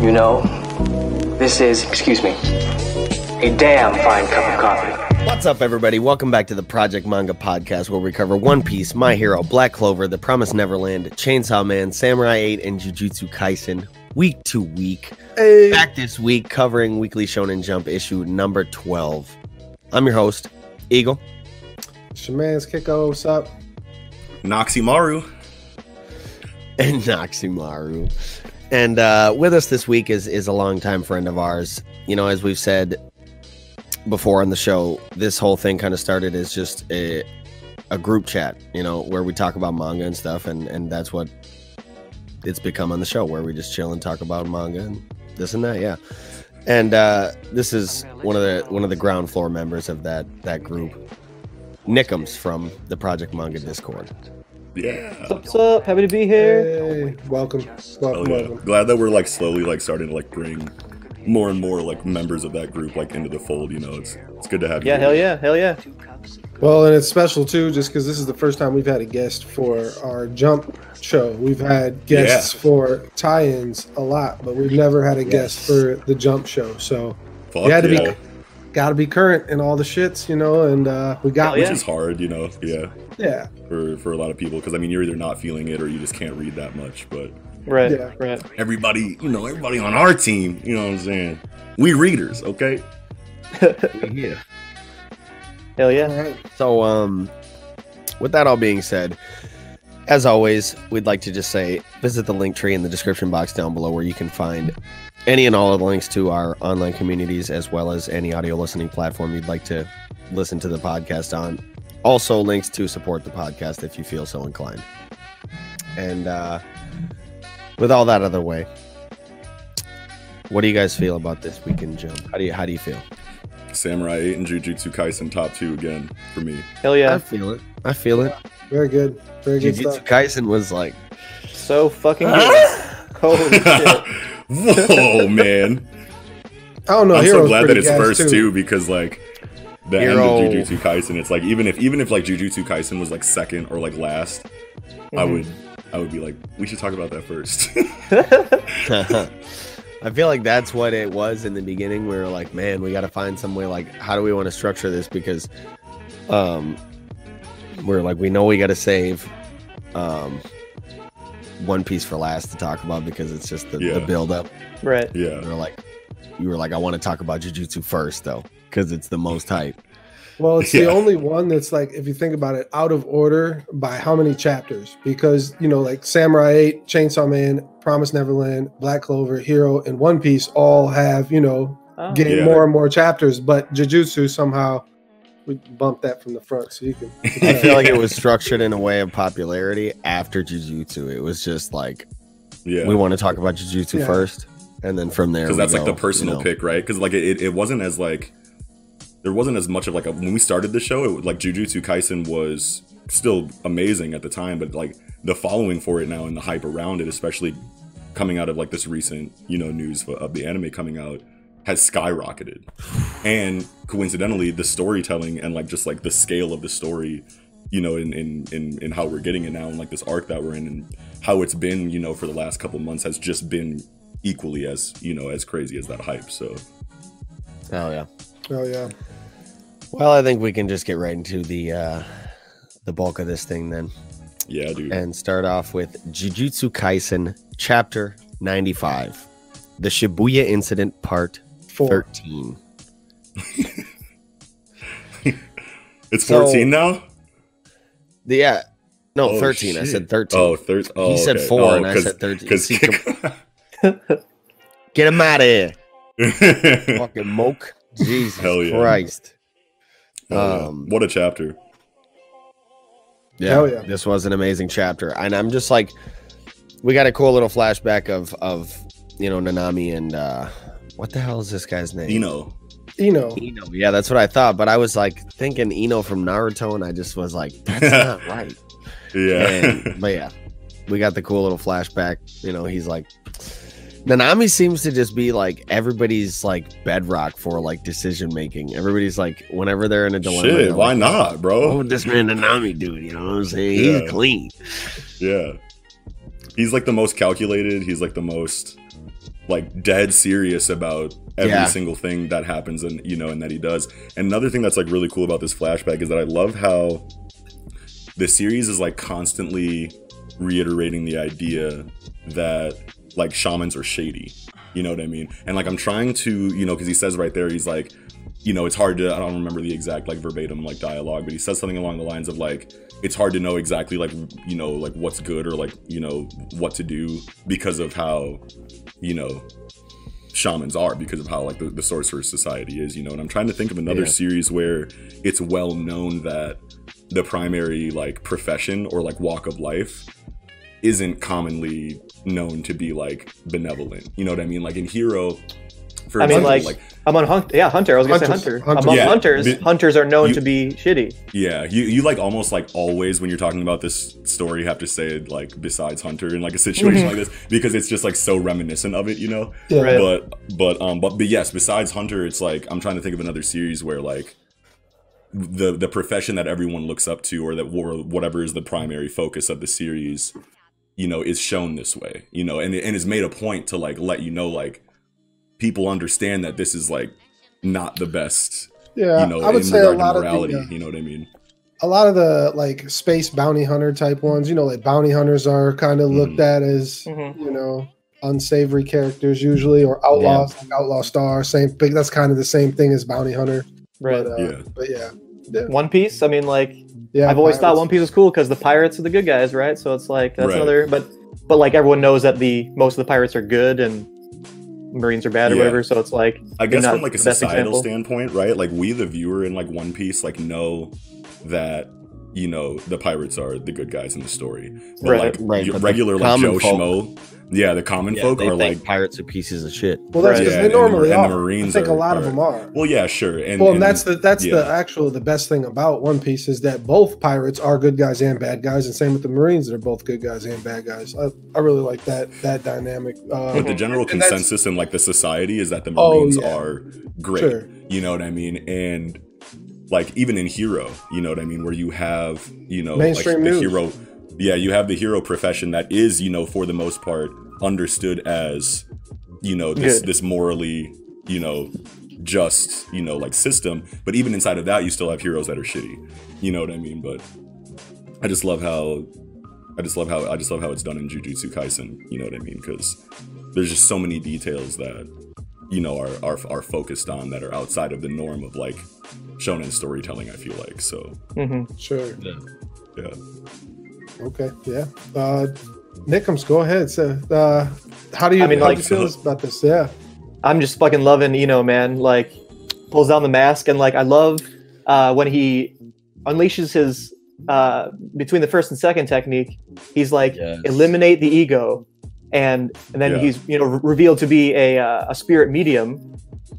You know, this is, excuse me, a damn fine cup of coffee. What's up, everybody? Welcome back to the Project Manga Podcast, where we cover One Piece, My Hero, Black Clover, The Promised Neverland, Chainsaw Man, Samurai 8, and Jujutsu Kaisen, week to week. Back this week, covering Weekly Shonen Jump issue number 12. I'm your host, Eagle. Shaman's Kiko, what's up? Noximaru. and Noximaru. And uh, with us this week is is a longtime friend of ours. You know, as we've said before on the show, this whole thing kind of started as just a a group chat. You know, where we talk about manga and stuff, and and that's what it's become on the show, where we just chill and talk about manga and this and that. Yeah. And uh, this is one of the one of the ground floor members of that that group, Nickums from the Project Manga Discord. Yeah. What's up? Happy to be here. Hey, welcome. Oh, yeah. welcome. Glad that we're like slowly like starting to like bring more and more like members of that group like into the fold. You know, it's it's good to have you. Yeah, here. hell yeah, hell yeah. Well, and it's special too, just because this is the first time we've had a guest for our jump show. We've had guests Yeah. for tie-ins a lot, but we've never had a guest for the jump show. So Fuck you had to yeah. be, got to be current in all the shits, you know. And uh, we got Hell Which yeah. is hard, you know. Yeah, yeah, for for a lot of people because I mean you're either not feeling it or you just can't read that much. But Right, Yeah. right. everybody, you know, everybody on our team, you know what I'm saying? We readers, okay? Yeah. Hell yeah. So, um, with that all being said, as always, we'd like to just say visit the link tree in the description box down below where you can find any and all of the links to our online communities as well as any audio listening platform you'd like to listen to the podcast on. Also, links to support the podcast if you feel so inclined. And uh, with all that other way, what do you guys feel about this weekend jump? How do you how do you feel? Samurai 8 and Jujutsu Kaisen top two again for me. Hell yeah. I feel it. I feel it. Very good. Very good Jujutsu stuff. Kaisen was like So fucking good. Holy shit. Whoa, man. I don't know. I'm Hero's so glad that it's first too, because like the Hero- end of Jujutsu Kaisen, it's like even if even if like Jujutsu Kaisen was like second or like last, I Mm-hmm. would I would be like, we should talk about that first. I feel like that's what it was in the beginning. We were like, man, we got to find some way. Like, how do we want to structure this? Because, um, we're like, we know we got to save, um, One Piece for last to talk about because it's just the, the Yeah. build up. Right. yeah. We're like, you were like, I want to talk about Jujutsu first though, because it's the most hype. Well, it's Yeah. the only one that's like, if you think about it, out of order by how many chapters? Because you know, like Samurai Eight, Chainsaw Man, Promise Neverland, Black Clover, Hero, and One Piece all have you know Oh. getting Yeah. more and more chapters. But Jujutsu somehow we bumped that from the front, so you can. I feel like it was structured in a way of popularity after Jujutsu. It was just like, Yeah. we want to talk about Jujutsu Yeah. first. And then from there, because we that's like the personal you know. pick, right? Because like it, it wasn't as like there wasn't as much of like a, when we started the show. It was like Jujutsu Kaisen was still amazing at the time, but like the following for it now and the hype around it, especially coming out of like this recent you know news of- of the anime coming out, has skyrocketed. And coincidentally, the storytelling and like just like the scale of the story, you know, in in in, in how we're getting it now and like this arc that we're in and how it's been, you know, for the last couple months has just been equally as you know as crazy as that hype. So Hell yeah. Oh yeah. Well, I think we can just get right into the uh the bulk of this thing then yeah, dude. and start off with Jujutsu Kaisen chapter 95. The Shibuya incident part Four. 13. it's so- 14 now. The, yeah. No, Oh, 13. I said 13. Oh, 13. Oh, He said okay. four Oh, and I said 13. 'cause- See, Get him out of here. Fucking moke. Jesus Hell yeah. Christ. Hell yeah. Um, what a chapter. Yeah, yeah. This was an amazing chapter. And I'm just like, we got a cool little flashback of, of you know, Nanami and, uh, what the hell is this guy's name? Ino. Ino. Ino. Yeah, that's what I thought. But I was like thinking Ino from Naruto, and I just was like, that's not right. Yeah. And, but yeah, we got the cool little flashback. You know, he's like, Nanami seems to just be like everybody's like bedrock for like decision making. Everybody's like whenever they're in a dilemma. Shit, why like, not, What bro? would this man Nanami do? You know what I'm saying? Yeah. He's clean. Yeah. He's like the most calculated. He's like the most like dead serious about every Yeah. single thing that happens and you know and that he does. And another thing that's like really cool about this flashback is that I love how the series is like constantly reiterating the idea that like shamans are shady. You know what I mean? And like I'm trying to, you know, because he says right there, he's like, you know, it's hard to I don't remember the exact like verbatim like dialogue, but he says something along the lines of like it's hard to know exactly like you know like what's good or like you know what to do because of how you know shamans are because of how like the, the sorcerer society is you know and i'm trying to think of another Yeah. series where it's well known that the primary like profession or like walk of life isn't commonly known to be like benevolent you know what i mean like in hero for I mean, example, like, Among hunt, yeah, hunter. I was gonna Hunters. say hunter. Hunters. Among Yeah, hunters, the- hunters are known you- to be shitty. Yeah, you you like almost like always when you're talking about this story have to say like besides Hunter in like a situation like this because it's just like so reminiscent of it, you know. Yeah. Right. But but um but but yes, besides Hunter, it's like I'm trying to think of another series where like the the profession that everyone looks up to or that or whatever is the primary focus of the series, you know, is shown this way, you know, and and is made a point to like let you know like people understand that this is like not the best, Yeah, you know, I would in say a lot to of morality, the, uh, you know what I mean? a lot of the like space bounty hunter type ones, you know, like bounty hunters are kind of looked at as Mhm. you know unsavory characters usually, or outlaws like Outlaw Star. Same, big. That's kind of the same thing as bounty hunter. Right. But, uh, Yeah. but yeah, yeah, One Piece. I mean, like yeah. I've always thought. One Piece was cool because the pirates are the good guys, right? So it's like that's Right. another. But but like everyone knows that the most of the pirates are good and Marines are bad or Yeah. whatever. So it's like I guess from like a societal example. standpoint, right? Like we, the viewer in like One Piece, like know that you know the pirates are the good guys in the story, but Right. like Right, but regular like common Joe folk- Schmo, yeah, the common Yeah, folk they are think like, pirates are pieces of shit. Well, that's Right. because Yeah, they and the- normally and the are. Marines I think a are- lot of them are. well, yeah, sure, and well, and- and that's the that's yeah. the actual the best thing about One Piece is that both pirates are good guys and bad guys, and same with the Marines, they're both good guys and bad guys. I, I really like that that dynamic. Uh, But the general and consensus in like the society is that the Oh, Marines yeah. are great. Sure. You know what I mean? And like even in Hero, you know what I mean, where you have you know Mainstream like the news. hero. Yeah, you have the hero profession that is you know for the most part understood as you know this Good. this morally you know just you know like system. But even inside of that, you still have heroes that are shitty. You know what I mean? But I just love how I just love how I just love how it's done in Jujutsu Kaisen. You know what I mean? Because there's just so many details that you know are, are are focused on that are outside of the norm of like shonen storytelling. I feel like so. mhm. sure. Yeah. Okay. Yeah. Uh, Nickums, go ahead. So, uh, how do you? I mean, how like- do you feel about this? Yeah. I'm just fucking loving Ino, man. Like pulls down the mask and like I love uh, when he unleashes his uh, between the first and second technique. He's like Yes. eliminate the ego, and and then Yeah. he's you know re- revealed to be a uh, a spirit medium.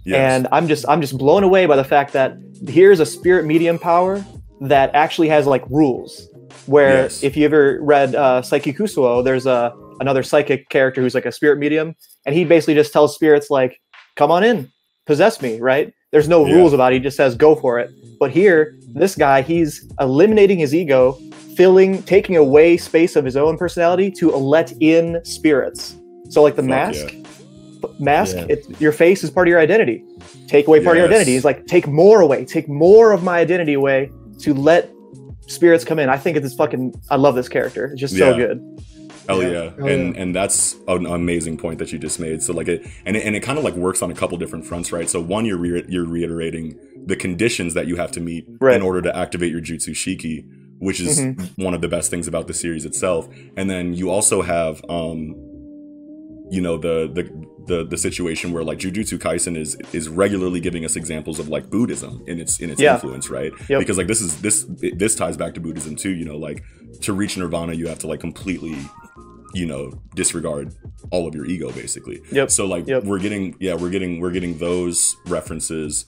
Yes. And I'm just I'm just blown away by the fact that here's a spirit medium power that actually has like rules. Where Yes. if you ever read uh, Saiki Kusuo, there's a another psychic character who's like a spirit medium, and he basically just tells spirits like, "Come on in, possess me." Right? There's no Yeah. rules about it. He just says, "Go for it." But here, this guy, he's eliminating his ego, filling, taking away space of his own personality to let in spirits. So like the Fuck mask, mask, Yeah. it, your face is part of your identity. Take away part of your identity. He's like, take more away, take more of my identity away to let spirits come in. I think it's fucking. I love this character. It's just so good. Hell Yeah. yeah. Hell and yeah. and that's an amazing point that you just made. So like it and it, and it kind of like works on a couple different fronts, right? So one, you're re- you're reiterating the conditions that you have to meet Right. in order to activate your Jutsu Shiki, which is Mm-hmm. one of the best things about the series itself. And then you also have um you know the the the, the situation where like Jujutsu Kaisen is is regularly giving us examples of like Buddhism in its in its Yeah. influence, right? Yep. Because like this is this it- this ties back to Buddhism too. You know, like to reach Nirvana, you have to like completely you know disregard all of your ego basically Yep. so like Yep. we're getting yeah we're getting we're getting those references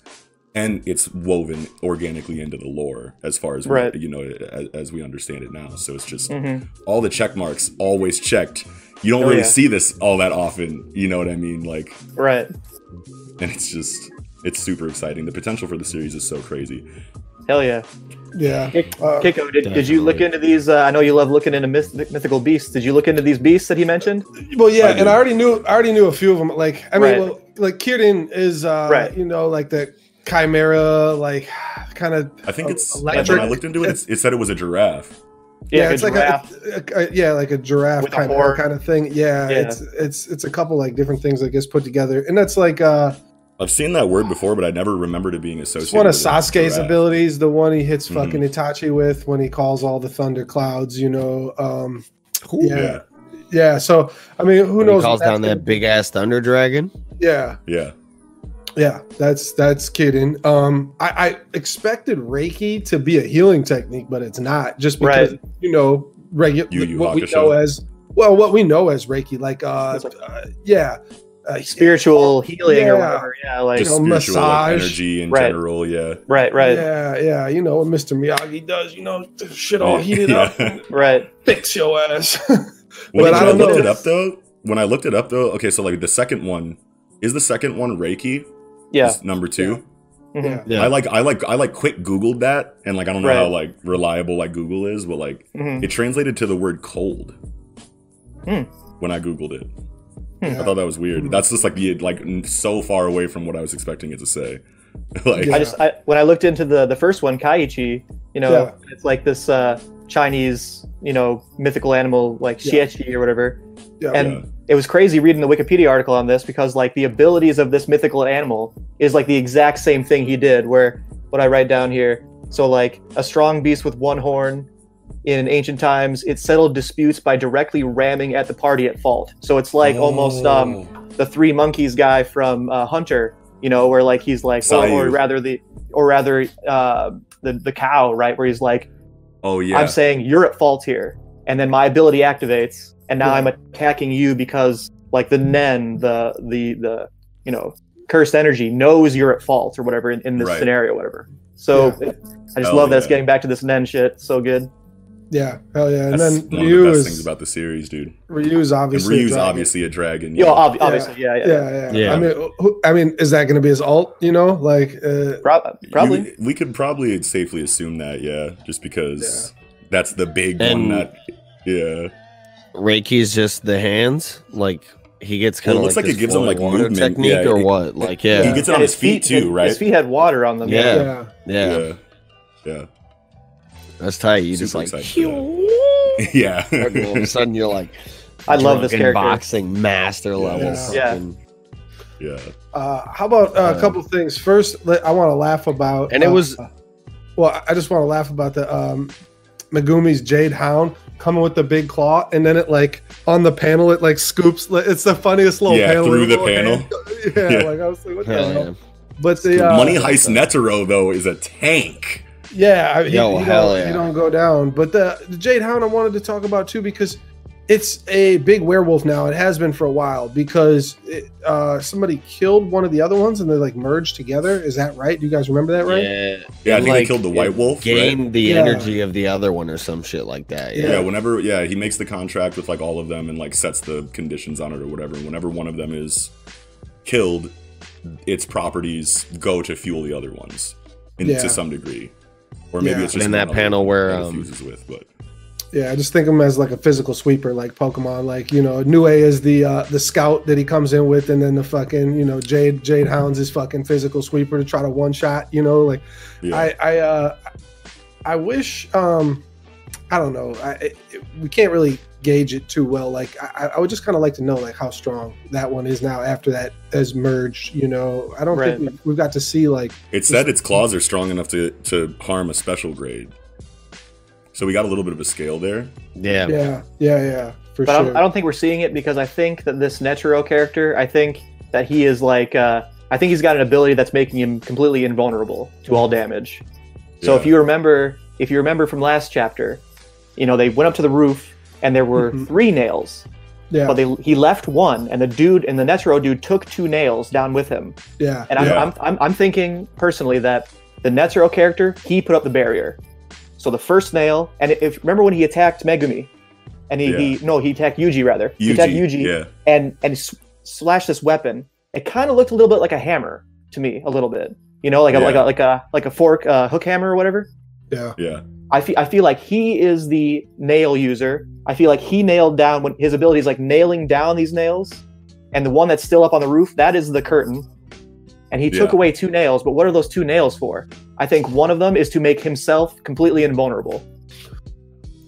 and it's woven organically into the lore as far as we- Right. you know as, as we understand it now so it's just Mhm. all the check marks always checked you don't Oh, really yeah. see this all that often. You know what I mean? Like, Right. and it's just it's super exciting. The potential for the series is so crazy. Hell yeah. Yeah. Kick- Uh, Kiko, did, did you look into these? Uh, I know you love looking into myth- mythical beasts. Did you look into these beasts that he mentioned? Well, yeah, I and. I already knew I already knew a few of them. Like, I mean, Right. well, like Kirin is, uh, Right. you know, like the chimera, like kind of. I think it's electric. when I looked into it, it's, it said it was a giraffe. Yeah, a it's like a, a, a- yeah, like a giraffe With a kind of kind of thing. Yeah, Yeah. it's it's it's a couple like different things that gets put together, and that's like uh, I've seen that word before, but I never remembered it being associated. it's one of with Sasuke's abilities, the one he hits Mhm. fucking Itachi with when he calls all the thunder clouds. You know, um, yeah, Yeah, yeah. So I mean, who When he knows? calls down that big ass thunder dragon. Yeah, yeah. Yeah. That's that's kidding. Um, I, I expected Reiki to be a healing technique, but it's not. Just because Right. you know, regular Yu Yu what we know as well, what we know as Reiki, like uh, like- uh yeah, uh, Spiritual healing or Yeah. whatever. Yeah, like Just know, spiritual like, massage. energy in Right. general. Yeah, right, right, Yeah, yeah, you know what Mr. Miyagi does, you know, shit all heated up, Yeah. and right. fix your ass. When, But when I I, don't looked know. it up though, when I looked it up though, okay, so like the second one is the second one Reiki. Yeah. Number two. Mhm. yeah, I like I like I like quick Googled that and like I don't know Right. how like reliable like Google is, but like Mhm. it translated to the word cold. Hmm. When I Googled it. I thought that was weird. That's just like the like so far away from what I was expecting it to say. like Yeah. I just I, when I looked into the the first one, Kaichi, you know, Yeah. it's like this uh Chinese, you know, mythical animal like Yeah. Xiechi or whatever. yeah. And Yeah. It was crazy reading the Wikipedia article on this because like the abilities of this mythical animal is like the exact same thing he did. Where what I write down here, so like a strong beast with one horn. In ancient times, it settled disputes by directly ramming at the party at fault. So it's like almost um, Oh. the three monkeys guy from uh, Hunter, you know, where like he's like, or, or rather the, or rather uh, the the cow, right, where he's like, Oh yeah. I'm saying you're at fault here, and then my ability activates, and now Yeah. I'm attacking you because like the Nen, the the the you know cursed energy knows you're at fault or whatever in, in this Right. scenario, whatever. So Yeah. I just Hell love that it's getting back to this Nen shit. So good. yeah, hell yeah. And That's then one of the Ryu best things is about the series, dude. Ryu's And obviously a Ryu's dragon. obviously a dragon. Yo, yeah. ob- Yeah. obviously, yeah, yeah, Yeah, yeah, Yeah. I mean, who, I mean, is that going to be his alt? You know, like, uh, Pro- probably. You- we could probably safely assume that, yeah, just because that's the big one that, yeah. Reiki's just the hands. Like he gets kind of it like, looks like this it gives him, like, water movement. technique Yeah, or it- what? Like Yeah. yeah, He gets it on And his feet his, too, right? His feet had water on them. Yeah. yeah, yeah, Yeah. Yeah. That's tight. You just like Yeah. all of a sudden you're like I love this drunken character. boxing master level. Yeah. fucking- yeah. Uh, how about uh, a Uh, couple things? First, I want to laugh about, And it uh, was- well, I- I just want to laugh about the um, Megumi's Jade Hound coming with the big claw, and then it like on the panel, it like scoops. It's the funniest little Yeah, panel. through the panel. Yeah, Yeah. like I was like, what the Hell hell? yeah. But the uh, Money Heist Netero, though, is a tank. Yeah, I, he, Yo, he hell don't, yeah. he don't go down. But the, the Jade Hound I wanted to talk about too because it's a big werewolf now. It has been for a while because it, uh, somebody killed one of the other ones and they like merged together. Is that right? Do you guys remember that right? Yeah, Yeah, I And, think they like, killed the White it Wolf, right? Gained the Yeah. energy of the other one or some shit like that. Yeah. Yeah, whenever yeah, he makes the contract with like all of them and like sets the conditions on it or whatever. And whenever one of them is killed, its properties go to fuel the other ones in, Yeah. to some degree. Or maybe Yeah. it's just In that panel where, um, fuses with, but Yeah, I just think of him as like a physical sweeper, like Pokemon. Like you know, Nue is the uh, the scout that he comes in with, and then the fucking you know Jade Jade Hounds is fucking physical sweeper to try to one shot. You know, like yeah. I I uh I wish um I don't know I it, we can't really gauge it too well like I, I would just kind of like to know like how strong that one is now after that has merged you know I don't Right. think we, we've got to see like It said its claws are strong enough to, to harm a special grade. So we got a little bit of a scale there. yeah, yeah yeah yeah for but I, don't, I don't think we're seeing it because I think that this Netero character, I think that he is like, uh, I think he's got an ability that's making him completely invulnerable to all damage. So if you remember, if you remember from last chapter, you know they went up to the roof and there were Mhm. three nails, yeah but they he left one, and the dude and the Netero dude took two nails down with him. yeah And I'm, I'm, I'm, I'm thinking personally that the Netero character, he put up the barrier. So the first nail, and if remember when he attacked Megumi, and he, he no he attacked Yuji rather. He attacked Yuji yeah. and and s- slashed this weapon. It kind of looked a little bit like a hammer to me, a little bit. You know, like a like a like a like a fork uh, hook hammer or whatever. Yeah. Yeah. I feel I feel like he is the nail user. I feel like he nailed down when his ability is like nailing down these nails, and the one that's still up on the roof that is the curtain. And he took away two nails, but what are those two nails for? I think one of them is to make himself completely invulnerable.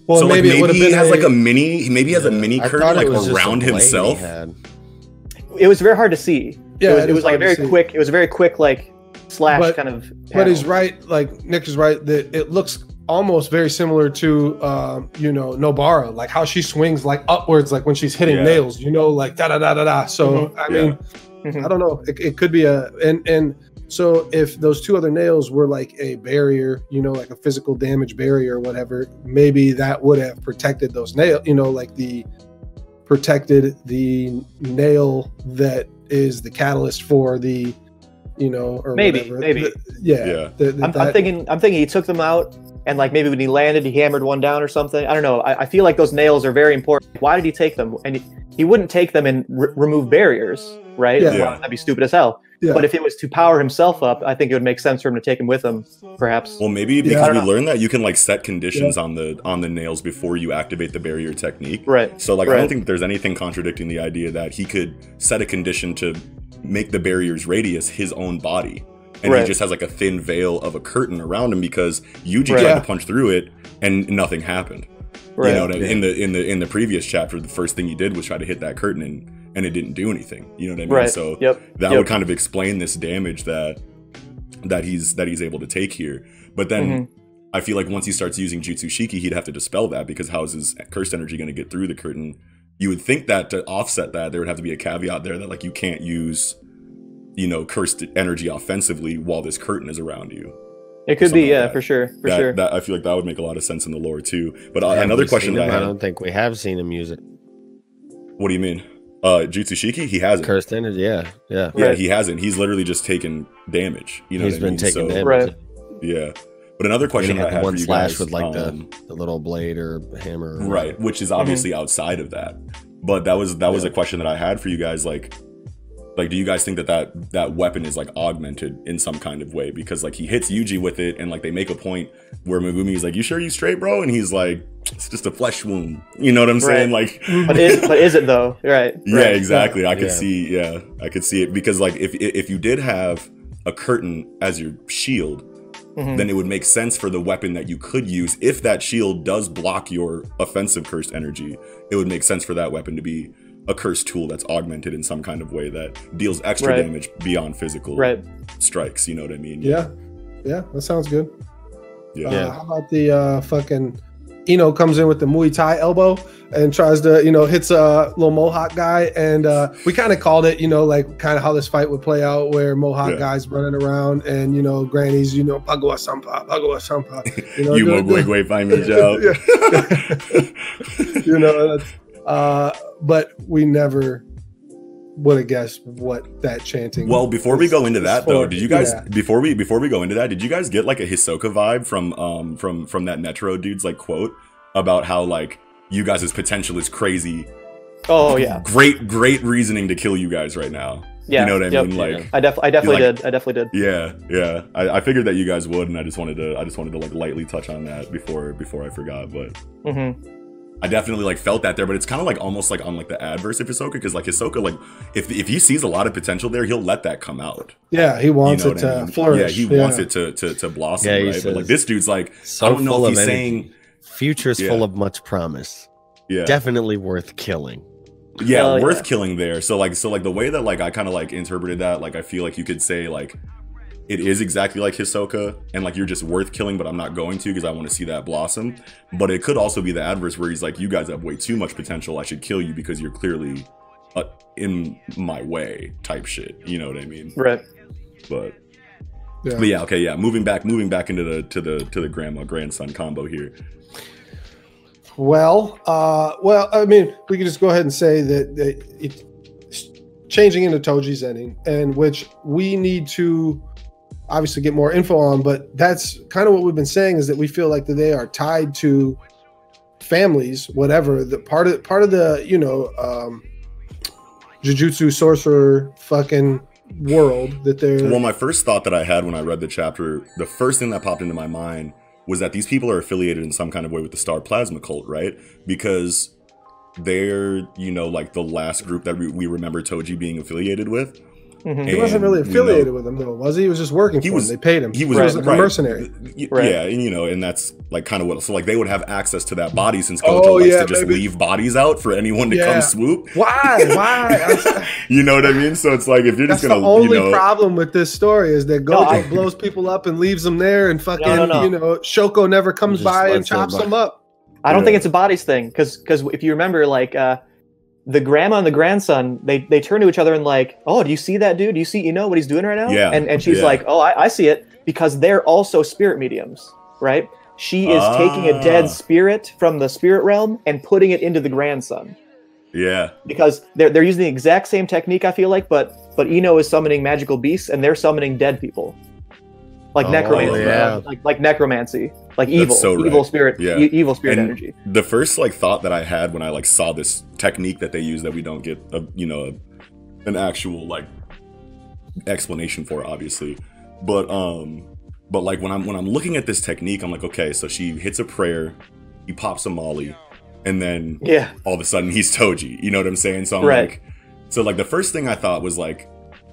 Well, so maybe, like it would maybe have he been has a, like a mini maybe he has a mini curtain like it was just a around himself. It was very hard to see. yeah. it was, it is was like a very quick. It was a very quick like slash But- kind of. But he's right. Like Nick is right that it looks almost very similar to um, you know Nobara, like how she swings like upwards, like when she's hitting Yeah. nails. You know, like da da da da da. So Mhm. I mean, Mhm. I don't know. It, it could be a and and so if those two other nails were like a barrier, you know, like a physical damage barrier or whatever, maybe that would have protected those nail. You know, like the protected the nail that is the catalyst for the you know or Maybe, whatever. maybe. The- yeah Yeah. the- the- I'm, I'm thinking. I'm thinking he took them out, and like maybe when he landed, he hammered one down or something. I don't know. I, I feel like those nails are very important. Why did he take them? And he, he wouldn't take them and re- remove barriers, right? Yeah. Yeah. That'd be stupid as hell. yeah. But if it was to power himself up, I think it would make sense for him to take him with him, perhaps. Well, maybe because I we learned that you can like set conditions on the on the nails before you activate the barrier technique. right. So like I don't think there's anything contradicting the idea that he could set a condition to make the barrier's radius his own body. And Right. he just has like a thin veil of a curtain around him because Yuji Right. tried to punch through it and nothing happened. Right. You know, what I mean? in the in the in the previous chapter, the first thing he did was try to hit that curtain and and it didn't do anything. You know what I mean? Right. So Yep. that Yep. would kind of explain this damage that that he's that he's able to take here. But then Mhm. I feel like once he starts using Jutsu Shiki, he'd have to dispel that because how is his cursed energy going to get through the curtain? You would think that to offset that, there would have to be a caveat there that like you can't use, you know, cursed energy offensively while this curtain is around you. It could be, like yeah, that. for sure, for that, sure. that I feel like that would make a lot of sense in the lore too. But uh, Have another question seen that him? I I don't think we have seen him use it. what do you mean? Uh, Jutsu Shiki, he hasn't. Cursed energy, yeah, yeah. Yeah, Right. he hasn't. He's literally just taken damage. You know, He's what I been mean? taking So, damage. Right. Yeah, but another question he that I had had one for you slash guys, with like um, the, the little blade or hammer. or- right which is obviously outside of that but that was that was Yeah. a question that i had for you guys like like do you guys think that that that weapon is like augmented in some kind of way because like he hits yuji with it and like they make a point where megumi is like you sure you straight bro and he's like it's just a flesh wound you know what i'm saying like but is but is it though? Right. yeah right. exactly i could Yeah. see yeah i could see it because like if if you did have a curtain as your shield Mhm. then it would make sense for the weapon that you could use if that shield does block your offensive cursed energy it would make sense for that weapon to be a cursed tool that's augmented in some kind of way that deals extra Right. damage beyond physical Right. strikes you know what i mean yeah yeah that sounds good yeah, Uh, Yeah. how about the uh, fucking Ino comes in with the Muay Thai elbow and tries to, you know, hits a little Mohawk guy. And uh, we kind of called it, you know, like kind of how this fight would play out where Mohawk Yeah. guys running around and, you know, grannies, you know, Pagawa Sampa, Pagawa Sampa. You know, you doing- mo gui find me Joe. you know, uh, but we never would have guessed what that chanting. Well, before we go into is that though, did you guys Yeah. before we before we go into that, did you guys get like a Hisoka vibe from um from from that Netero dude's like quote about how like you guys' potential is crazy. Oh yeah. Great, great reasoning to kill you guys right now. Yeah. You know what I yep. mean? Like I def I definitely like- did. I definitely did. yeah, yeah. I, I figured that you guys would, and I just wanted to I just wanted to like lightly touch on that before before I forgot. But hmm I definitely like felt that there, but it's kind of like almost like on like the adverse of Hisoka because like Hisoka like if if he sees a lot of potential there, he'll let that come out. Yeah, he wants you know it what I to mean? flourish. Yeah, he wants it to to, to blossom, Yeah, he right? But like this dude's like, So I don't know if he's energy. saying, Future's Yeah. full of much promise. yeah, Definitely worth killing. yeah, Hell worth yeah. killing there. So like, so like the way that like I kind of like interpreted that, like I feel like you could say like it is exactly like Hisoka, and like you're just worth killing, but I'm not going to because I want to see that blossom. But it could also be the adverse where he's like, you guys have way too much potential. I should kill you because you're clearly uh, in my way, type shit. You know what I mean? Right. But Yeah. But yeah, okay, yeah. Moving back, moving back into the to the to the grandma grandson combo here. Well, uh, well, I mean, we can just go ahead and say that, that it's changing into Toji's ending, and which we need to obviously get more info on. But that's kind of what we've been saying is that we feel like that they are tied to families, whatever. The part of part of the you know um, jujutsu sorcerer fucking world that they're. Well, my first thought that I had when I read the chapter, the first thing that popped into my mind was that these people are affiliated in some kind of way with the Star Plasma cult, right? Because they're, you know, like the last group that we, we remember Toji being affiliated with. Mhm. he wasn't And, really you know, affiliated with them though, was he? He was just working He for was- them. They paid him. He was, he was a right. mercenary. Right. Yeah, and you know, and that's like kind of what. So like they would have access to that body since Oh, Gojo likes yeah, to just baby. leave bodies out for anyone to Yeah. come swoop. Why? Why? You know what I mean? So it's like if you're That's just the gonna, only you know, problem with this story is that No, Gojo I- blows people up and leaves them there, and fucking No, no, no. you know Shoko never comes by and chops them up. I don't Yeah. think it's a bodies thing because because if you remember, like uh, the grandma and the grandson, they they turn to each other and like, oh, do you see that dude? Do you see you know what he's doing right now? Yeah, And and she's yeah. like, oh, I, I see it because they're also spirit mediums, right? She is taking a Ah. dead spirit from the spirit realm and putting it into the grandson yeah, because they're they're using the exact same technique. I feel like, but but Ino is summoning magical beasts and they're summoning dead people, like Oh, necromancy, yeah. like like necromancy, like evil, so right. evil spirit, Yeah. e- evil spirit And energy. the first like thought that I had when I like saw this technique that they use that we don't get a you know a, an actual like explanation for obviously, but um but like when I'm when I'm looking at this technique I'm like okay so she hits a prayer, he pops a molly, and then Yeah. all of a sudden he's Toji. You know what I'm saying? So I'm Right. like, so like the first thing I thought was like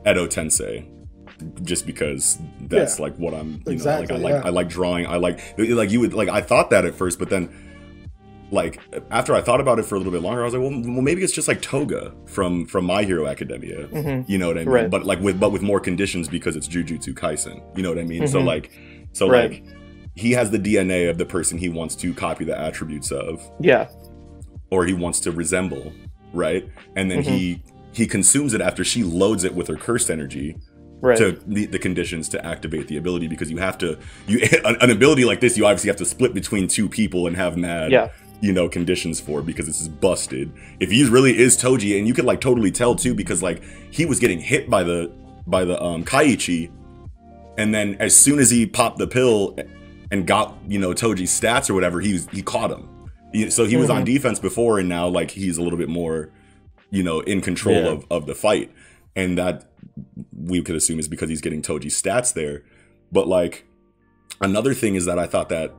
Edo Tensei, just because that's Yeah. like what I'm. You Exactly, know, like I like yeah. I like drawing. I like like you would like I thought that at first, but then like after I thought about it for a little bit longer, I was like, well, well maybe it's just like Toga from from My Hero Academia. Mhm. You know what I mean? Right. But like with but with more conditions because it's Jujutsu Kaisen. You know what I mean? So Mhm. like so Right. like he has the DNA of the person he wants to copy the attributes of Yeah. or he wants to resemble, right? And then Mm-hmm. he he consumes it after she loads it with her cursed energy Right. to meet the conditions to activate the ability because you have to you an, ability like this you obviously have to split between two people and have mad Yeah. you know conditions for because this is busted. If he really is Toji and you could like totally tell too because like he was getting hit by the by the um Kaichi and then as soon as he popped the pill and got you know Toji's stats or whatever he was he caught him. So he was on defense before and now like he's a little bit more you know in control Yeah. of of the fight and that we could assume is because he's getting Toji's stats there. But like another thing is that I thought that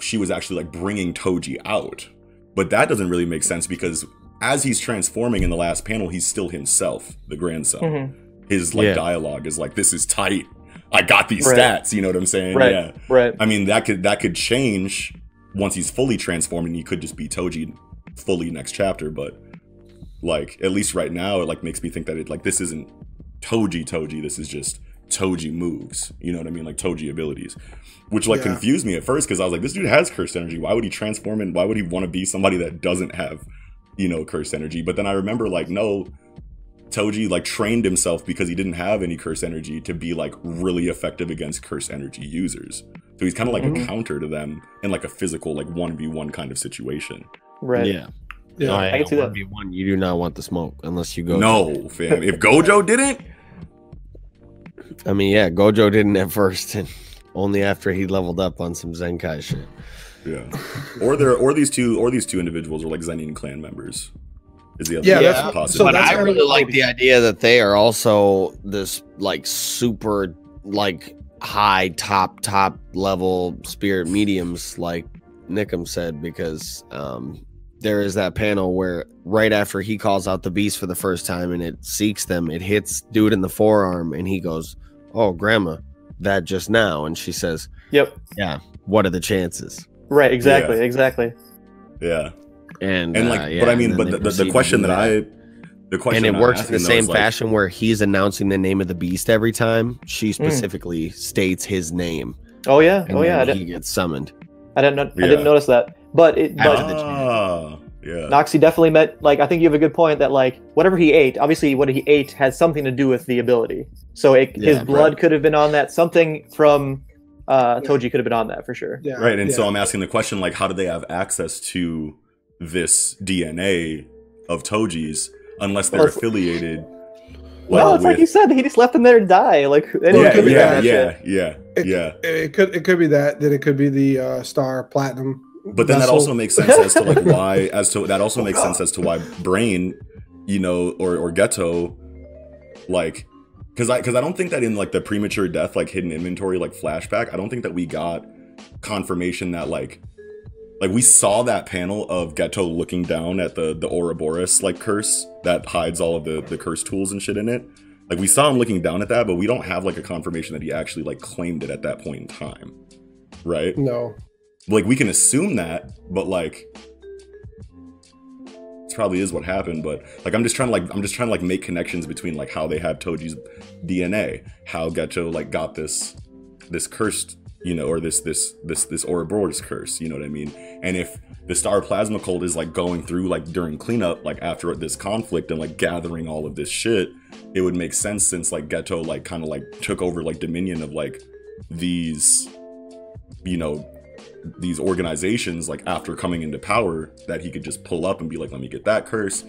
she was actually like bringing Toji out. But that doesn't really make sense because as he's transforming in the last panel, he's still himself, the grandson. Mhm. His like Yeah. dialogue is like, "This is tight. I got these Right. stats." You know what I'm saying? Right. Yeah. Right. I mean, that could that could change once he's fully transformed, and he could just be Toji fully next chapter. But like, at least right now, it like makes me think that it like this isn't Toji Toji. This is just Toji moves. You know what I mean? Like Toji abilities, which like Yeah. confused me at first because I was like, this dude has cursed energy. Why would he transform and why would he want to be somebody that doesn't have, you know, cursed energy? But then I remember like, no. Toji like trained himself because he didn't have any curse energy to be like really effective against curse energy users. So he's kind of like Mhm. a counter to them in like a physical like 1v1 kind of situation. Right. Yeah. Yeah. Oh, I can see that. 1v1, you do not want the smoke unless you go. No, fam. If Gojo didn't, I mean, yeah, Gojo didn't at first, and only after he leveled up on some Zenkai shit. yeah. Or there or these two or these two individuals are like Zenin clan members. Is the other Yeah, that's- possible. so but that's I really like the idea that they are also this like super like high top top level spirit mediums like Nickam said because um there is that panel where right after he calls out the beast for the first time and it seeks them it hits dude in the forearm and he goes oh grandma that just now and she says Yep. Yeah, what are the chances Right. Exactly. Exactly. yeah. and And like uh, yeah, but I mean but the, the, proceed the to question do that I the question and it works in the asking, though, same like, fashion where he's announcing the name of the beast every time she Mm. specifically states his name Oh yeah. and Oh yeah. He gets summoned I didn't. Know, I didn't notice that. But it. After But the Ah, yeah. Noxie definitely meant like I think you have a good point that like whatever he ate, obviously what he ate has something to do with the ability. So it, his Yeah, blood could have been on that. Something from uh, Yeah. Toji could have been on that for sure. Yeah. Right, and yeah. so I'm asking the question like, how do they have access to this DNA of Toji's unless they're Well, affiliated? Well, it's like you said, he just left him there to die. Like anyone yeah, could yeah, yeah, shit. yeah, It, yeah. It could it could be that that it could be the uh, Star Platinum but then that also makes sense as to like why as to that also makes sense as to why brain you know or or Geto like because i because i don't think that in like the premature death like hidden inventory like flashback i don't think that we got confirmation that like like we saw that panel of Geto looking down at the the ouroboros like curse that hides all of the the curse tools and shit in it. Like we saw him looking down at that but we don't have like a confirmation that he actually like claimed it at that point in time right? No. Like we can assume that but like this probably is what happened but like i'm just trying to like i'm just trying to like make connections between like how they have toji's dna how Geto like got this this cursed you know or this this this this ouroboros curse you know what i mean? And if the star plasma cult is like going through like during cleanup like after this conflict and like gathering all of this shit it would make sense since like Geto like kind of like took over like dominion of like these you know these organizations like after coming into power that he could just pull up and be like let me get that curse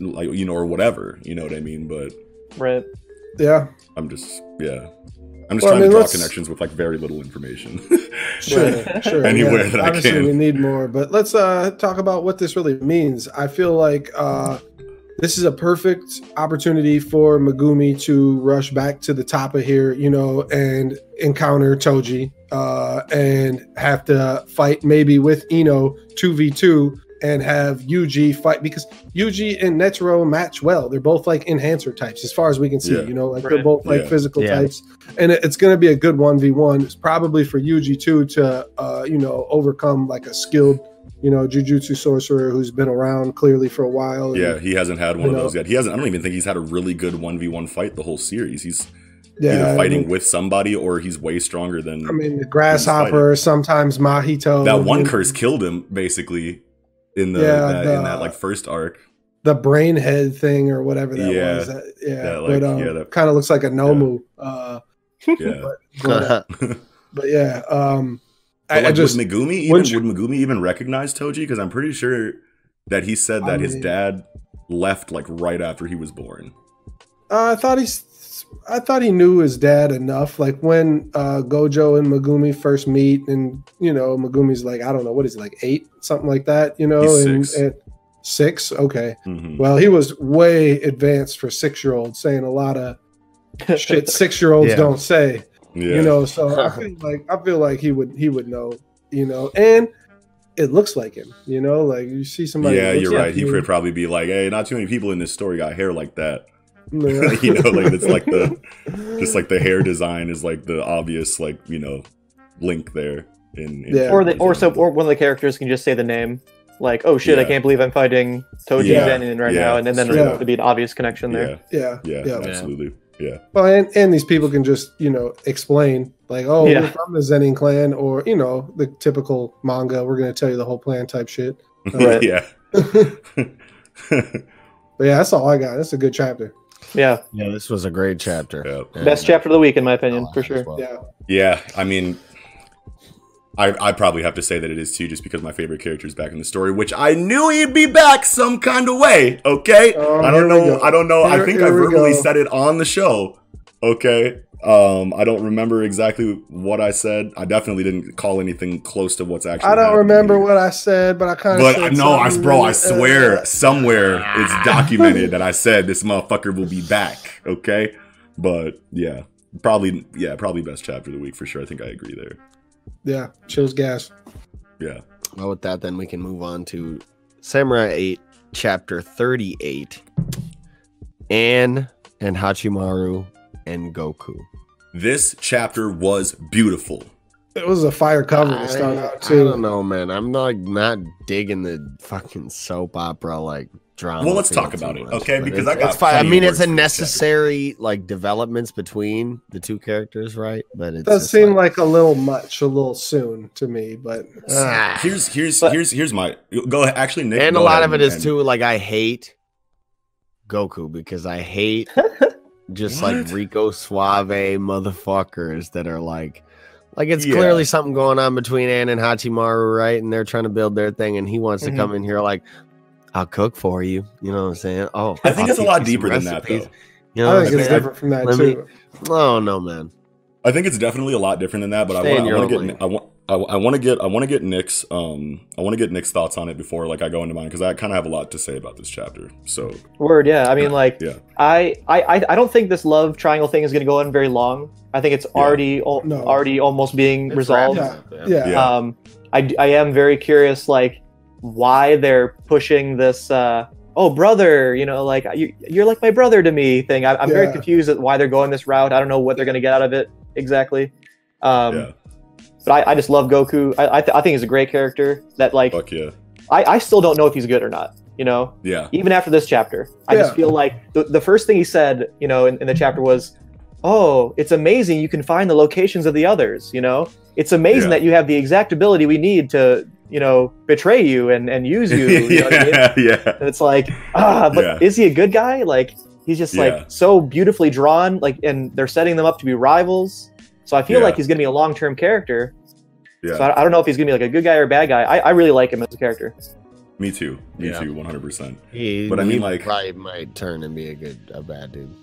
like you know or whatever you know what i mean but Right. Yeah. i'm just yeah i'm just Well, I trying mean, to draw let's- connections with like very little information Sure, sure. Anywhere yeah. that I can. we need more, but let's uh, talk about what this really means. I feel like uh, this is a perfect opportunity for Megumi to rush back to the top of here, you know, and encounter Toji uh, and have to fight maybe with Ino 2v2 and have Yuji fight because Yuji and Netero match well. They're both like enhancer types as far as we can see, Yeah. you know, like Right. they're both like Yeah. physical Yeah. types and it- it's going to be a good 1v1 it's probably for yuji too to uh you know overcome like a skilled you know jujutsu sorcerer who's been around clearly for a while and- yeah he hasn't had one of know. those yet he hasn't i don't even think he's had a really good 1v1 fight the whole series he's yeah either I fighting mean- with somebody or he's way stronger than i mean the grasshopper sometimes mahito that one and curse killed him basically in the, Yeah, that, in that like first arc the brain head thing or whatever that Yeah. was that, yeah, Yeah, like, but um, yeah, that- kind of looks like a nomu uh yeah but, but yeah um But I, I just would Megumi even wouldn't you- would Megumi even recognize Toji? Because I'm pretty sure that he said that I his mean- dad left like right after he was born. Uh, I thought he's. I thought he knew his dad enough. Like when uh, Gojo and Megumi first meet, and you know Megumi's like I don't know what is he, like eight, something like that. You know, He's and, six. and six. Okay, Mhm. well he was way advanced for six year olds, saying a lot of shit six year olds Yeah. don't say. Yeah, You know, so I feel like I feel like he would he would know. You know, and it looks like him. You know, like you see somebody. yeah, you're like right. He you. could probably be like, "Hey, not too many people in this story got hair like that." Yeah. you know, like it's like the just like the hair design is like the obvious like you know link there. In, in Yeah. or the or so or one of the characters can just say the name like oh shit i can't believe i'm fighting toji Yeah. Zenin right Yeah. now and then, then Yeah. there would be an obvious connection there yeah, yeah, yeah, yeah. absolutely, yeah, Well, and, and these people can just, you know, explain, like, oh, Yeah. we're from the Zenin clan, or, you know, the typical manga, we're going to tell you the whole plan type shit. Right. yeah. But yeah, that's all I got. That's a good chapter. Yeah yeah, this was a great chapter. Yeah. Best uh, chapter of the week in my opinion for sure well. Yeah. Yeah, I mean, I I probably have to say that it is too, just because my favorite character is back in the story, which I knew he'd be back some kind of way. Okay, Oh, I don't know. I don't know. I Here- think here I we verbally said it on the show. Okay, um, I don't remember exactly what I said. I definitely didn't call anything close to what's actually. I don't happening remember here. what I said, but I kind of But said no, I bro, I swear uh, somewhere it's documented that I said this motherfucker will be back. Okay, but yeah, probably yeah, probably best chapter of the week for sure. I think I agree there. yeah, chills gas. Yeah. Well, with that, then we can move on to Samurai 8, chapter 38. Anne and Hachimaru and Goku. This chapter was beautiful. It was a fire cover to start I, out, I too. don't know, man. I'm not not digging the fucking soap opera like drama. Well, let's talk too about it, much, okay? Because it's- I got it's fine. I mean, it's a for this chapter. necessary like developments between the two characters, right? But it It does seem like a little much, a little soon to me, but Ah. Here's here's But- here's here's my go ahead. Actually, Nick, and a lot ahead of it is and- too like I hate Goku because I hate just like Rico Suave motherfuckers that are like like it's Yeah. clearly something going on between Ann and Hachimaru, right? And they're trying to build their thing, and he wants Mhm. to come in here like, I'll cook for you. You know what I'm saying? Oh, I think I'll it's a lot deeper than that, recipes." though. You know I think it's saying? different from that, Let me- too. Oh no, man. I think it's definitely a lot different than that. But I Stay want I want to get. I want I, I want to get I want to get Nick's um I want to get Nick's thoughts on it before like I go into mine because I kind of have a lot to say about this chapter. So Word, yeah. I mean, like, yeah, I, I, I- I don't think this love triangle thing is going to go on very long. I think it's Yeah. already al- No. already almost being It's resolved. wrapped Yeah. Yeah. Um, I, d- I am very curious, like, why they're pushing this, uh, oh, brother, you know, like, you, you're like my brother to me thing. I, I'm very confused at why they're going this route. I don't know what they're going to get out of it exactly. Um, yeah, But I, I just love Goku. I, I, th- I think he's a great character that, like, fuck yeah, I, I still don't know if he's good or not, you know? yeah, even after this chapter. I just feel like the, the first thing he said, you know, in, in the chapter was, "Oh, it's amazing you can find the locations of the others." You know, it's amazing Yeah. that you have the exact ability we need to, you know, betray you and and use you. you know what I mean? yeah, yeah, And it's like, ah, but Yeah. is he a good guy? Like he's just Yeah. like so beautifully drawn, like, and they're setting them up to be rivals. So I feel Yeah. like he's gonna be a long term character. yeah. So I, I don't know if he's gonna be like a good guy or a bad guy. I, I really like him as a character. Me too, me Yeah. too, one hundred percent. But I mean, he like- probably might turn and be a good, a bad dude.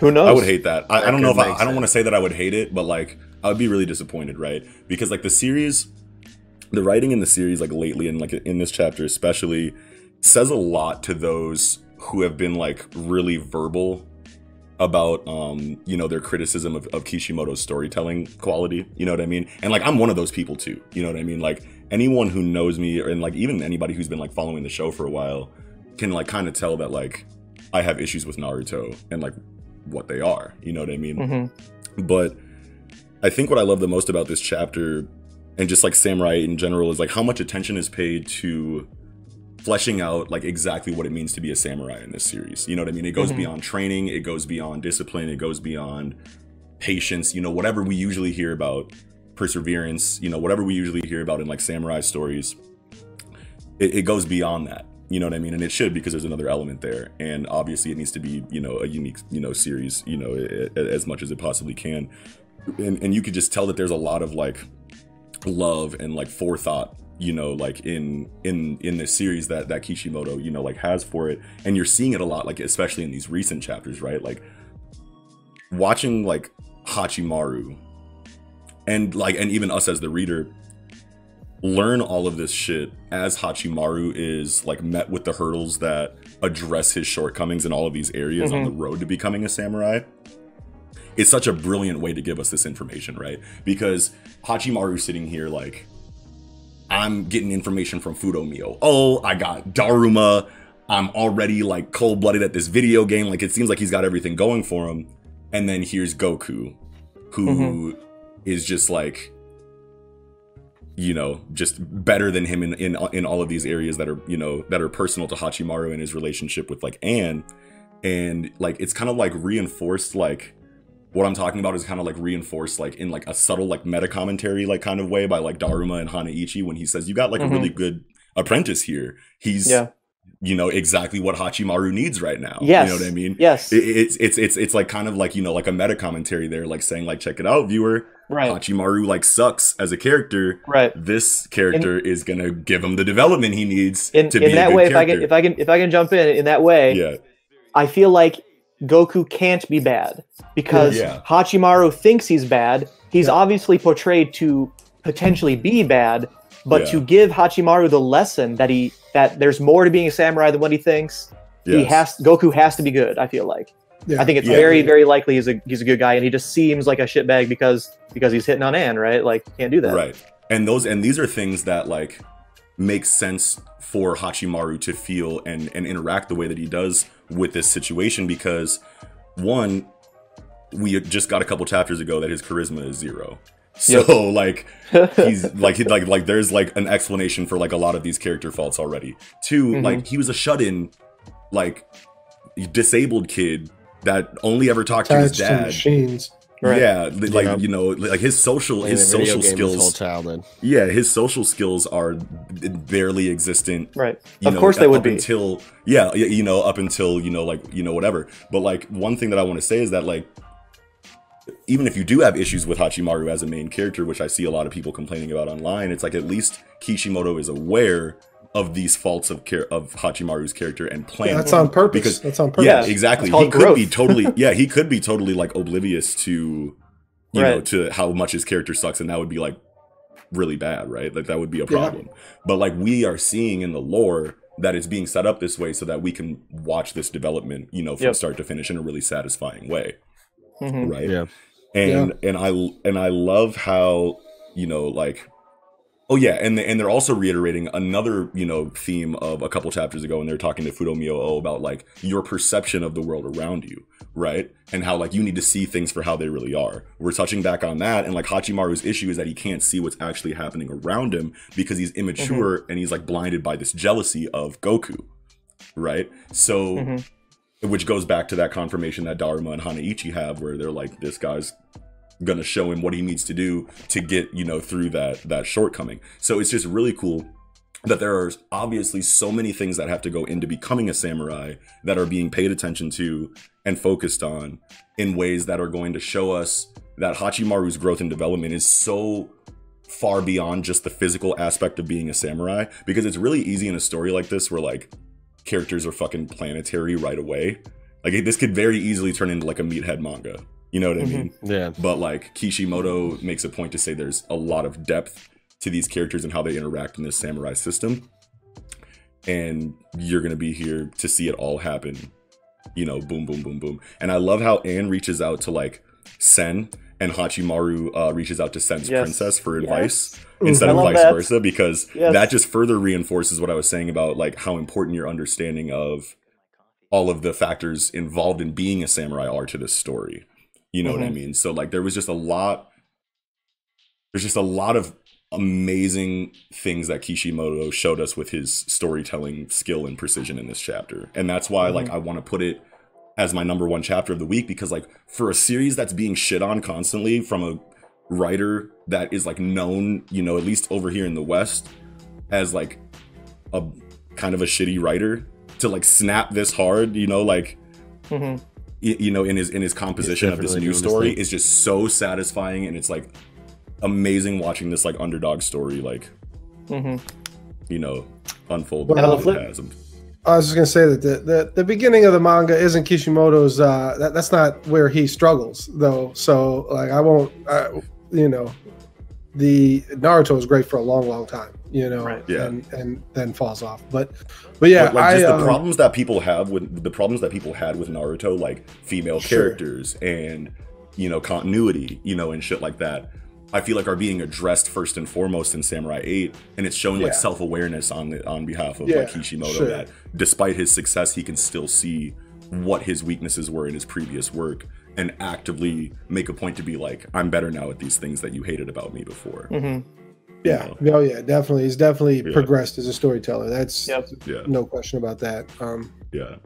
Who knows? I would hate that. I, I don't know if I, I don't want to say that I would hate it, but like I would be really disappointed, right? Because like the series, the writing in the series, like lately, and like in this chapter especially, says a lot to those who have been like really verbal about um you know their criticism of, of kishimoto's storytelling quality you know what i mean? And like i'm one of those people too you know what i mean? Like anyone who knows me and like even anybody who's been like following the show for a while can like kind of tell that like i have issues with naruto and like what they are you know what i mean? Mhm. but I think what I love the most about this chapter and just like Samurai in general is like how much attention is paid to fleshing out like exactly what it means to be a samurai in this series. You know what I mean? It goes Mhm. beyond training, it goes beyond discipline, it goes beyond patience, you know, whatever we usually hear about perseverance, you know, whatever we usually hear about in like samurai stories. It, it goes beyond that. You know what I mean? And it should because there's another element there. And obviously it needs to be, you know, a unique, you know, series, you know, as much as it possibly can and, and you could just tell that there's a lot of like love and like forethought you know like in in in this series that that kishimoto you know like has for it and you're seeing it a lot like especially in these recent chapters right like watching like hachimaru and like and even us as the reader learn all of this shit as hachimaru is like met with the hurdles that address his shortcomings in all of these areas on Mhm. the road to becoming a samurai it's such a brilliant way to give us this information, right? Because Hachimaru's sitting here like, I'm getting information from Fudomio. Oh, I got Daruma. I'm already like cold blooded at this video game. Like it seems like he's got everything going for him. And then here's Goku, who mm-hmm. is just like, you know, just better than him in, in in all of these areas that are you know that are personal to Hachimaru and his relationship with like Ann, and like it's kind of like reinforced like what I'm talking about is kind of like reinforced like in like a subtle like meta commentary like kind of way by like Daruma and Hanaichi when he says you got like Mhm. a really good apprentice here. He's Yeah. you know exactly what Hachimaru needs right now. Yes. You know what I mean? Yes. It, it's it's it's it's like kind of like you know like a meta commentary there, like saying like check it out, viewer. right. Hachimaru like sucks as a character. Right. This character is gonna give him the development he needs In, to be in a that good way, if I character. can, if I can, if I can jump in in that way, yeah, I feel like Goku can't be bad because Yeah. Hachimaru thinks he's bad. He's obviously portrayed to potentially be bad, but Yeah. to give Hachimaru the lesson that he that there's more to being a samurai than what he thinks, he has Goku has to be good. I feel like. Yeah. I think it's Yeah. very, very likely he's a he's a good guy, and he just seems like a shitbag because because he's hitting on Ann, right? Like can't do that. Right. And those and these are things that like make sense for Hachimaru to feel and and interact the way that he does with this situation because one we just got a couple chapters ago that his charisma is zero. So Yep. like he's like he, like like there's like an explanation for like a lot of these character faults already. 2 Mhm. like he was a shut-in like disabled kid that only ever talked to his attached to dad. machines. Right. Yeah, li- like Yeah. you know, like his social his social game his whole skills childhood. yeah, his social skills are barely existent. Right. You Of know, course they up would be. until yeah, you know, up until you know, like you know, whatever. But like one thing that I want to say is that like even if you do have issues with Hachimaru as a main character, which I see a lot of people complaining about online, it's like at least Kishimoto is aware of these faults of care of Hachimaru's character and plan. Yeah, that's on purpose. Because- that's on purpose. yeah, Yeah, exactly. He called could be totally yeah, he could be totally like oblivious to you know to how much his character sucks and that would be like really bad, right? Like that would be a Yeah. problem. But like we are seeing in the lore that it's being set up this way so that we can watch this development, you know, from Yep. start to finish in a really satisfying way, Mhm. right? Yeah. and and I and I love how you know like oh yeah and and they're also reiterating another you know theme of a couple chapters ago and they're talking to Fudomio O about like your perception of the world around you right? And how like you need to see things for how they really are. We're touching back on that and like Hachimaru's issue is that he can't see what's actually happening around him because he's immature and he's like blinded by this jealousy of Goku right? So Mhm. which goes back to that confirmation that Daruma and Hanaichi have, where they're like, this guy's gonna show him what he needs to do to get you know through that that shortcoming. So it's just really cool that there are obviously so many things that have to go into becoming a samurai that are being paid attention to and focused on in ways that are going to show us that Hachimaru's growth and development is so far beyond just the physical aspect of being a samurai because it's really easy in a story like this where like characters are fucking planetary right away. Like this could very easily turn into like a meathead manga. You know what I Mhm. mean? Yeah. But like Kishimoto makes a point to say there's a lot of depth to these characters and how they interact in this samurai system. And you're gonna be here to see it all happen. You know, boom, boom, boom, boom. And I love how Ann reaches out to like Sen and Hachimaru uh, reaches out to Sen's Yes. princess for advice Mhm. instead I of vice that. versa because Yes. that just further reinforces what I was saying about like how important your understanding of all of the factors involved in being a samurai are to this story. You know what I Mhm. mean? So like there was just a lot there's just a lot of amazing things that Kishimoto showed us with his storytelling skill and precision in this chapter. And that's why like I want to put it as my number one chapter of the week because like for a series that's being shit on constantly from a writer that is like known, you know, at least over here in the West as like a kind of a shitty writer to like snap this hard, you know, like Mhm. Y- you know in his in his composition of this new story thing. is just so satisfying and it's like amazing watching this like underdog story like Mhm. you know unfold Well, the way on the flip- I was just gonna say that the, the, the beginning of the manga isn't Kishimoto's. Uh, that, that's not where he struggles though. So like I won't. Uh, you know, the Naruto is great for a long, long time. You know, Right. Yeah. and and then falls off. But but yeah, but like I just the um, problems that people have with the problems that people had with Naruto, like female Sure. characters and you know continuity, you know, and shit like that. I feel like are being addressed first and foremost in Samurai 8, and it's showing like self awareness on the on behalf of Yeah, like Kishimoto sure. that despite his success, he can still see what his weaknesses were in his previous work and actively make a point to be like, I'm better now at these things that you hated about me before. Mhm. Yeah, oh yeah, definitely. He's definitely Yeah. progressed as a storyteller. That's Yep. Yeah, no question about that. Um, yeah.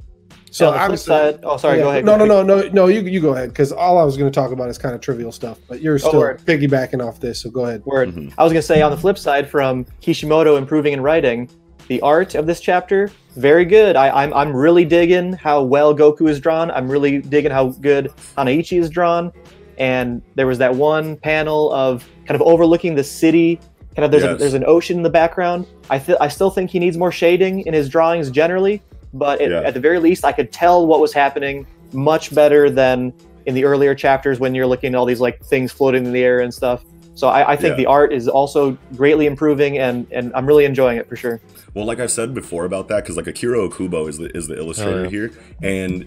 so on the flip obviously, side, oh sorry, yeah, go ahead. No, no, quickly. no, no, no. You you go ahead because all I was going to talk about is kind of trivial stuff. But you're still word. piggybacking off this, so go ahead. Word. Mhm. I was gonna say on the flip side, from Kishimoto improving in writing, the art of this chapter very good. I, I'm I'm really digging how well Goku is drawn. I'm really digging how good Hanaichi is drawn. And there was that one panel of kind of overlooking the city. Kind of there's a, there's an ocean in the background. I feel I still think he needs more shading in his drawings generally, but it, Yeah. at the very least, I could tell what was happening much better than in the earlier chapters when you're looking at all these like things floating in the air and stuff. So I, I think Yeah. the art is also greatly improving, and and I'm really enjoying it for sure. Well, like I've said before about that, because like Akira Okubo is the is the illustrator Oh, yeah. here, and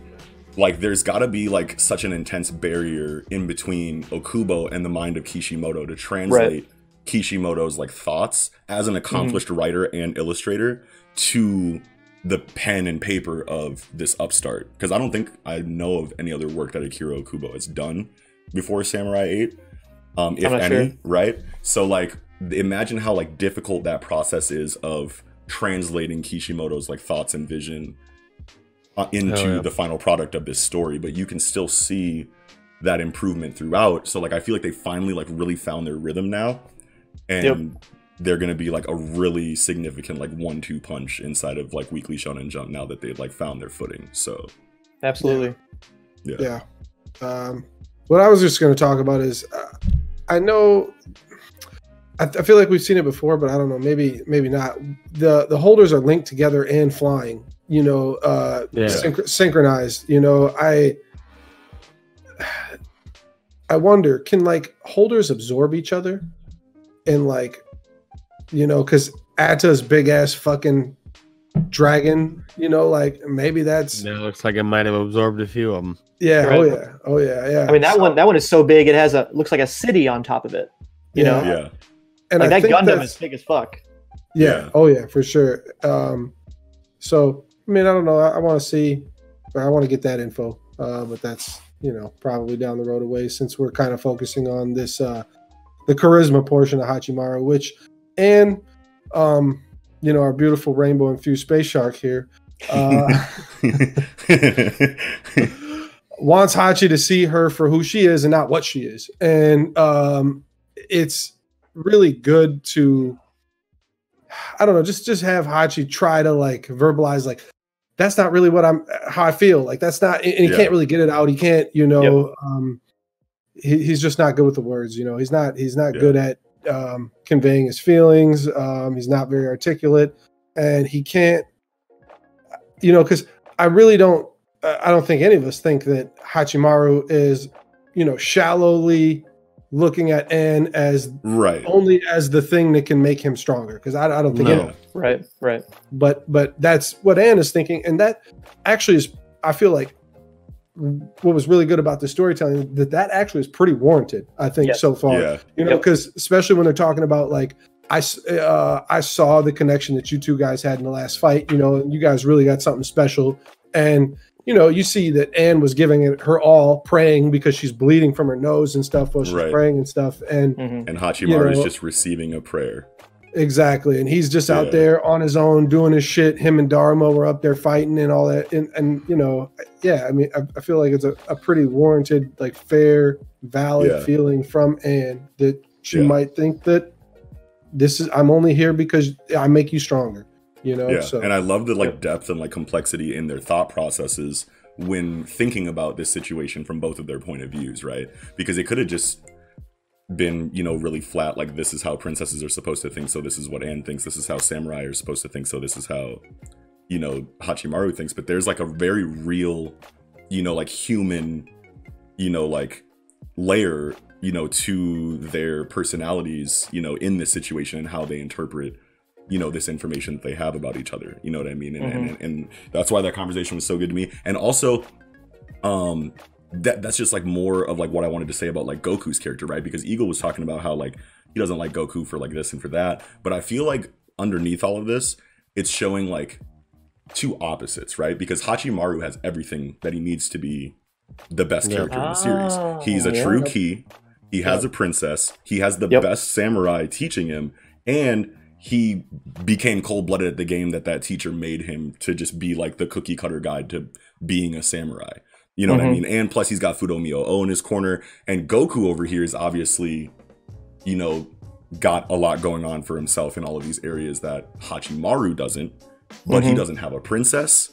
like there's got to be like such an intense barrier in between Okubo and the mind of Kishimoto to translate Kishimoto's like thoughts as an accomplished writer and illustrator to the pen and paper of this upstart. Because I don't think I know of any other work that Akira Okubo has done before Samurai 8, um, if any, sure. right? So like imagine how like difficult that process is of translating Kishimoto's like thoughts and vision uh, into Oh, yeah. the final product of this story, but you can still see that improvement throughout. So like I feel like they finally like really found their rhythm now, and they're gonna be like a really significant like one-two punch inside of like Weekly Shonen Jump now that they've like found their footing. So Absolutely. yeah, Yeah. Um, what I was just going to talk about is, uh, I know, I, I feel like we've seen it before, but I don't know. Maybe, maybe not. the The holders are linked together and flying. You know, uh, Yeah. synch- synchronized. You know, I. I wonder, can like holders absorb each other, and like you know, because Ata's big ass fucking dragon, you know, like maybe that's It looks like it might have absorbed a few of them. yeah, oh yeah, oh yeah, yeah. I mean that So- one that one is so big it has a looks like a city on top of it. You know, Yeah. Yeah. and like I that think Gundam is big as fuck. Yeah. Yeah. Oh yeah, for sure. Um, so I mean, I don't know. I, I want to see, or I want to get that info. Uh, but that's you know probably down the road away since we're kind of focusing on this uh, the charisma portion of Hachimaru, which and um, you know our beautiful rainbow infused space shark here. Uh, wants Hachi to see her for who she is and not what she is. And um, it's really good to, I don't know, just just have Hachi try to like verbalize like that's not really what I'm how I feel. Like that's not, and he Yeah. can't really get it out. He can't, you know, um, he, he's just not good with the words. You know, he's not he's not Yeah. good at um, conveying his feelings. Um, he's not very articulate, and he can't, you know, because I really don't. I I don't think any of us think that Hachimaru is, you know, shallowly looking at Ann as right. only as the thing that can make him stronger. Because I, I don't think, No. Right, right. but but that's what Ann is thinking, and that actually is. I feel like what was really good about the storytelling that that actually is pretty warranted. I think Yes. so far Yeah. you know Yep. because especially when they're talking about like I, s- uh, I saw the connection that you two guys had in the last fight you know you guys really got something special and you know you see that ann was giving it her all praying because she's bleeding from her nose and stuff while she's Right. praying and stuff and hmm And Hachimaru is know- just receiving a prayer. Exactly and he's just out there on his own doing his shit him and daruma were up there fighting and all that and, and you know yeah i mean i, I feel like it's a, a pretty warranted like fair valid Yeah. feeling from ann that she Yeah. might think that this is i'm only here because i make you stronger you know Yeah. so And I love the like depth and like complexity in their thought processes when thinking about this situation from both of their point of views, right? Because it could have just been, you know, really flat, like this is how princesses are supposed to think, so this is what Ann thinks, this is how samurai are supposed to think, so this is how, you know, Hachimaru thinks. But there's like a very real, you know, like human, you know, like layer, you know, to their personalities, you know, in this situation and how they interpret you know this information that they have about each other. You know what i mean? And, and, and that's why that conversation was so good to me. And also um that that's just like more of like what i wanted to say about like goku's character right? Because eagle was talking about how like he doesn't like goku for like this and for that. But i feel like underneath all of this it's showing like two opposites right? Because hachimaru has everything that he needs to be the best Yeah. character in the Ah, series he's a yeah. true key he has a princess. He has the Yep. best samurai teaching him. And he became cold-blooded at the game that that teacher made him to just be like the cookie cutter guide to being a samurai you know what i Mhm. mean and plus he's got fudomio o in his corner and goku over here is obviously you know got a lot going on for himself in all of these areas that hachimaru doesn't but he Mhm. doesn't have a princess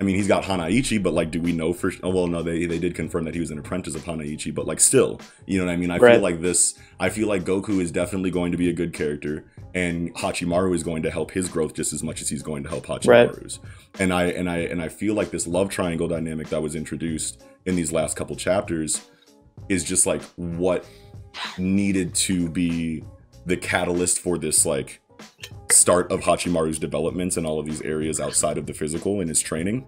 I mean, he's got Hanaichi, but like, do we know for? Oh, well, no, they they did confirm that he was an apprentice of Hanaichi, but like, still, you know what I mean? I Right. feel like this. I feel like Goku is definitely going to be a good character, and Hachimaru is going to help his growth just as much as he's going to help Hachimaru's. And I and I and I feel like this love triangle dynamic that was introduced in these last couple chapters is just like what needed to be the catalyst for this like start of Hachimaru's developments in all of these areas outside of the physical in his training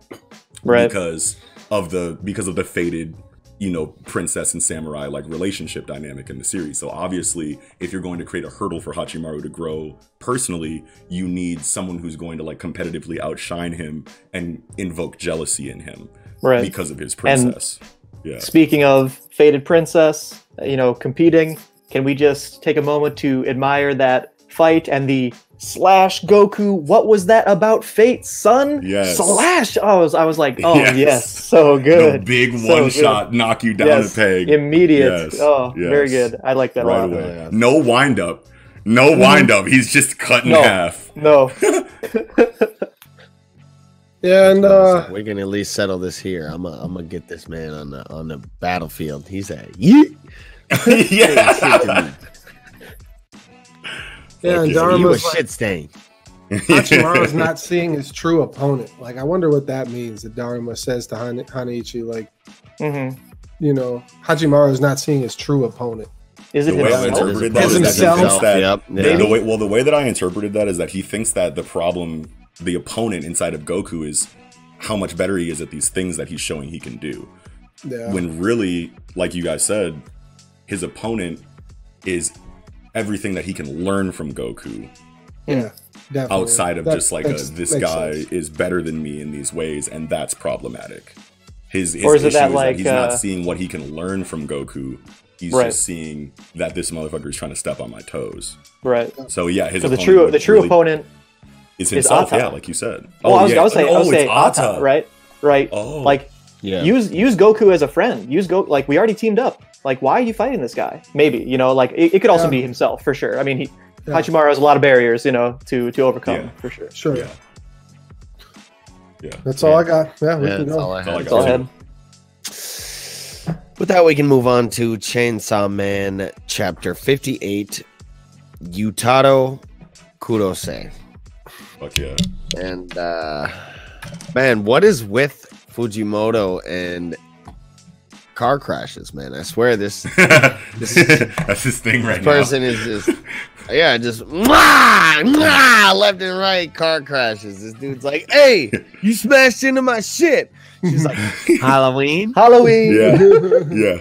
Right. because of the because of the faded you know princess and samurai like relationship dynamic in the series. So obviously if you're going to create a hurdle for hachimaru to grow personally you need someone who's going to like competitively outshine him and invoke jealousy in him right. because of his princess. Yeah. Speaking of Faded Princess, you know, competing, can we just take a moment to admire that fight and the slash Goku? What was that about fate, son? Yes. Slash. Oh, I was, I was like, oh Yes. yes, so the good. big So one good. shot knock you down Yes. a peg Immediate. Yes. Oh, very good. I like that a lot. away no wind up no wind up he's just cut in No. half No. yeah and uh we can at least settle this here. I'm gonna I'm gonna get this man on the on the battlefield. He's a yeet. yeah yeah and Fuck yeah. You a daruma's like, shit stain. Hachimaru's not seeing his true opponent like i wonder what that means that daruma says to Han- hanaichi like hmm you know hachimaru is not seeing his true opponent Is it The way I interpreted that is that he Himself. thinks that Yep, yeah. the way well the way that I interpreted that is that he thinks that the problem, the opponent inside of Goku is how much better he is at these things that he's showing he can do. Yeah. When really, like you guys said, his opponent is everything that he can learn from Goku yeah. Definitely. outside of That just like a, this guy sense. is better than me in these ways, and that's problematic. His, his or is it that is like that he's not uh, seeing what he can learn from Goku. He's Right. just seeing that this motherfucker is trying to step on my toes. Right. So yeah, his So the true the true really- opponent. is is himself. Ata. Yeah, like you said. Oh, I was, yeah. I was saying, I was Oh, saying it's Ata, right? Right. Oh, Like Yeah. use use Goku as a friend. Use Go like we already teamed up. Like why are you fighting this guy? Maybe you know like it, it could also Yeah. be himself for sure. I mean he Yeah. Hachimaru has a lot of barriers you know to to overcome Yeah. for sure. Sure. Yeah. Yeah. That's all I got. Yeah, we Yeah, can that's go. all I That's all I had. got. Go ahead. With that, we can move on to Chainsaw Man chapter 58, Utaro Kurose. Fuck yeah. And, uh, man, what is with Fujimoto and car crashes, man? I swear this That's his thing right now. This person is just, yeah, just mwah, mwah, left and right car crashes. This dude's like, hey, you smashed into my shit. She's like, Halloween? Halloween. Yeah.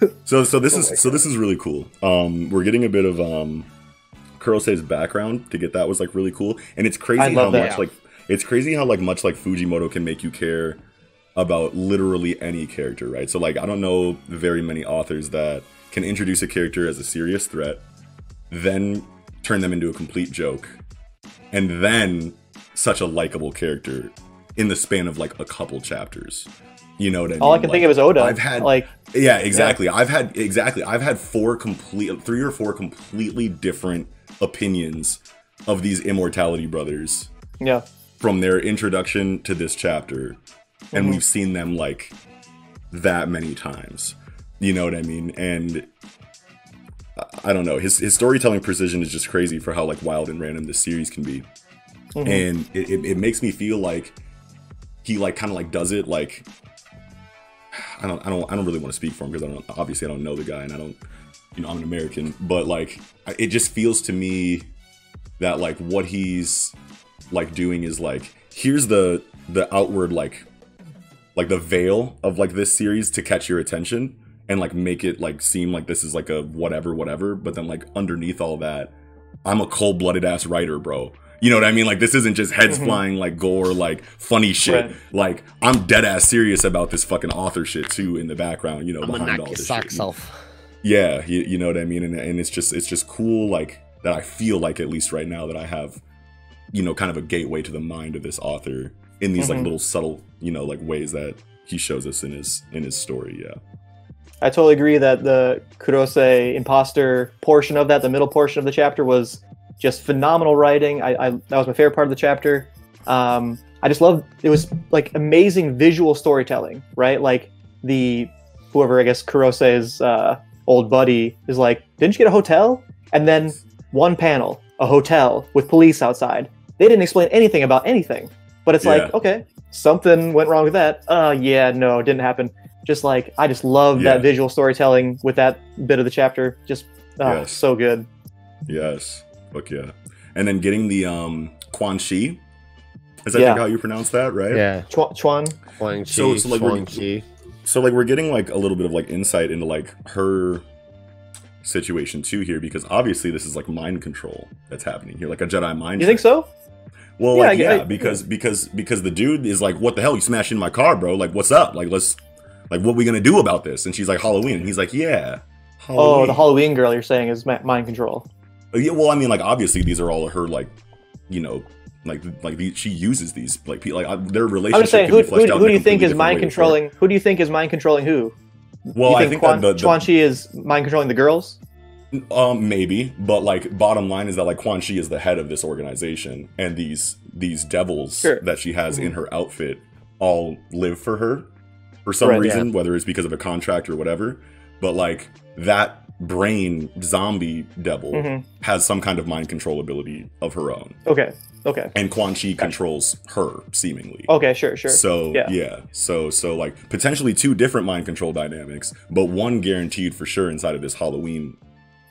Yeah. So so Oh this is so this is really cool. Um we're getting a bit of um Kurose's background to get that was like really cool. And it's crazy how that. much like it's crazy how like much like Fujimoto can make you care about literally any character, right? So like I don't know very many authors that can introduce a character as a serious threat, then turn them into a complete joke, and then such a likable character in the span of like a couple chapters. You know what I mean? All I can think of is Oda. I've had like yeah, exactly. I've had exactly. I've had four complete, three or four completely different opinions of these Immortality brothers yeah. from their introduction to this chapter, and mm-hmm. we've seen them like that many times. You know what I mean? And I- I don't know. His his storytelling precision is just crazy for how like wild and random this series can be, mm-hmm. and it, it, it makes me feel like he like kind of like does it like I don't I don't I don't really want to speak for him because I don't obviously I don't know the guy and I don't you know I'm an American but like it just feels to me that like what he's like doing is like here's the the outward like like the veil of like this series to catch your attention and like make it like seem like this is like a whatever whatever but then like underneath all that I'm a cold-blooded ass writer bro you know what I mean like this isn't just heads flying like gore like funny shit Right. like I'm dead ass serious about this fucking author shit too in the background you know I'm behind all your this socks shit off. yeah you, you know what i mean and, and it's just it's just cool like that i feel like at least right now that i have you know kind of a gateway to the mind of this author in these like Mhm. little subtle you know like ways that he shows us in his in his story yeah I totally agree that the Kurose imposter portion of that, the middle portion of the chapter, was just phenomenal writing. I, I that was my favorite part of the chapter. Um, I just love it was like amazing visual storytelling, right? Like the whoever I guess Kurose's uh, old buddy is like, didn't you get a hotel? And then one panel, a hotel with police outside. They didn't explain anything about anything, but it's Yeah. like, okay, something went wrong with that. Uh, yeah, no, it didn't happen. Just like I just love Yeah. that visual storytelling with that bit of the chapter. Just uh, Yes. so good. yes fuck yeah and then getting the um quan chi is that Yeah. how you pronounce that right Yeah. Chuan, Chuan Huang Chi. So it's like we're- Chi. so like we're getting like a little bit of like insight into like her situation too here because obviously this is like mind control that's happening here like a jedi mind you think so? Well, Yeah, like, yeah, because because because the dude is like, "What the hell? You smashed into my car, bro? Like, what's up? Like, let's like, what we gonna do about this?" And she's like, "Halloween." And he's like, "Yeah, Oh, the Halloween girl you're saying is mind control. Yeah, well, I mean, like, obviously, these are all her like, you know, like like the, she uses these like pe- like uh, their relationship. I'm saying, can who, be fleshed who, out who do you think is mind controlling? Who do you think is mind controlling who? Well, you I think think Quan, the, the Chuan Chi is mind controlling the girls? Um, maybe, but like bottom line is that like Quan Chi is the head of this organization, and these these devils Sure. that she has Mhm. in her outfit all live for her for some Right, reason, whether it's because of a contract or whatever. But like that brain zombie devil Mhm. has some kind of mind control ability of her own, Okay, okay, and Quan Chi controls her seemingly. okay, sure, sure. So Yeah. yeah. so so like potentially two different mind control dynamics, but one guaranteed for sure inside of this Halloween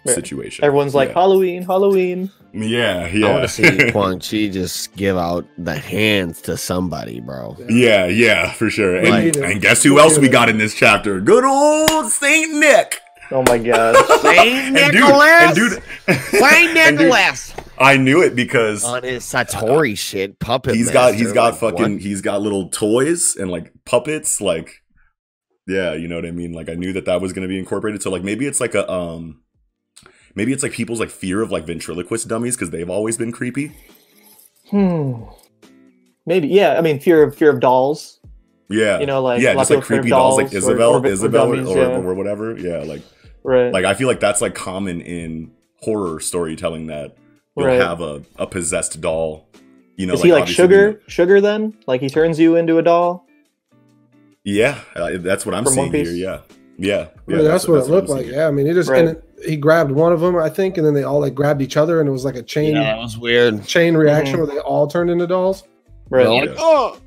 Yeah. situation. Everyone's like yeah. Halloween, Halloween. yeah, yeah. I yeah. want to see Quan Chi just give out the hands to somebody, bro. Yeah, yeah, for sure. And, Like- and guess who else we got in this chapter? Good old Saint Nick. Oh my god. Saint And dude, Nicholas, and dude, Saint and dude, Nicholas I knew it because on his Satori shit puppet. he's got he's master, got like, fucking what? he's got little toys and like puppets like yeah you know what i mean like i knew that that was going to be incorporated so like maybe it's like a um maybe it's like people's like fear of like ventriloquist dummies because they've always been creepy hmm. Maybe. Yeah. I mean, fear of fear of dolls. yeah You know, like, yeah just like creepy dolls like dolls or- isabel or- or isabel or, dummies, or, yeah. or whatever yeah like Right. like i feel like that's like common in horror storytelling that you'll Right. have a, a possessed doll you know Is he like obviously sugar? Sugar then? Like he turns you into a doll? yeah uh, that's what i'm From One seeing here Piece? yeah yeah, I mean, that's, what it looked I'm like. seeing. Yeah, I mean, he just Right. and it, he grabbed one of them, I think, and then they all like grabbed each other, and it was like a chain Yeah, that was weird. chain reaction Mhm. where they all turned into dolls. Right. They're like, Yeah. oh,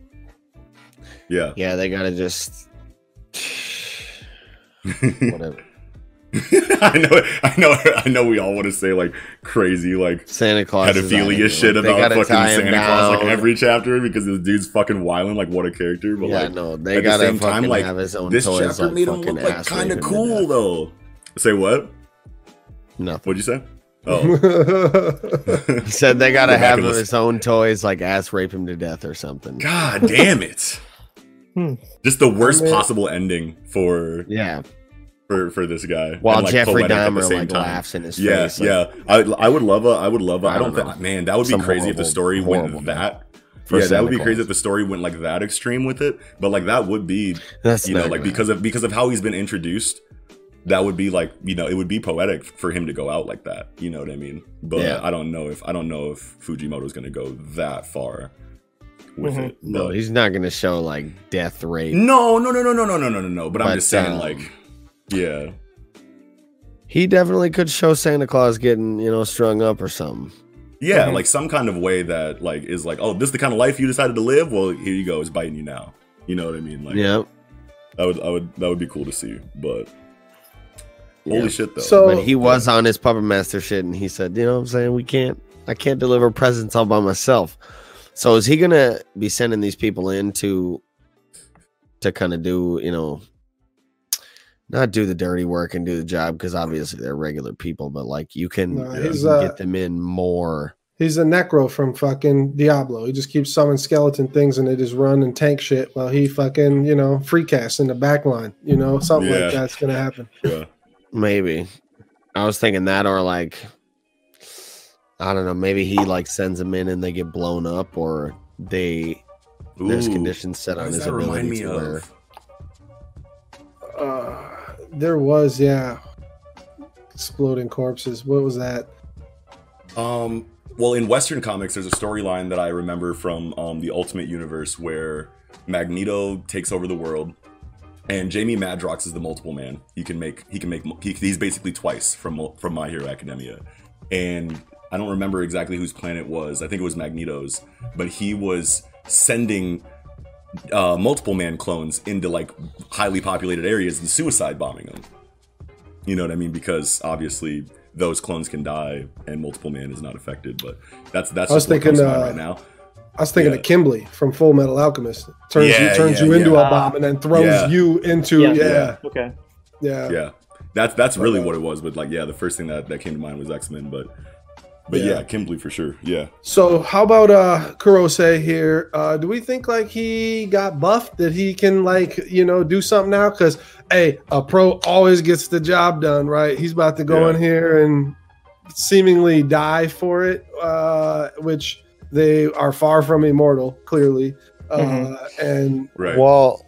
yeah yeah, they gotta just whatever. I know, I know, I know. We all want to say like crazy, like Santa Claus is out of pedophilia shit Like, about fucking tie him Santa Claus, like every chapter, because this dude's fucking wilding. Like, what a character! But yeah, like, no, they at the gotta same fucking time, like, have his own this toys. chapter like, made him fucking look like ass kind of cool, though. Say what? No, What'd you say? Oh, he said they gotta Go have and his own toys, like ass rape him to death or something. god damn it! Hmm. Just the worst I mean- possible ending for Yeah, for for this guy. while and, like, Jeffrey poetic at the Dahmer same like time. laughs in his Yeah, face. like, yeah. I I would love a I would love a I I don't don't think man that would be Some crazy if the story went death that. for yeah, that would be crazy if the story went like that extreme with it. But like that would be That's you know like gonna because of because of how he's been introduced. That would be like you know it would be poetic for him to go out like that. You know what I mean? But Yeah. I don't know if I don't know if Fujimoto's going to go that far with Mhm. it. No, he's not gonna show like death rate. no, no, no, no, no, no, no, no, no, no. But, I'm just saying um, like yeah. He definitely could show Santa Claus getting you know strung up or something. Yeah, Mhm. like some kind of way that like is like, oh, this is the kind of life you decided to live. Well, here you go, it's biting you now. You know what I mean? Like, yeah, that would, I would, that would be cool to see. But holy Yeah. shit, though. So- but he was on his puppet master shit, and he said, you know, what I'm saying we can't, I can't deliver presents all by myself. So is he gonna be sending these people in to, to kind of do, you know, not do the dirty work and do the job because obviously they're regular people, but like you can, No, you can uh, get them in more. He's a necro from fucking Diablo. He just keeps summoning skeleton things and they just run and tank shit while he fucking, you know, free cast in the back line. You know, something Yeah. like that's gonna happen. yeah. Maybe. I was thinking that, or like, I don't know. Maybe he like sends them in and they get blown up, or they there's conditions set on his that ability to where. of? Uh, there was, yeah, exploding corpses. What was that? Um, well, in Western comics, there's a storyline that I remember from um, the Ultimate Universe where Magneto takes over the world, and Jamie Madrox is the Multiple Man. He can make he can make he, he's basically twice from from My Hero Academia, and I don't remember exactly whose planet was. I think it was Magneto's, but he was sending uh, Multiple Man clones into like highly populated areas and suicide bombing them. You know what I mean? Because obviously those clones can die and multiple man is not affected. But that's that's I was just what comes thinking, to mind uh, right now. I was thinking Yeah. of Kimblee from Full Metal Alchemist. Turns Yeah, you turns yeah, you into yeah. a bomb and then throws Yeah. you into yeah, Yeah. yeah. Okay. Yeah, that's that's really what it was. But like, yeah, the first thing that that came to mind was X Men. But but Yeah. yeah. Kimblee for sure. Yeah. So how about uh Kurose here? Uh do we think like he got buffed that he can like, you know, do something now? Cause hey, a pro always gets the job done, right? He's about to go Yeah. in here and seemingly die for it, uh, which they are far from immortal, clearly. Uh Mhm. and Right. Well,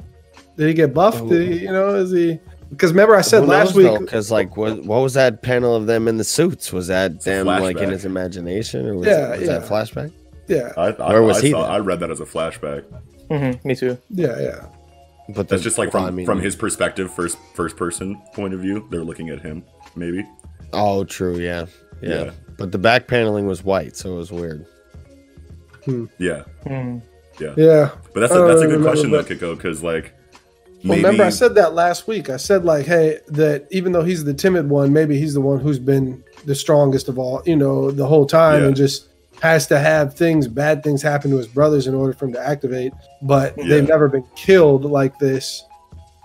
did he get buffed? Did he, you know, is he because remember I said last week because like what what was that panel of them in the suits? Was that a them like in his imagination or was, Yeah, it, was yeah. that flashback? yeah, I, I, Where was I he saw- I read that as a flashback. hmm Me too. yeah, yeah. But That's the- just like well, from I mean- from his perspective, first first person point of view. They're looking at him, maybe. Oh, true. Yeah, yeah. Yeah. But the back paneling was white, so it was weird. Yeah. Hmm. Yeah. But that's I a, don't that's a good question though, remember, Kiko, because like Well, remember, I said that last week. I said like, hey, that even though he's the timid one, maybe he's the one who's been the strongest of all, you know, the whole time, Yeah. and just has to have things, bad things happen to his brothers in order for him to activate. But Yeah. they've never been killed like this,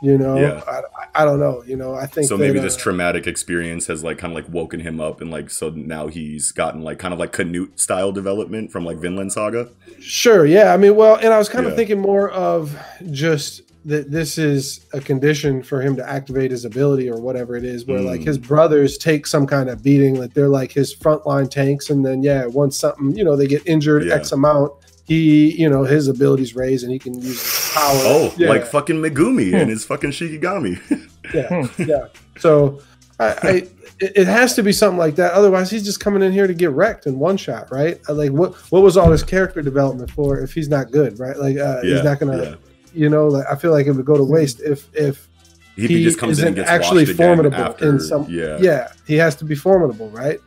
you know. Yeah. I, I don't know, you know. I think so that, maybe uh, this traumatic experience has like kind of like woken him up and like so now he's gotten like kind of like Canute style development from like Vinland Saga. Sure, yeah. I mean, well, and I was kind of thinking more of just that this is a condition for him to activate his ability or whatever it is, where like Mm. his brothers take some kind of beating, like they're like his frontline tanks, and then yeah, once something, you know, they get injured Yeah. X amount, he, you know, his abilities raise and he can use his power. Oh, yeah, like fucking Megumi and his fucking Shikigami. yeah, yeah. So I, I it, it has to be something like that. Otherwise, he's just coming in here to get wrecked in one shot, right? Uh, Like what what was all this character development for if he's not good, right? Like uh, yeah, he's not gonna yeah. you know like i feel like it would go to waste if if He, he just comes in and isn't gets actually formidable after, in some yeah. yeah he has to be formidable right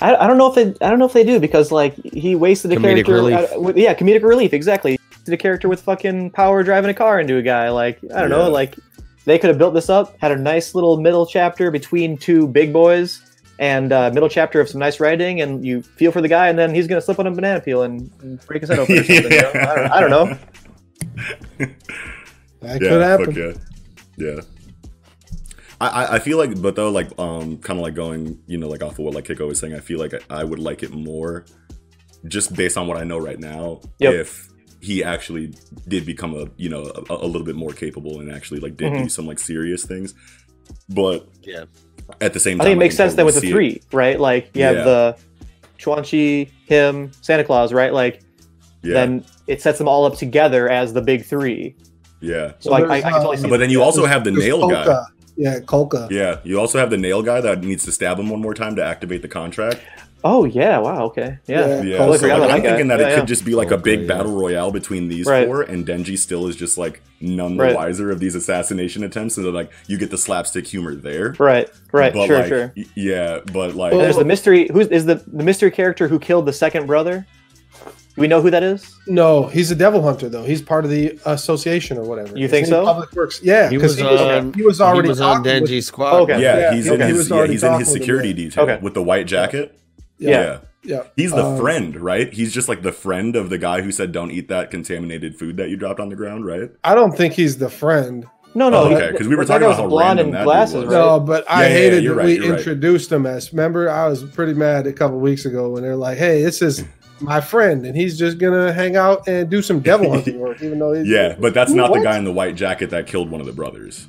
I, I don't know if they I don't know if they do because like he wasted a Comedic character. relief. uh, with, yeah, comedic relief exactly. Wasted a character with fucking power driving a car into a guy. Like I don't know. Like they could have built this up, had a nice little middle chapter between two big boys, and uh, middle chapter of some nice writing, and you feel for the guy, and then he's gonna slip on a banana peel and break his head open or something. you know? I, don't, I don't know. that yeah, could happen fuck yeah, yeah. I, I- I feel like, but though, like, um, kind of like going, you know, like off of what like Kiko was saying, I feel like I, I would like it more, just based on what I know right now. Yep. If he actually did become a, you know, a, a little bit more capable and actually like did Mhm. do some like serious things, but Yeah. at the same time, I think it makes can sense then with the totally see it. three, right? Like you Yeah. have the Chuan Chi, him, Santa Claus, right? Like Yeah, then it sets them all up together as the big three. yeah. So I, I, I can totally see But then you also have the There's nail guy. Kolka. yeah kolka Yeah, you also have the nail guy that needs to stab him one more time to activate the contract. Oh yeah! Wow. Okay. Yeah. Yeah. Yeah, so like, I'm that guy. thinking that Yeah, it yeah. could just be like a big yeah. battle royale between these Right. four, and Denji still is just like none the Right. wiser of these assassination attempts, and then like you get the slapstick humor there. Right. Right. But, sure. like, sure. Yeah, but like, And there's the mystery. Who's is the the mystery character who killed the second brother? Do we know who that is? no he's a devil hunter though he's part of the association or whatever You Isn't think so? public works yeah He 'cause was he was, on- he was already he was on talking Denji's squad. Okay. yeah, Yeah, he's okay, in his was yeah, he's in his talking with him, security yeah. detail Okay. with the white jacket. yeah Yeah. yeah He's the Um, friend, right? He's just like the friend of the guy who said, "Don't eat that contaminated food that you dropped on the ground," right? i don't think he's the friend No, no. Oh, he- okay, 'cause we were talking about was how blonde random and that glasses, was. right? No, but I Yeah, yeah, hated you're that right, we you're right. introduced him as. Remember, I was pretty mad a couple weeks ago when they're like, "Hey, this is my friend, and he's just gonna hang out and do some devil hunting work," even though he's Yeah, but that's not What? the guy in the white jacket that killed one of the brothers.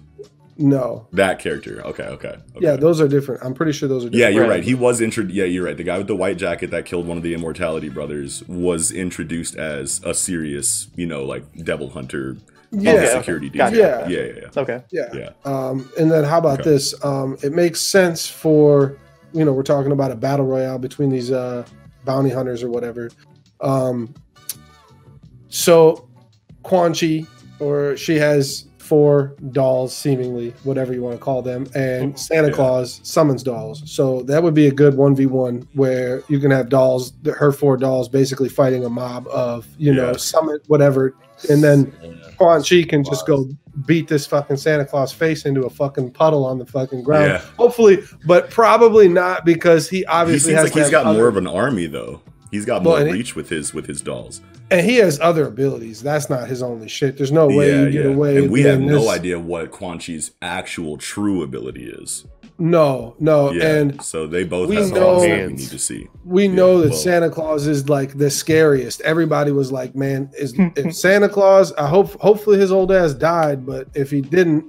No, That character. Okay, okay. okay. yeah, those are different. I'm pretty sure those are. Yeah, you're Right. right. He was introduced. Yeah, you're right. The guy with the white jacket that killed one of the Immortality brothers was introduced as a serious, you know, like devil hunter of the Yeah, Okay. security Gotcha. detail. Yeah. Yeah, yeah, yeah. Okay. yeah. Yeah. Um, and then how about Okay. this? Um, it makes sense for you know we're talking about a battle royale between these uh, bounty hunters or whatever. Um, so Quan Chi, or she has four dolls, seemingly whatever you want to call them, and Santa Yeah. Claus summons dolls. So that would be a good one v one where you can have dolls, her four dolls, basically fighting a mob of you know Yeah. summon whatever, and then Quan Chi can just go beat this fucking Santa Claus face into a fucking puddle on the fucking ground. Yeah. Hopefully, but probably not because he He obviously seems has like he's got other- more of an army though. He's got Well, more he- reach with his with his dolls. and he has other abilities. That's not his only shit. There's no way yeah, you get yeah. away. and we have being no idea what Quan Chi's actual true ability is. No, no, Yeah, and so they both we have know- something that we need to see. we know that well- Santa Claus is like the scariest. Everybody was like, "Man, is if Santa Claus?" I hope, hopefully, his old ass died, but if he didn't,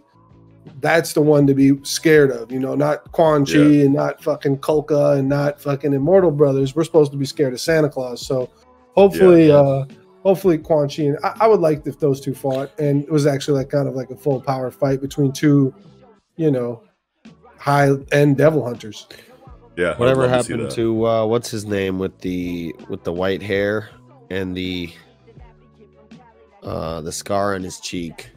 that's the one to be scared of. You know, not Quan Chi Yeah. and not fucking Kolka and not fucking Immortal Brothers. We're supposed to be scared of Santa Claus. So, hopefully, uh hopefully Quan Chi and I, I would like if those two fought, and it was actually like kind of like a full power fight between two, you know, high end devil hunters. Yeah, Whatever happened that. to uh, what's his name with the with the white hair and the uh the scar on his cheek?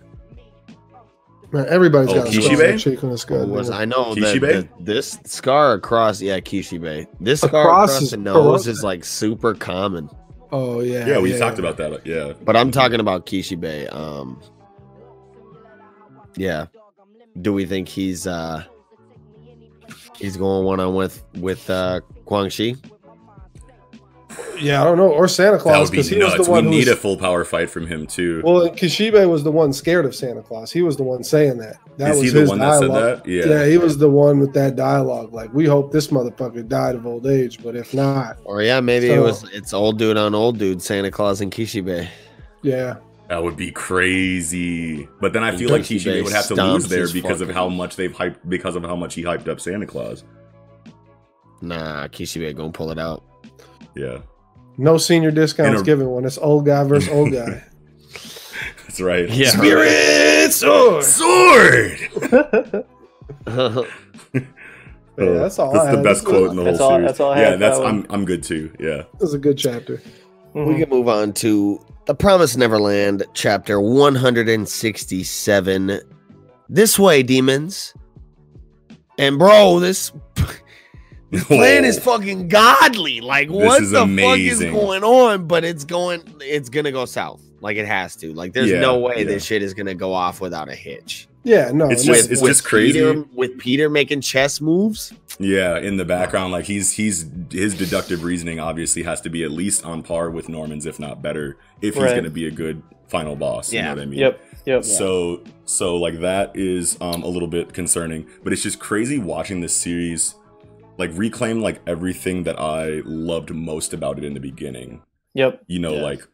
Man, everybody's Oh, got a scar Kishibe? on the cheek on this guy. What was I know that, that this scar across yeah Kishibe this scar Across across, the nose throat? is like super common. Oh yeah. Yeah, we talked about that. Yeah, But I'm talking about Kishibe. Um, Yeah. Do we think he's uh he's going one on with with uh Guang Shi? Yeah, I don't know. Or Santa That Claus would be because he was the We one who need was, a full power fight from him too. Well, Kishibe was the one scared of Santa Claus. He was the one saying that. That Is was he the his one that said dialogue. that? Yeah. Yeah, he was the one with that dialogue. Like, we hope this motherfucker died of old age, but if not, Or yeah, maybe it was it's old dude on old dude, Santa Claus and Kishibe. yeah, That would be crazy. But then I feel like Dutchy Kishibe would have to lose there because of how much they've hyped because of how much he hyped up Santa Claus. Nah, Kishibe gonna pull it out. Yeah. no senior discounts a- given when it's old guy versus old guy. That's right. Yeah. Spirit sword. Sword. Yeah, that's all. That's I the had. best This quote in the whole That's all- series. that's all I yeah, had that's that I'm I'm good too. Yeah. was a good chapter. Mhm. We can move on to The Promised Neverland, chapter 167. This way, demons. And bro, this plan is fucking godly. Like, This what the fuck is going on? But it's going, it's gonna go south. Like it has to. Like, there's Yeah, no way yeah. this shit is gonna go off without a hitch. Yeah, no, It's no, just- it's with just crazy. Peter, with Peter making chess moves. Yeah, in the background, like he's he's his deductive reasoning obviously has to be at least on par with Norman's, if not better, if he's gonna be a good final boss. You Yeah. know what I mean? Yep. Yep. So so like that is um a little bit concerning, but it's just crazy watching this series like reclaim like everything that I loved most about it in the beginning. Yep. You know, Yeah. like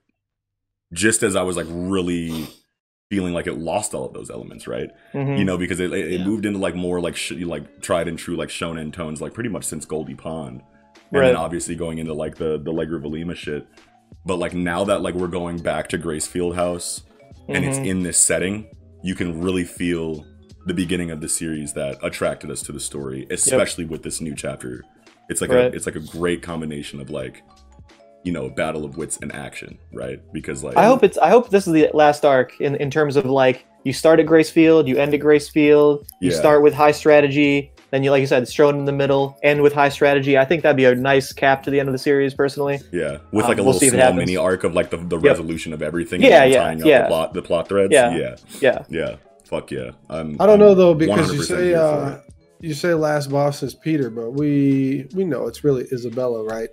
just as I was like really feeling like it lost all of those elements, right? Mhm. You know, because it, it, it Yeah. moved into like more like sh- like tried and true like shonen tones, like pretty much since Goldy Pond, and Right. then obviously going into like the the Legravalima shit. But like now that like we're going back to Gracefield House and it's Mhm. in this setting, you can really feel the beginning of the series that attracted us to the story, especially with this new chapter. It's like a it's like a great combination of like, you know, battle of wits and action, right? Because like I hope it's. I hope this is the last arc in in terms of like you start at Gracefield, you end at Gracefield. You Yeah. start with high strategy, then you like you said, it's thrown in the middle, end with high strategy. I think that'd be a nice cap to the end of the series, personally. Yeah, with Um, like a we'll little see if it small mini arc of like the, the Yep. resolution of everything. Yeah, and yeah, tying up yeah. The plot, the plot threads. Yeah. yeah, Yeah. yeah. Fuck yeah. I'm, I don't know I'm though because you say uh, it. you say last boss is Peter, but we we know it's really Isabella, right?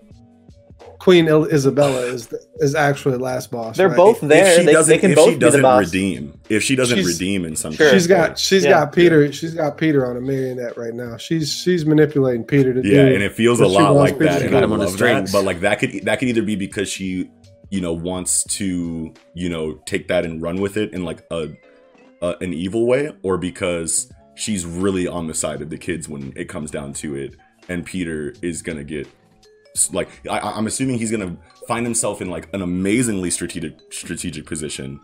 Queen Il- Isabella is the, is actually last boss. They're right? both there. if she They, doesn't, they can if both she be the doesn't boss. redeem, if she doesn't She's- redeem in some Sure. She's kind of got she's Yeah. got Peter. She's got Peter on a marionette right now. She's she's manipulating Peter to way. yeah, do. and it feels a lot like Peter that. And. I Got him on the love that, but like that could that could either be because she, you know, wants to, you know, take that and run with it in like a, a an evil way, or because she's really on the side of the kids when it comes down to it, and Peter is gonna get like I, I'm assuming he's gonna find himself in like an amazingly strategic strategic position,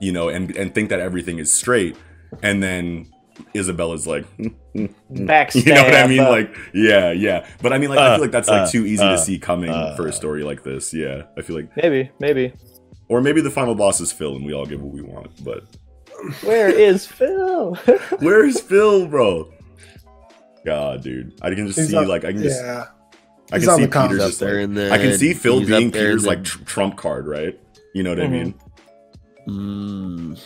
you know, and and think that everything is straight, and then Isabella's like, Backstab. you know what I mean? uh, Like, yeah, yeah. But I mean, like, I feel like that's like uh, too easy uh, to see coming uh, for a story like this. Yeah, I feel like, maybe, maybe. or maybe the final boss is Phil, and we all get what we want. But Where is Phil? where is Phil, bro? God, dude, I can just He's see up- like I can just yeah. I can see the comms Peter up just there like in the. I can see Phil he's being there Peter's like tr- trump card, right? You know what I Mhm. mean? Mm,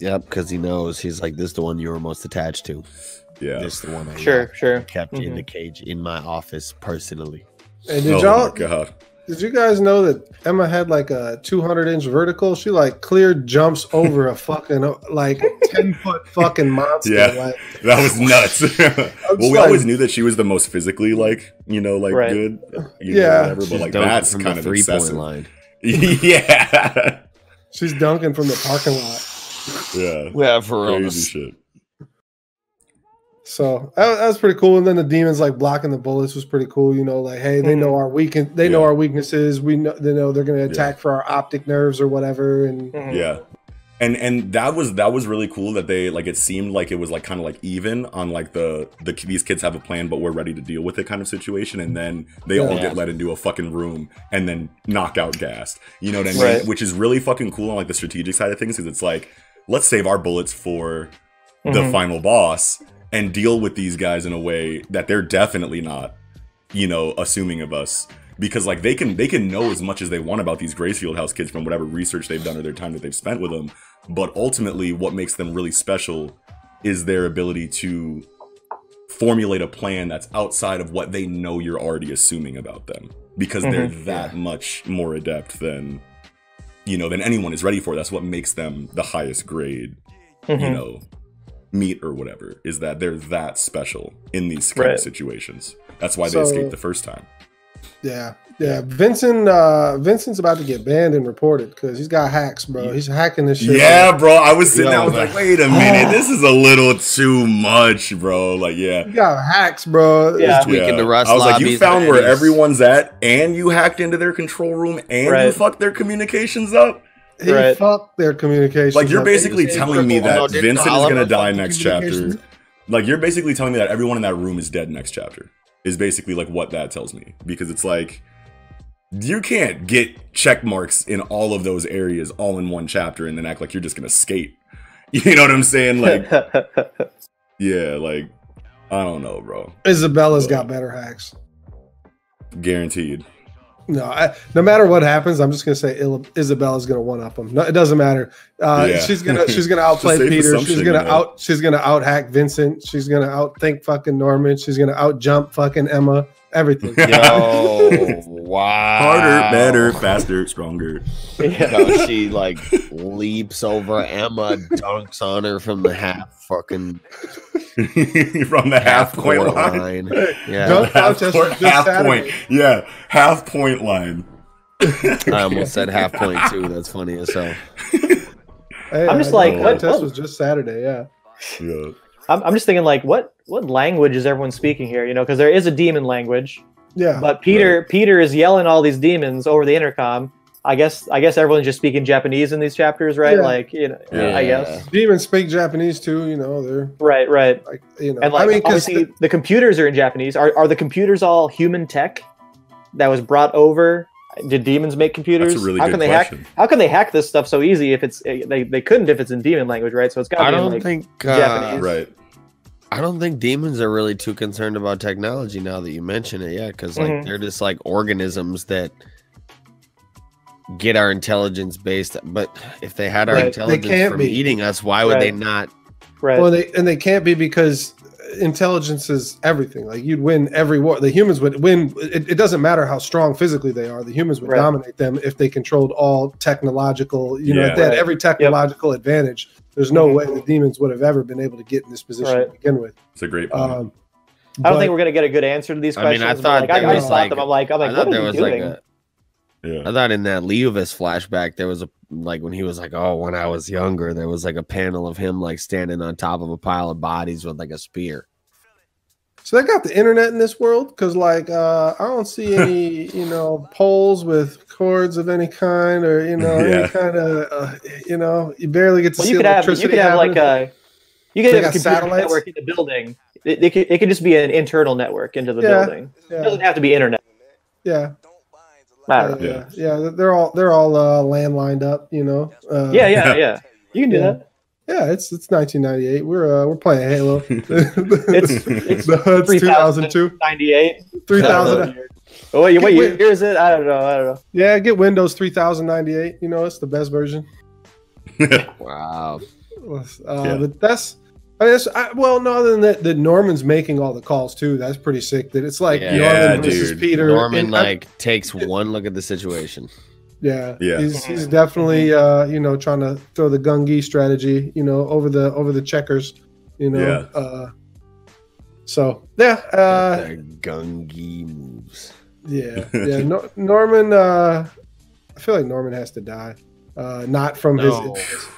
yep, because he knows he's like this is the one you were most attached to. Yeah. This is the one I sure, sure. kept in Mhm. the cage in my office personally. And did oh y'all my god. Did you guys know that Emma had like a 200 inch vertical? She like clear jumps over a fucking like 10 foot fucking monster. Yeah. Like, That was nuts. well, we like- always knew that she was the most physically like, you know, like Right. good. You know, Yeah. whatever, but like that's from kind the of three excessive. point line. yeah. she's dunking from the parking lot. Yeah. Yeah, for Crazy shit. So that, that was pretty cool. And then the demons like blocking the bullets was pretty cool. You know, like hey, they Mhm. know our weakness. They know our weaknesses. We know they know they're going to attack for our optic nerves or whatever. And Mhm. Yeah. And and that was that was really cool that they like it seemed like it was like kind of like even on like the the these kids have a plan but we're ready to deal with it kind of situation and then they all Yeah. get let into a fucking room and then knockout gassed. You know what I mean? Right. Which is really fucking cool on like the strategic side of things because it's like let's save our bullets for the Mhm. final boss and deal with these guys in a way that they're definitely not, you know, assuming of us. Because like they can they can know as much as they want about these Gracefield House kids from whatever research they've done or their time that they've spent with them, but ultimately what makes them really special is their ability to formulate a plan that's outside of what they know you're already assuming about them because they're Mhm. that much more adept than you know than anyone is ready for that's what makes them the highest grade you Mhm. know meat or whatever is that they're that special in these kind Right. of situations that's why they So- escaped the first time Yeah, yeah. Vincent, uh, Vincent's about to get banned and reported because he's got hacks, bro. He's hacking this shit. yeah bro i was sitting there i was like wait a minute this is a little too much bro like yeah He got hacks, bro. Yeah. Tweaking the Rust I was like, you found and where he's- everyone's at, and you hacked into their control room, and you fucked their communications up. He Right. fucked their communication. Like you're basically telling me that no, Vincent is gonna die next chapter. Like you're basically telling me that everyone in that room is dead next chapter. Is basically like what that tells me because it's like you can't get check marks in all of those areas all in one chapter and then act like you're just gonna skate. You know what I'm saying? Like yeah, like I don't know, bro. Isabella's got better hacks. Guaranteed. No, I, no matter what happens, I'm just gonna say Isabella's gonna one up him. No, it doesn't matter. Uh, Yeah. She's gonna she's gonna outplay Peter. She's gonna you know. out she's gonna out hack Vincent. She's gonna outthink fucking Norman. She's gonna out jump fucking Emma. Everything. Yo, wow. Harder, better, faster, stronger. yeah. Yo, she like leaps over Emma, dunks on her from the half fucking From the half point court line. Yeah, Dunk half contest point, just half Saturday. point. Yeah, half point line. I almost said half point too. That's funny as hell. Hey, I'm just uh, like, the what- contest what- was just Saturday. Yeah. Yeah. I'm, I'm just thinking like what what language is everyone speaking here you know because there is a demon language Yeah. but peter peter is yelling all these demons over the intercom i guess i guess everyone's just speaking japanese in these chapters right Yeah. like you know Yeah. i guess Demons speak Japanese too. You know, they're right right like you know. and like I mean, because obviously the computers are in japanese are, are the computers all human tech that was brought over did demons make computers That's a really how good can they question. hack how can they hack this stuff so easy if it's eh, they, they couldn't if it's in demon language right so it's got I to be in, don't like think. Uh, Japanese. Right. I don't think demons are really too concerned about technology now that you mention it. Yeah, because like Mhm. they're just like organisms that get our intelligence based. But if they had our Right. They intelligence can't from be. eating us, why would they not? right well, they and they can't be because intelligence is everything. Like you'd win every war. The humans would win. It, it doesn't matter how strong physically they are. The humans would Right. dominate them if they controlled all technological. You know, Yeah. if they had every technological advantage. There's no Mhm. way the demons would have ever been able to get in this position Right. to begin with. It's a great point. Um, I don't but- think we're gonna get a good answer to these I mean, questions. I thought like, I, there I was just thought like- them. I'm like, I'm like, I what are you doing? like a. yeah. I thought in that Leuvis flashback there was a like when he was like, "Oh, when I was younger," there was like a panel of him like standing on top of a pile of bodies with like a spear. So they got the internet in this world because, like, uh, I don't see any, you know, poles with cords of any kind, or you know, Yeah. any kind of, uh, you know, you barely get to Well, see you could have you could have like a you could They have a got computer satellites? network in the building. It, it, could, it could just be an internal network into the Yeah. building. It doesn't have to be internet. yeah, I don't yeah, yeah, yeah. They're all they're all uh, land lined up, you know. Uh, Yeah, yeah, yeah. You can do Yeah. that. yeah. It's it's 1998. We're uh, we're playing Halo. It's it's the HUD's 2002, 98. 3000. Oh wait, wait, Get year is it? I don't know. I don't know. Yeah, get Windows 3098. You know, it's the best version. Wow. Uh, Yeah. But that's, I mean, that's I, well, no, other than that, that Norman's making all the calls too. That's pretty sick. That it's like Yeah. Yeah, Norman versus dude. Peter. Norman and I- like takes one look at the situation. yeah, Yeah. He's, he's definitely, uh, you know, trying to throw the Gungi strategy, you know, over the over the checkers, you know. Yeah. Uh, so yeah, uh, the Gungi moves. yeah, yeah. No, Norman, uh, I feel like Norman has to die. Uh, not from No. his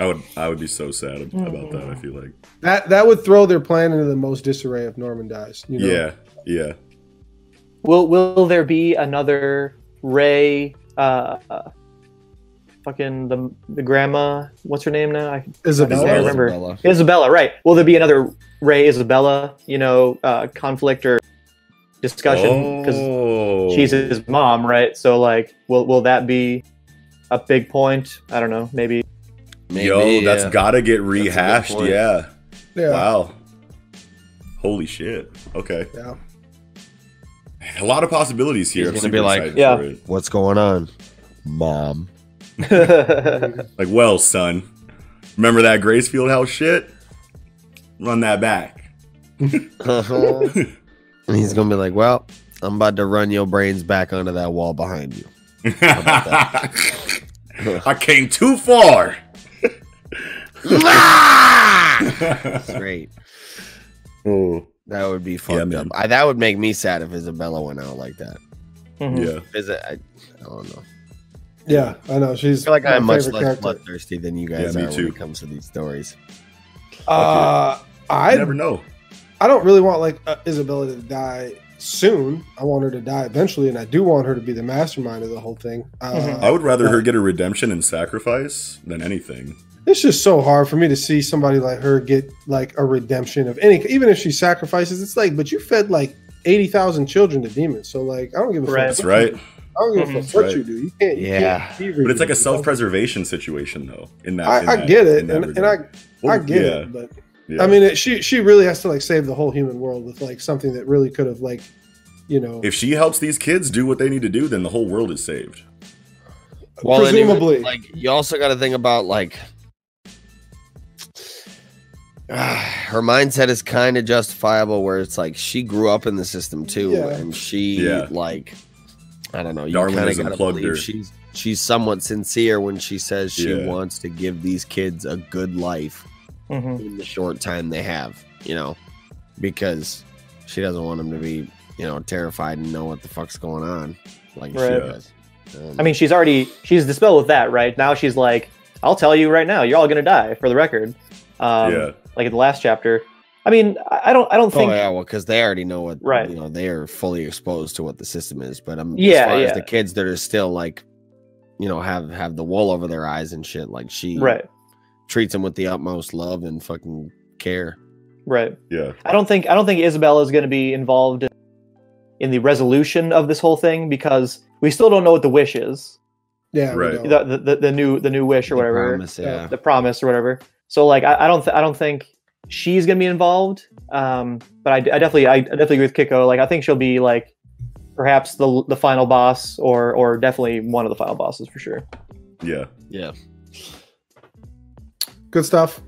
I would I would be so sad about that. I feel like that that would throw their plan into the most disarray if Norman dies. You know? yeah yeah Will will there be another Ray? Uh, fucking the the grandma. What's her name now? I, Isabella. I remember. Isabella. Isabella, right? Will there be another Ray Isabella? You know, uh, conflict or discussion because oh. she's his mom, right? So like, will will that be a big point? I don't know. Maybe. Maybe, Yo, that's yeah. gotta get rehashed. Yeah. Yeah. Wow. Holy shit. Okay. Yeah. A lot of possibilities here. He's I'm gonna be like- Yeah. What's going on, mom? Like, well, son, Remember that Gracefield House shit? Run that back. Uh-huh. and he's gonna be like, "Well, I'm about to run your brains back onto that wall behind you." I came too far. That's great. oh, That would be fucked man. up. I, that would make me sad if Isabella went out like that. Mhm. yeah. Is it? I, I don't know. Yeah, I know. She's I feel like I'm much less bloodthirsty than you guys Yeah, me are too. when it comes to these stories. Uh, I I never know. I don't really want like uh, Isabella to die soon. I want her to die eventually, and I do want her to be the mastermind of the whole thing. Uh, Mhm. I would rather her get a redemption and sacrifice than anything. It's just so hard for me to see somebody like her get like a redemption of any, even if she sacrifices. It's like, but you fed like eighty thousand children to demons, so like I don't give a Right. fuck. That's right. I don't give a fuck what Right. you do. You can't. You Yeah. can't But it's like a self-preservation situation, though. In that, I, in I that- get it, and, and I regard. I get yeah, it, but yeah. I mean, it, she she really has to like save the whole human world with like something that really could have like, you know, if she helps these kids do what they need to do, then the whole world is saved. Well, and even, presumably. like you also got to think about like her mindset is kind of justifiable, where it's like she grew up in the system too, Yeah. and she Yeah. like I don't know. You kind of Darwinism got to plugged believe her. she's she's somewhat sincere when she says she Yeah. wants to give these kids a good life Mhm. in the short time they have, you know, because she doesn't want them to be, you know, terrified and know what the fuck's going on, like she does. Um, I mean, she's already she's dispelled with that, right? Now she's like, I'll tell you right now, you're all gonna die for the record. Um, yeah, Like in the last chapter. I mean, I I don't I don't think. Oh think yeah, well, because they already know what, Right. You know, they are fully exposed to what the system is. But um, I'm Yeah, as far yeah. as the kids that are still like, you know, have have the wool over their eyes and shit. Like she right, treats them with the utmost love and fucking care. right. yeah. I don't think I don't think Isabella is going to be involved in the resolution of this whole thing because we still don't know what the wish is, yeah, Right. the the, the new the new wish or The whatever, promise, yeah. the promise or whatever. So like I, I don't th- I don't think she's going to be involved. Um, but I, I definitely I definitely agree with Kiko. Like I think she'll be like perhaps the the final boss or or definitely one of the final bosses for sure. Yeah. yeah, Good stuff.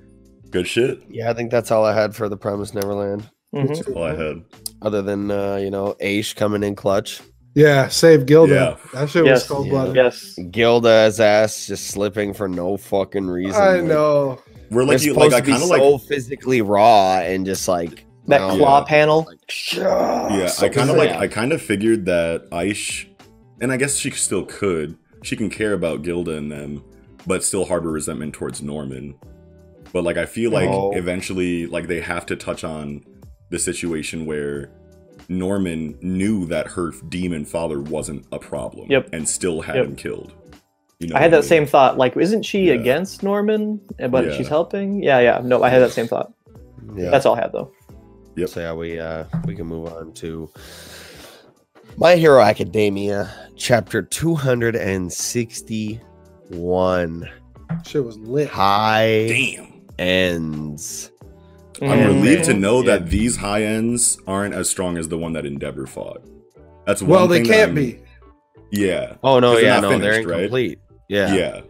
Good shit. yeah. I think that's all I had for the Promise Neverland. Mhm. All I had. Other than uh, you know, Ayshe coming in clutch, Yeah, save Gilda. Yeah. That shit Yes. was cold Yeah. blooded. Yes. Gilda's ass just slipping for no fucking reason. I like, know. We're like, you, supposed like I to be kind of so like, physically raw and just like That now- claw Yeah. panel. Like, yeah. so I kind of like. I kind of figured that Ayshe, and I guess she still could. She can care about Gilda and them, but still harbor resentment towards Norman. But like, I feel like No. eventually, like they have to touch on the situation where Norman knew that her demon father wasn't a problem, Yep. and still had Yep. him killed. You know I had what that mean? same thought. Like, isn't she Yeah. against Norman, but Yeah. she's helping? Yeah, yeah. No, I had that same thought. yeah. That's all I had though. Yep. So yeah, we uh we can move on to My Hero Academia, chapter two hundred and sixty-one. Shit was lit. High Damn. ends. I'm Mhm. relieved to know Yeah. that these high ends aren't as strong as the one that Endeavor fought. That's one Well, they thing can't I'm- be Yeah. Oh no, 'Cause they're yeah, not no, they're finished, right? incomplete. Yeah. Yeah.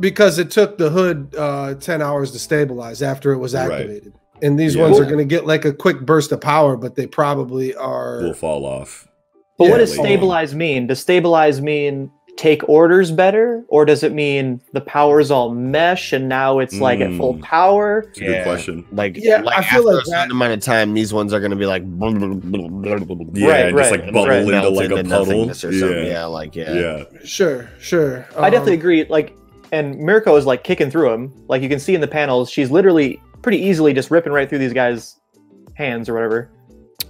because it took the hood uh, 10 hours to stabilize after it was Right. activated. And these Yeah. ones are going to get like a quick burst of power, but they probably are. Will fall off. But what does like- stabilize mean? Does stabilize mean take orders better, or does it mean the powers all mesh and now it's like at full Mm. power? It's a Yeah. good question. Like, Yeah, like I feel after like a certain amount of time, these ones are gonna be like Yeah, Right, and just like bubble right. into like a into puddle. nothingness or something. Yeah. Yeah, like yeah. Yeah. Sure, sure. I definitely Um, agree. Like, and Mirko is like kicking through him. Like you can see in the panels, she's literally pretty easily just ripping right through these guys' hands or whatever.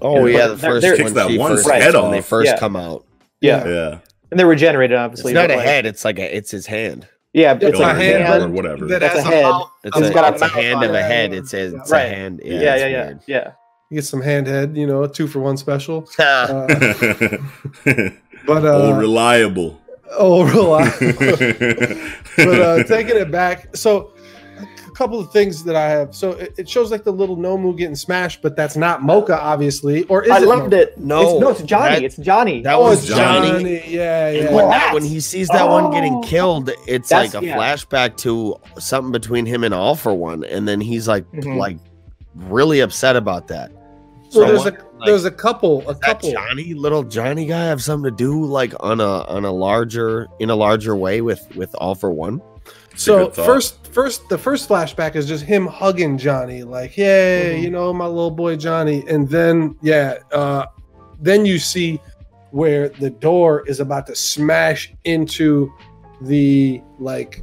Oh Yeah. yeah, the first they're- when Kicks that she one first, head when they first Yeah. come out. Yeah, Yeah. And they're regenerated, obviously. It's not a like- head. It's like a. It's his hand. Yeah, Yeah, it's it's like a a hand hand. or whatever. that That's a head. mouth- It's, It's a, got a it's a mouth hand on of a it. head. It's a, it's Right. a hand. Yeah, Yeah, yeah, yeah, yeah. You get some hand head, you know, two for one special. Uh, but uh, reliable. oh, reliable. but uh, taking it back, so couple of things that I have. So it, it shows like the little Nomu getting smashed, but that's not Mocha, obviously. Or is I it loved Mocha? it. No, it's, no, it's Johnny. that- it's Johnny. that Oh, was it's Johnny. Johnny. Yeah, yeah. when, that, when he sees that one getting Oh. killed, it's That's- like a yeah. flashback to something between him and All for One, and then he's like, Mhm. like really upset about that. So So there's what, a like, there's a couple, a couple. Johnny, little Johnny guy, have something to do like on a on a larger in a larger way with with All for One? It's So first, first, the first flashback is just him hugging Johnny, like, "Yay, Mhm. you know, my little boy Johnny." And then, yeah, uh, then you see where the door is about to smash into the like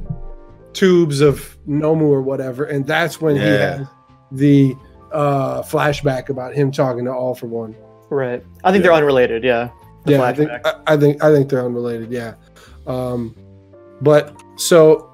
tubes of Nomu or whatever, and that's when he has the uh, flashback about him talking to All for One. right. I think Yeah. they're unrelated. Yeah. The yeah, I think. I, I think I think they're unrelated. Yeah, um, but so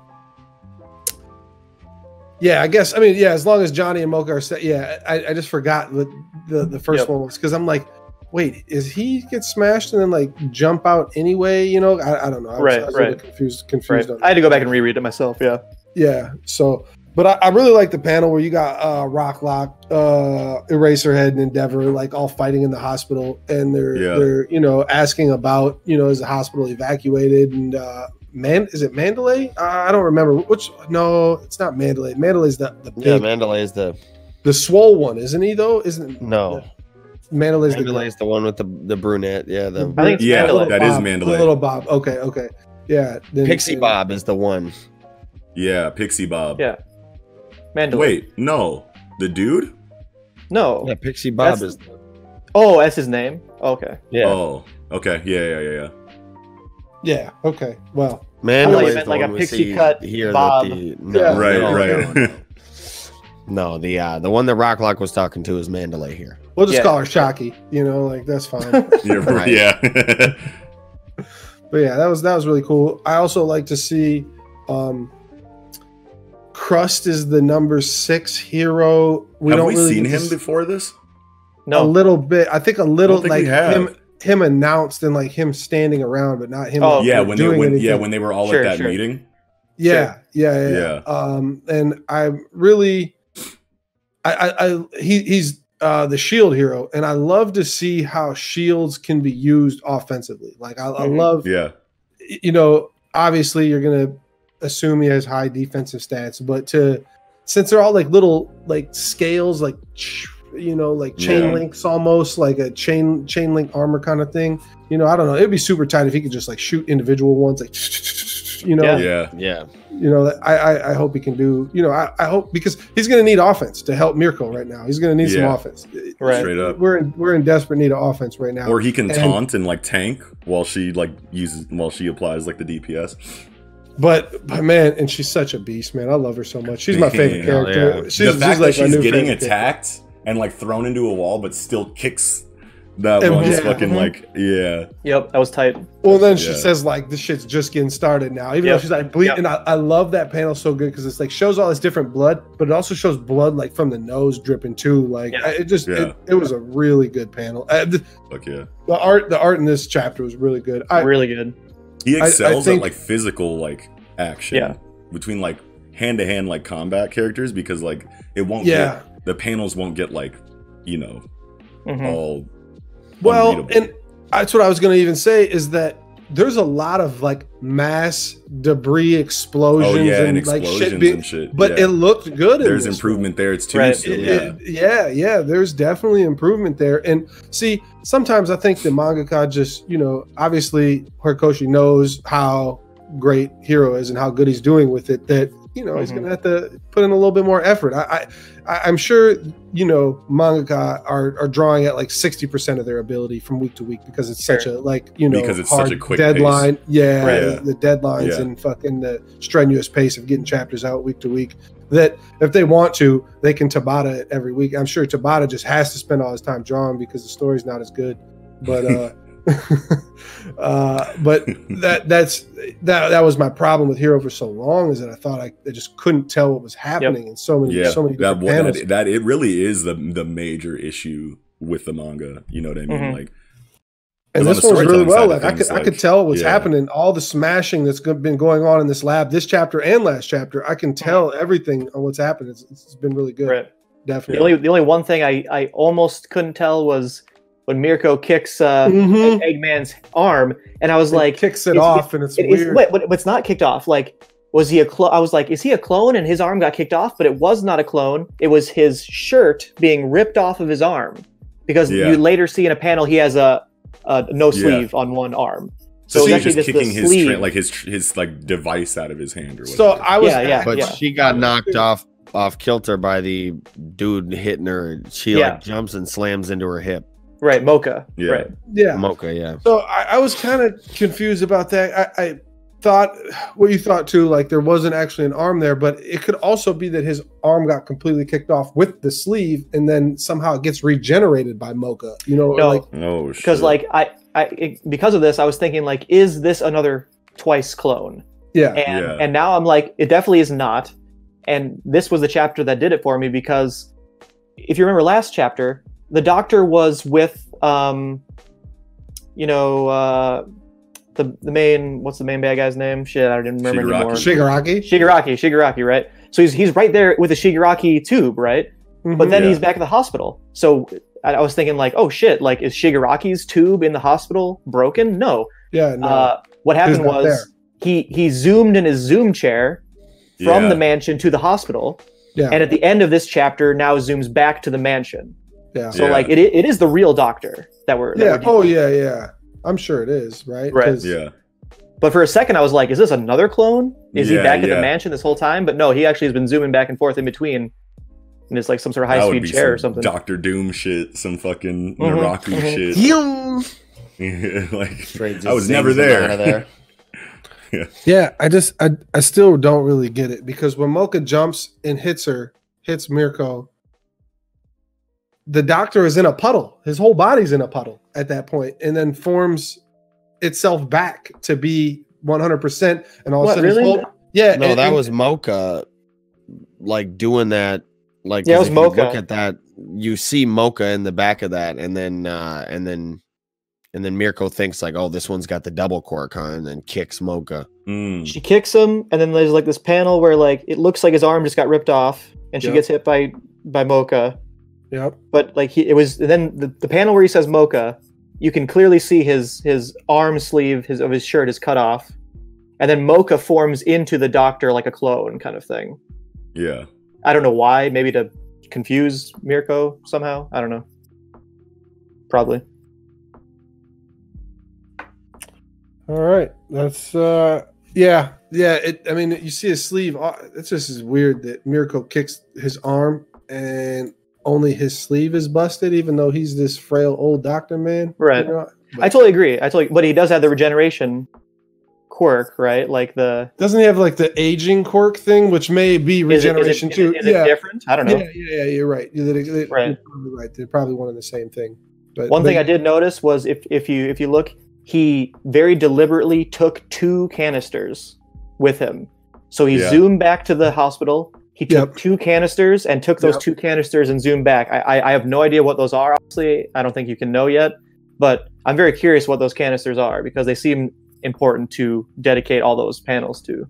yeah, I guess I mean yeah, as long as Johnny and Mocha are set. Yeah, I, I just forgot the the, the first Yep. one was because I'm like, wait, is he get smashed and then like jump out anyway? You know, I, I don't know. I was, Right, I was really right. confused Right. confused on I had to go back and reread it myself. Yeah. yeah. So, but I, I really like the panel where you got uh, Rock Lock, uh, Eraserhead, and Endeavor like all fighting in the hospital, and they're Yeah. they're you know asking about you know is the hospital evacuated and uh, man is it Mandalay? Uh, I don't remember which. No, it's not Mandalay. Mandalay's the the big, Yeah, Mandalay is the the swole one, isn't he though? Isn't no. Mandalay's the Mandalay is the one with the the brunette. Yeah, the I think Yeah, Mandalay. that is Bob, Mandalay. The little Bob. Okay, okay. Yeah. then- Pixie then- Bob is the one. Yeah, Pixie Bob. Yeah. Mandalay. Wait, no, the dude. No. Yeah, Pixie Bob That's- is Oh, that's his name. Okay. yeah. Oh, okay. Yeah, yeah, yeah, yeah. Yeah. Okay. Well. Mandalay you is meant the like a one we pixie see cut here. Bob. The, no, Yeah. Right, no, right. No, no. No, the uh, the one that Rock Lock was talking to is Mandalay here. We'll just Yeah. call her Shocky. You know, like that's fine. yeah, Right. yeah. But yeah, that was that was really cool. I also like to see um Crust is the number six hero. We Have don't we really seen him before this? No, a little bit. I think a little think like we have. him him announced and like him standing around, but not him. Oh, like, yeah, when they doing when, yeah when they were all Sure, at that sure. meeting. yeah, yeah, yeah, Yeah. Um, and I'm really, I, I, I he, he's uh the shield hero, and I love to see how shields can be used offensively. Like I, I Mhm. love Yeah, you know, obviously you're gonna assume he has high defensive stats, but to since they're all like little like scales, like you know, like chain Yeah. links almost like a chain chain link armor kind of thing. You know, I don't know. It'd be super tight if he could just like shoot individual ones, like you know, Yeah. yeah, Yeah, you know. I, I I hope he can do. You know, I, I hope because he's gonna need offense to help Mirko right now. He's gonna need some offense. Right. straight up. We're in, we're in desperate need of offense right now. Or he can And- taunt and like tank while she like uses while she applies like the DPS. But, but man, and she's such a beast, man. I love her so much. She's my favorite character. yeah. She's, the fact she's like that she's getting favorite character. attacked and like thrown into a wall, but still kicks that And- one's yeah. fucking Mhm. like yeah. Yep. That was tight. Well, then she Yeah. says like this shit's just getting started now. Even Yep. though she's like bleeding, Yep. and I, I love that panel so good because it's like shows all this different blood, but it also shows blood like from the nose dripping too. Like Yeah. I- it just Yeah. it, it was a really good panel. Uh, the, Fuck yeah. the art the art in this chapter was really good. I, really good. He I- I excels think- at like physical like action. Yeah. Between like hand to hand like combat characters because like it won't yeah. get the panels won't get like you know Mhm. all Well, unreadable. and that's what I was going to even say is that there's a lot of like mass debris explosions oh yeah and, and like shit, be- and shit. but yeah. it looked good. there's this improvement there. It's too Right. still, It- yeah. it- yeah, yeah, there's definitely improvement there. And see, sometimes I think the mangaka just, you know, obviously Horikoshi knows how great Hero is and how good he's doing with it. That you know he's Mhm. gonna have to put in a little bit more effort. I, I, I I'm sure you know mangaka are are drawing at like sixty percent of their ability from week to week because it's such a like you know Because it's such a quick deadline. Yeah, Right. the deadlines Yeah. and fucking the strenuous pace of getting chapters out week to week that if they want to, they can Tabata it every week. I'm sure Tabata just has to spend all his time drawing because the story's not as good. But uh, uh, but that that's that that was my problem with Hero for so long is that I thought I, I just couldn't tell what was happening in so many yeah, so many that, different that that it really is the the major issue with the manga. You know what I mean? Mhm. Like And this the one's really well. Like of I could, things, I could tell what's yeah. happening. All the smashing that's been going on in this lab, this chapter and last chapter. I can tell everything on what's happened. It's, it's been really good. Right. The Definitely. only the only one thing I I almost couldn't tell was when Mirko kicks uh, Mhm. Eggman's arm, and I was It like, kicks it it's- off, and it's It- it's, weird. wait, but it's not kicked off. Like, was he a clone? I was like, is he a clone? And his arm got kicked off, but it was not a clone. It was his shirt being ripped off of his arm, because Yeah. you later see in a panel he has a, a no Yeah. sleeve on one arm. So, So he's just just kicking his tra- like his his like device out of his hand or whatever. So I was, Yeah, yeah, But yeah. she got knocked off off kilter by the dude hitting her. She Yeah. like jumps and slams into her hip. Right, Mocha. Yeah. Right. Yeah. Mocha, yeah. So I, I was kind of confused about that. I, I thought what you thought too, like there wasn't actually an arm there, but it could also be that his arm got completely kicked off with the sleeve, and then somehow it gets regenerated by Mocha. You know, No, like oh shit. because like I, I it, because of this, I was thinking like, is this another twice clone? yeah, and Yeah. and now I'm like, it definitely is not. And this was the chapter that did it for me because if you remember last chapter, the doctor was with um, you know, uh, the the main what's the main bad guy's name? Shit, I don't even remember Shigaraki. anymore. Shigaraki. Shigaraki, Shigaraki, right? So he's he's right there with the Shigaraki tube, right? But Mhm. then Yeah. he's back at the hospital. So I I was thinking like, oh shit, like is Shigaraki's tube in the hospital broken? No. yeah, no, Uh, what happened was there. he he zoomed in his zoom chair from Yeah. the mansion to the hospital, yeah, and at the end of this chapter, now zooms back to the mansion. Yeah, So Yeah. like it it is the real doctor that we're that yeah. we're Oh dealing- yeah, yeah. I'm sure it is, right? Right. 'Cause- yeah. But for a second, I was like, is this another clone? Is he Yeah, back at the mansion this whole time? But no, he actually has been zooming back and forth in between. And it's like some sort of high That would speed be chair or something. Doctor Doom shit, some fucking Mhm, Naraku mhm. shit. Yum. like Straight I was never zings him there. out of there. Yeah, I just I, I still don't really get it because when Mocha jumps and hits her, hits Mirko, the doctor is in a puddle. His whole body's in a puddle at that point, and then forms itself back to be 100%. And all What, of a sudden, his really? whole- yeah, No, and- that and- was Mocha, like doing that. Like, Yeah, it 'cause was Mocha. Look at that. You see Mocha in the back of that, and then uh and then and then Mirko thinks like, oh, this one's got the double cork on, and then kicks Mocha. Mm. She kicks him, and then there's like this panel where like it looks like his arm just got ripped off, and she Yep. gets hit by by Mocha. Yep. But like he, it was then the, the panel where he says Mocha, you can clearly see his his arm sleeve his of his shirt is cut off, and then Mocha forms into the doctor like a clone kind of thing. Yeah. I don't know why. Maybe to confuse Mirko somehow. I don't know. Probably. All right. That's uh yeah. Yeah, it I mean you see his sleeve. uh, It's just is weird that Mirko kicks his arm and only his sleeve is busted, even though he's this frail old doctor man. Right. You know? I totally agree. I totally, but he does have the regeneration quirk, right? Like the Doesn't he have like the aging quirk thing, which may be is it- is it- regeneration is too? it- is it yeah. different? I don't know. yeah, yeah, yeah, you're right. You're, you're- you're Right. probably right. They're probably one and the same thing. But One but- thing I did notice was if if you if you look, he very deliberately took two canisters with him. So he Yeah. zoomed back to the hospital. He took Yep. two canisters and took those Yep. two canisters and zoomed back. I, I I have no idea what those are. Obviously, I don't think you can know yet. But I'm very curious what those canisters are because they seem important to dedicate all those panels to.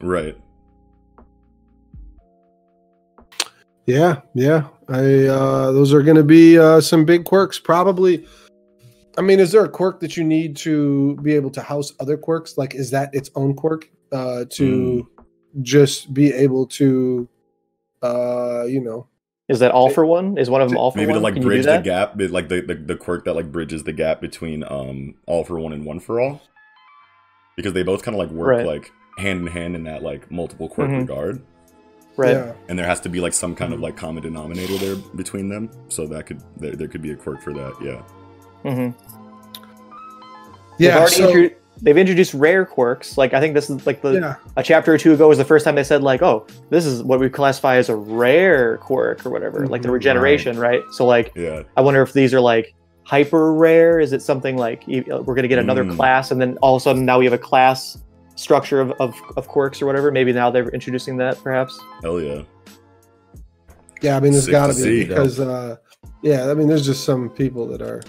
Right. Yeah, yeah. I uh those are gonna be uh some big quirks. Probably I mean, is there a quirk that you need to be able to house other quirks? Like is that its own quirk? Uh to just be able to uh, you know, Is that all for one? Is one of them all for Maybe one? to like Can bridge the gap, like the, the the quirk that like bridges the gap between um all for one and one for all, because they both kind of like work Right. like hand in hand in that like multiple quirk Mhm. regard, Right. yeah. and there has to be like some kind of like common denominator there between them, so that could there, there could be a quirk for that. Yeah. hmm Yeah. they've, already so- intro- they've introduced rare quirks. Like I think this is like the yeah. a chapter or two ago was the first time they said like, oh, this is what we classify as a rare quirk or whatever, like the Mhm. regeneration, right? So like, Yeah. I wonder if these are like hyper rare. Is it something like e- we're gonna get another Mm. class, and then all of a sudden now we have a class structure of, of, of quirks or whatever? Maybe now they're introducing that, perhaps. Hell yeah. Yeah, I mean there's Sick gotta to be see. because uh yeah, I mean there's just some people that are,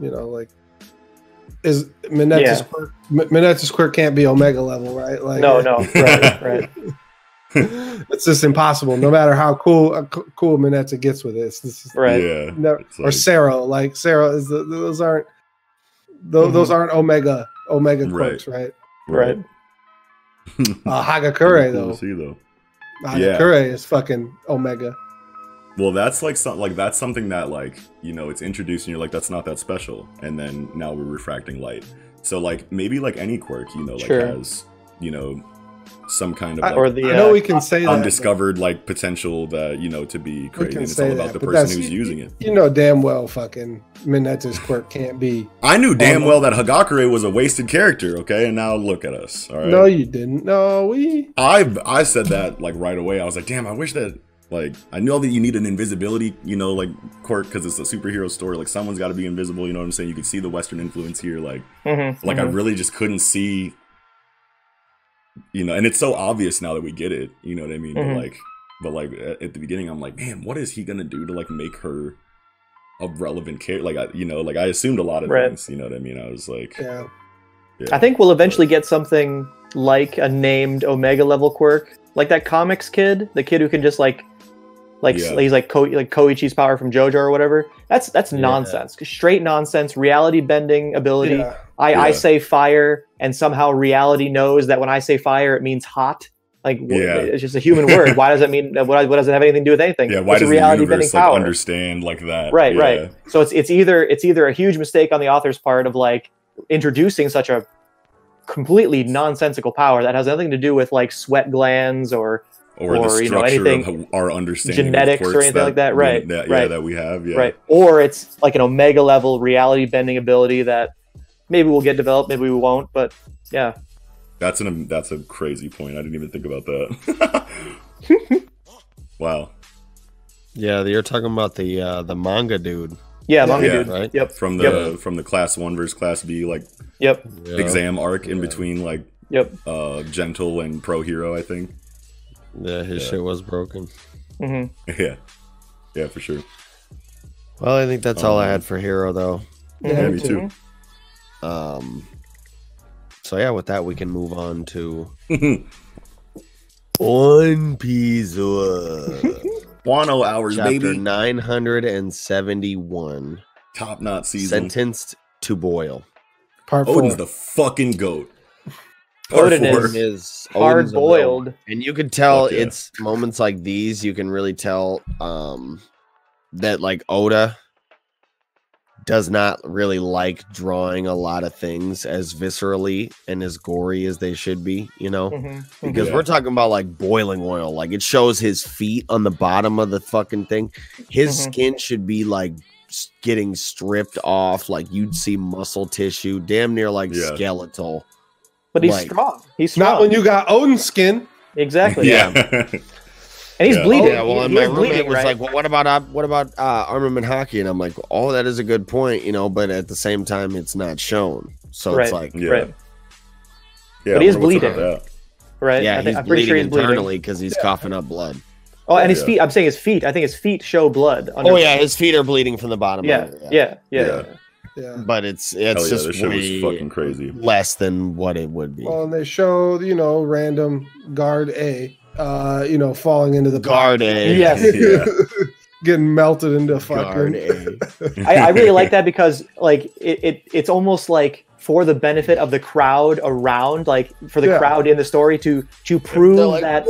you know, like is Mineta's Yeah. quirk. M- quirk can't be Omega level, right? Like no, no, right, right. it's just impossible. No matter how cool uh, co- cool Mineta gets with it, it's, this is Right. Yeah. never, It's or like- Sero. Like Sero is the, those aren't those, Mhm. those aren't Omega Omega Right. quirks, right? Right. Uh, Hagakure Cool to though, see though. Hagakure is fucking Omega. Well, that's like some, like that's something that like you know it's introduced and you're like that's not that special, and then now we're refracting light. So like maybe like any quirk, you know, like Sure. has you know some kind of I- Or the I know uh, we can say that. undiscovered like potential that you know to be crazy. it's all about that, the person that's- who's using it. You know damn well fucking Mineta's quirk can't be. I knew damn Um, well that Hagakure was a wasted character. Okay, and now look at us. All right. No, you didn't. No, we. I I said that like right away. I was like, damn, I wish that like I know that you need an invisibility, you know, like quirk because it's a superhero story. Like someone's got to be invisible. You know what I'm saying? You can see the Western influence here. Like mhm, like mhm. I really just couldn't see. You know, and it's so obvious now that we get it. You know what I mean? Mhm. But like, but like at, at the beginning, I'm like, man, what is he gonna do to like make her a relevant character? Like, I, you know, like I assumed a lot of Right. things. You know what I mean? I was like, Yeah. yeah. I think we'll eventually get something like a named Omega level quirk, like that comics kid, the kid who can just like, like Yeah. he's like Ko- like Koichi's power from JoJo or whatever. That's that's Yeah. nonsense, straight nonsense. Reality bending ability. Yeah. I, I say fire, and somehow reality knows that when I say fire, it means hot. Like Yeah. it's just a human word. Why does it mean? What, what does it have anything to do with anything? yeah. Why it's does a the reality bending like power. understand like that? Right, Yeah. right. So it's it's either it's either a huge mistake on the author's part of like introducing such a completely nonsensical power that has nothing to do with like sweat glands or or, or, the you know, structure anything- of our understanding of genetics or quirks anything like that, we- right, that- yeah right. that we have yeah. right. Or it's like an omega level reality bending ability that maybe we'll get developed maybe we won't but yeah. That's an that's a crazy point. I didn't even think about that. Wow. Yeah, you're talking about the uh, the manga dude, yeah, manga Yeah. dude. Right? yep from the from the class one versus class b like yep. Exam arc in between like yep. uh gentle and pro hero i think Yeah, his Yeah. shit was broken. hmm yeah yeah for sure Well, I think that's all I Um, had for Hero, though. Yeah, me too. Um, so yeah, with that, we can move on to One Piece uh, Wano hours chapter baby nine hundred and seventy-one. top knot season Sentenced to boil. Part four. the fucking goat Part Oden is- is hard Oden's a real- boiled and you can tell yeah. it's moments like these. You can really tell um, that like Oda does not really like drawing a lot of things as viscerally and as gory as they should be. You know. because Yeah. we're talking about like boiling oil. Like it shows his feet on the bottom of the fucking thing. His Mhm. skin should be like getting stripped off. Like you'd see muscle tissue, damn near like Yeah. skeletal. But he's Like- strong he's strong Not when you got Oden skin. exactly yeah and he's Yeah. bleeding yeah, well, He- and my is roommate bleeding, was right? like, "Well, what about uh, what about uh, armament haki?" And I'm like, "Oh, that is a good point, you know." But at the same time, it's not shown, so it's like, Yeah. right yeah But he is I wonder what's up bleeding. right yeah, I he's think, i'm pretty bleeding sure he's bleeding internally because he's coughing up blood. oh and his Yeah. feet i'm saying his feet i think his feet show blood under Oh yeah, his feet are bleeding from the bottom. yeah of it, yeah yeah, Yeah. Yeah. but it's it's Hell yeah, just way was fucking crazy. less than what it would be. Well, and they show you know random guard A, uh, you know, falling into the Guard A. Yes. Yeah. getting melted into Guard fucking. A. I, I really like that because like it, it it's almost like for the benefit of the crowd around, like for the Yeah. crowd in the story to to prove like, that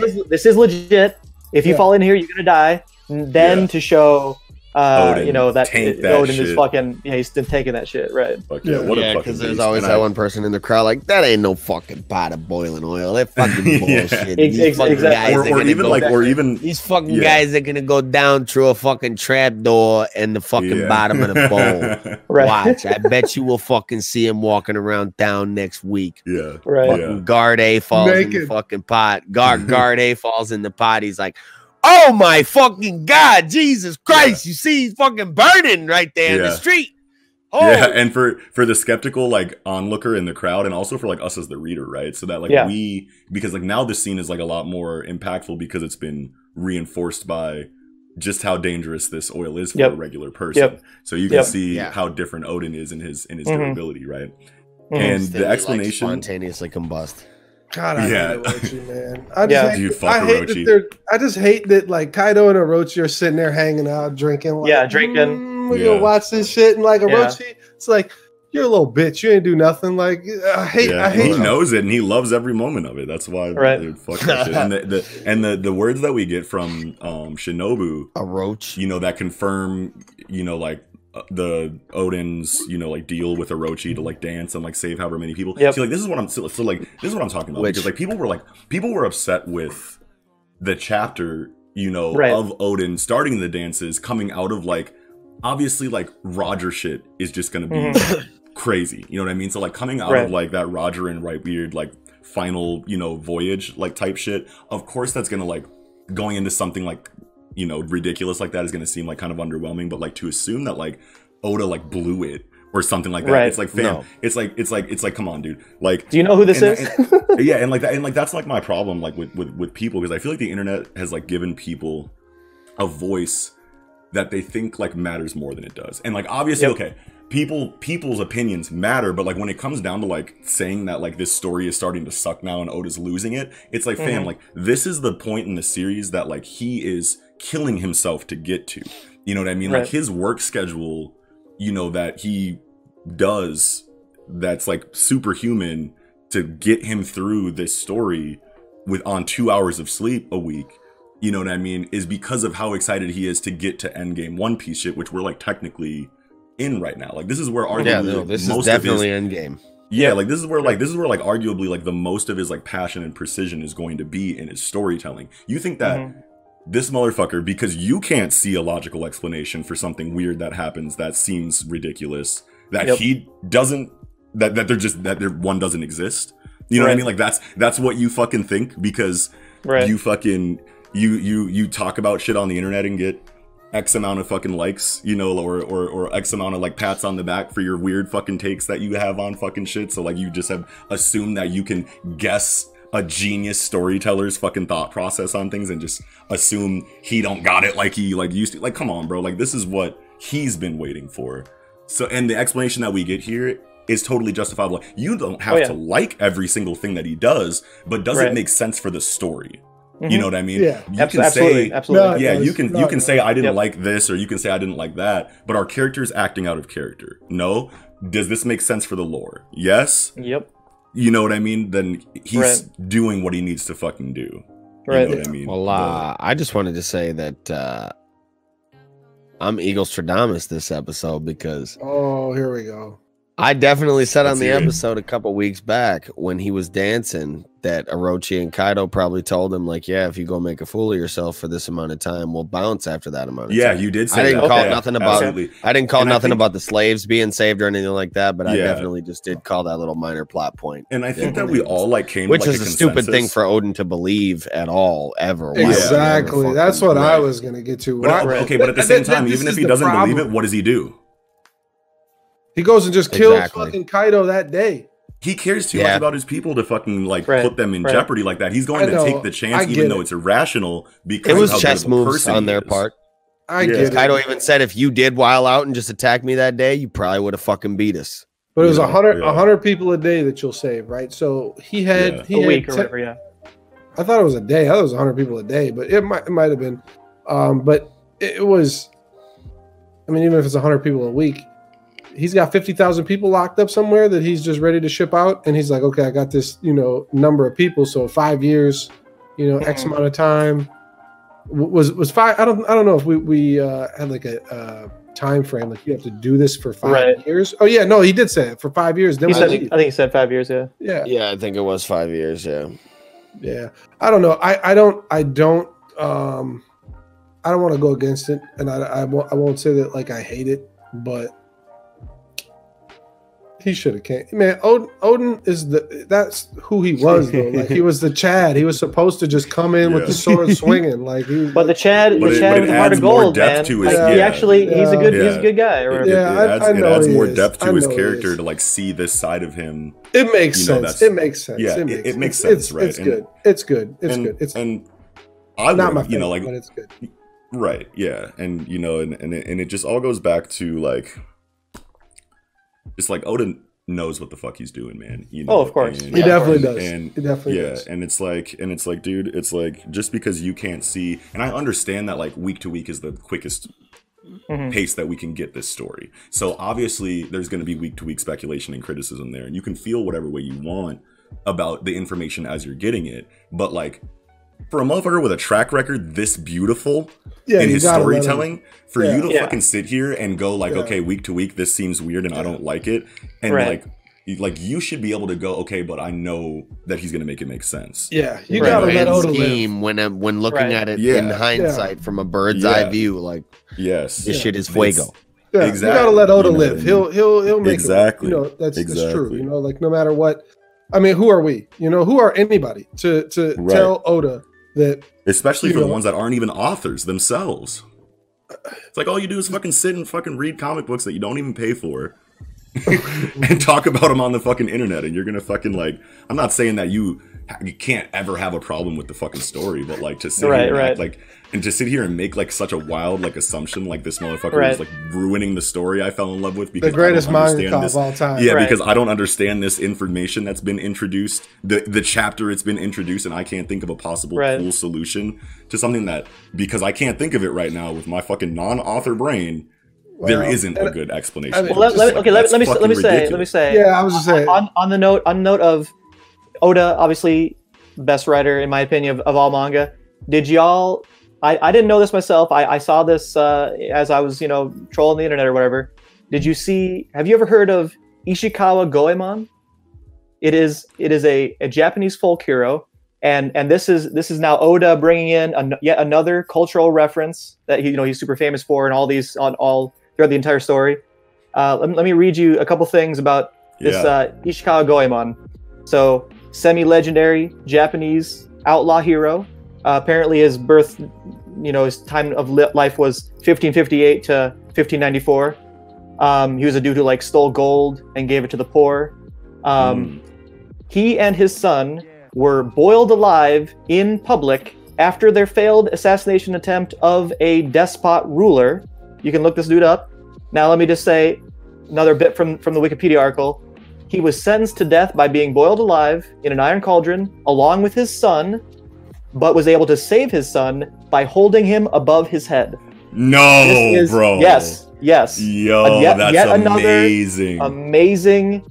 this is, this is legit. If you Yeah. fall in here, you're gonna die. And then Yeah. to show, uh, Oden, you know that, tank it- that Oden is fucking yeah, he's been taking that shit right. Fuck yeah, Yeah. what yeah, because there's always And that I- one person in the crowd like that ain't no fucking pot of boiling oil. That fucking Yeah. bullshit. Ex- These ex- fucking exactly. guys or, are or gonna even go like, down- or even these fucking Yeah. guys are gonna go down through a fucking trap door and the fucking Yeah. bottom of the bowl. Right. Watch, I bet you will fucking see him walking around town next week. yeah, Right. Fucking Yeah. guard A falls in the fucking pot. Guard guard A falls in the pot. He's like, "Oh my fucking god, Jesus Christ! You see, he's fucking burning right there in the street." Oh, yeah, and for for the skeptical like onlooker in the crowd, and also for like us as the reader, right? So that like Yeah. we because like now this scene is like a lot more impactful because it's been reinforced by just how dangerous this oil is for Yep. a regular person. Yep. So you can Yep. see Yeah. how different Oden is in his in his Mhm. durability, right? Mhm. And the you like explanation spontaneously combust. God, I Yeah. hate Orochi, man. I just Yeah. hate, Do you that- fuck I hate Orochi? that they're. I just hate that like Kaido and Orochi are sitting there hanging out, drinking. Like, Yeah, drinking. "Mm, we're Yeah. gonna watch this shit, and like Yeah. Orochi, it's like you're a little bitch. You ain't do nothing. Like I hate. Yeah, I hate. he knows it and he loves every moment of it. That's why Right. dude, fuck that shit. And the, the and the, the words that we get from um Shinobu, A roach. you know, that confirm, you know, like the Oden's, you know, like deal with Orochi to like dance and like save however many people. Yep. See, like this is what I'm so, so like this is what I'm talking about Which- because like people were like people were upset with the chapter, you know, Right. of Oden starting the dances coming out of like obviously like Roger shit is just gonna be mm-hmm. crazy. You know what I mean? So like coming out Right. of like that Roger and Whitebeard like final, you know, voyage like type shit, of course that's gonna like going into something like you know ridiculous like that is gonna seem like kind of underwhelming. But like to assume that like Oda like blew it or something like that, Right. it's like fam, No. it's like it's like it's like come on, dude, like. Do you know who this and- is? and- yeah, and like that, and like that's like my problem, like with with, with people, because I feel like the internet has like given people a voice that they think like matters more than it does. And like obviously, Yep. okay, people people's opinions matter, but like when it comes down to like saying that like this story is starting to suck now and Oda's losing it, it's like fam, Mhm. like this is the point in the series that like he is killing himself to get to. You know what I mean? Right. Like his work schedule, you know, that he does that's like superhuman to get him through this story with on two hours of sleep a week you know what i mean is because of how excited he is to get to endgame one piece shit which we're like technically in right now like this is where arguably Yeah, no, like, this is most definitely of his, endgame. yeah like this is where like this is where like arguably like the most of his like passion and precision is going to be in his storytelling you think that Mhm. This motherfucker because you can't see a logical explanation for something weird that happens that seems ridiculous that Yep. he doesn't that that they're just that there one doesn't exist you know what i Right. mean like that's that's what you fucking think because Right. you fucking you you you talk about shit on the internet and get x amount of fucking likes you know or or, or x amount of like pats on the back for your weird fucking takes that you have on fucking shit so like you just have assumed that you can guess a genius storyteller's fucking thought process on things and just assume he don't got it like he like used to like come on bro like this is what he's been waiting for so and the explanation that we get here is totally justifiable you don't have Oh, yeah. to like every single thing that he does but does it make sense for the story you Mhm. know what I mean? Yeah. You Abs- can absolutely, say, absolutely. No, yeah, you can No, you can it say I didn't Yep. like this or you can say I didn't like that, but our character's acting out of character. No, does this make sense for the lore? Yes. Yep. You know what I mean? Then he's Right. doing what he needs to fucking do. You Right. know what I mean? Well, uh, I just wanted to say that uh, I'm Eagle Stradamus this episode because Oh, here we go. I definitely said Let's on the hear episode a couple weeks back when he was dancing that Orochi and Kaido probably told him like, "Yeah, if you go make a fool of yourself for this amount of time, we'll bounce after that amount of yeah, time." you did say I didn't that. call Yeah, nothing about- absolutely. I didn't call And nothing think- about the slaves being saved or anything like that, but I definitely just did call that little minor plot point. point, And I think that we all like came which like is a a stupid thing for Oden to believe at all ever. Why would ever Exactly. That's what that? I was gonna get to. But, uh, okay, but at the same time, even if he doesn't believe it, what does he do? he goes and just kills Exactly. fucking Kaido that day. He cares too Yeah. much about his people to fucking like Right, put them in right. jeopardy like that. He's going I to know, take the chance, get even though it's irrational. Because It was of how good chess of a moves person on their is. part. I Yeah. get it. Kaido even said if you did while out and just attack me that day, you probably would have fucking beat us. But it was Yeah, a hundred, a hundred people a day that you'll save, right? So he had, Yeah. he A had week or whatever. Yeah. I thought it was a day. I thought it was hundred people a day, but it might, it might have been. Um, but it, it was. I mean, even if it's hundred people a week, he's got fifty thousand people locked up somewhere that he's just ready to ship out, and he's like, okay, I got this, you know, number of people. So five years, you know, X Mhm. amount of time. Was was five? I don't I don't know if we we uh, had like a. Uh, time frame like you have to do this for five Right. years oh yeah no he did say it for five years then He said. leave. I think he said five years. Yeah. yeah Yeah, I think it was five years. Yeah. Yeah, I don't know. I I don't I don't um I don't want to go against it, and I I won't I won't say that like I hate it, but he should have came. Man, Oden Oden is the that's who he was though. Like he was the Chad. He was supposed to just come in with the sword swinging. Like he. But the Chad, But the it- Chad with it the heart adds of more gold, depth man. to Like, his- he yeah. actually, he's a good, he's Yeah. a good guy. Or It, it- Yeah, it adds, I it know adds he more is. depth to his character to like see this side of him. it makes you know, sense. It makes sense. yeah, it it- makes, it makes it's- sense, right? It's And- good. It's good. It's and, good. It's and I not my you know, like but it's good. Right. Yeah. And you know, and and and it just all goes back to like, just like Oden knows what the fuck he's doing, man. You know, Oh, of course. and- He definitely and- does. And he definitely yeah, does. and it's like, and it's like, dude, it's like just because you can't see, and I understand that like week to week is the quickest Mhm. pace that we can get this story. So obviously, there's going to be week to week speculation and criticism there, and you can feel whatever way you want about the information as you're getting it. But like, for a motherfucker with a track record this beautiful Yeah, in his gotta let him- storytelling, for Yeah. you to Yeah. fucking sit here and go like, Yeah. okay, week to week, this seems weird and I don't like it, and Right. like. you- Like you should be able to go, okay, but I know that he's gonna make it make sense. Yeah, you Right. gotta Grand let Oda live. scheme when I'm, when looking Right. at it Yeah. in hindsight from a bird's Yeah. eye view, like Yes. this Yeah. shit is It's- fuego. Yeah, Exactly. you gotta let Oda You know live. what I He'll he'll he'll make Exactly. it. You know that's that's true. You know, like no matter what. I mean, who are we? You know, who are anybody to to Right. tell Oda that? Especially You for the ones that aren't even authors themselves. It's like all you do is fucking sit and fucking read comic books that you don't even pay for. and talk about them on the fucking internet and you're gonna fucking like i'm not saying that you you can't ever have a problem with the fucking story but like to sit Right, here and right. act like and to sit here and make like such a wild like assumption like this motherfucker Right. is like ruining the story i fell in love with because The greatest I don't understand manga this of all time. yeah Right. because i don't understand this information that's been introduced the the chapter it's been introduced and i can't think of a possible Right. cool solution to something that because i can't think of it right now with my fucking non-author brain there Well, isn't a good explanation I mean, Well, let, let, Like, okay, let, let me let me fucking say let me say Yeah, I was just saying. on, on the note on the note of Oda, obviously best writer in my opinion of, of all manga. Did y'all? I, I didn't know this myself. I, I saw this uh, as I was you know trolling the internet or whatever. Did you see? Have you ever heard of Ishikawa Goemon? It is it is a, a Japanese folk hero, and and this is this is now Oda bringing in an, yet another cultural reference that he you know he's super famous for, and all these on all throughout the entire story. Uh, let, me- let me read you a couple things about this yeah uh, Ishikawa Goemon. So, semi-legendary Japanese outlaw hero. Uh, apparently, his birth, you know, his time of li- life was 1558 to 1594. Um, he was a dude who like stole gold and gave it to the poor. Um, Mm. He and his son were boiled alive in public after their failed assassination attempt of a despot ruler. You can look this dude up. Now, let me just say another bit from from the Wikipedia article. He was sentenced to death by being boiled alive in an iron cauldron along with his son, but was able to save his son by holding him above his head. no is- bro Yes, yes. yo Uh, yet- that's yet another amazing Amazing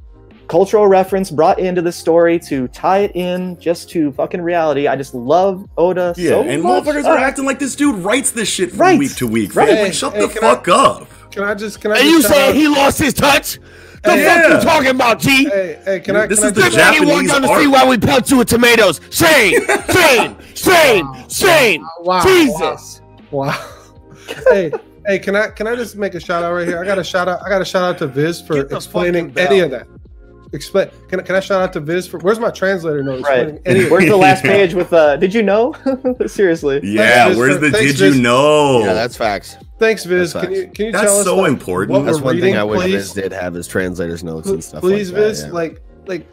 cultural reference brought into the story to tie it in just to fucking reality. I just love Oda yeah so and much. motherfuckers Uh, are acting like this dude writes this shit from Right. week to week Right. right Hey, like, shut hey, the can I- fuck up Can I just can I? And just you shout saying he lost his touch? The Hey, fuck yeah. you talking about, G? Hey, hey, can I? This can I is the just This shout- man he walked Japanese down the art. street while we pelted you with tomatoes. Shane, Shane, Shane, Shane. Wow, Jesus. Wow. hey, hey, can I can I just make a shout out right here? I got a shout out. I got a shout out to Viz for explaining any of that. Explain. Can I, can I shout out to Viz for? Where's my translator note? Right. Any Where's the last page with uh did you know? Seriously. yeah Viz, where's for- the thanks, did you know Yeah, that's facts. Thanks, Viz. That's Can you can you That's tell us so like, important. That's one reading, thing I wish please? Viz did have his translators notes and stuff please, like that. Viz, yeah. like like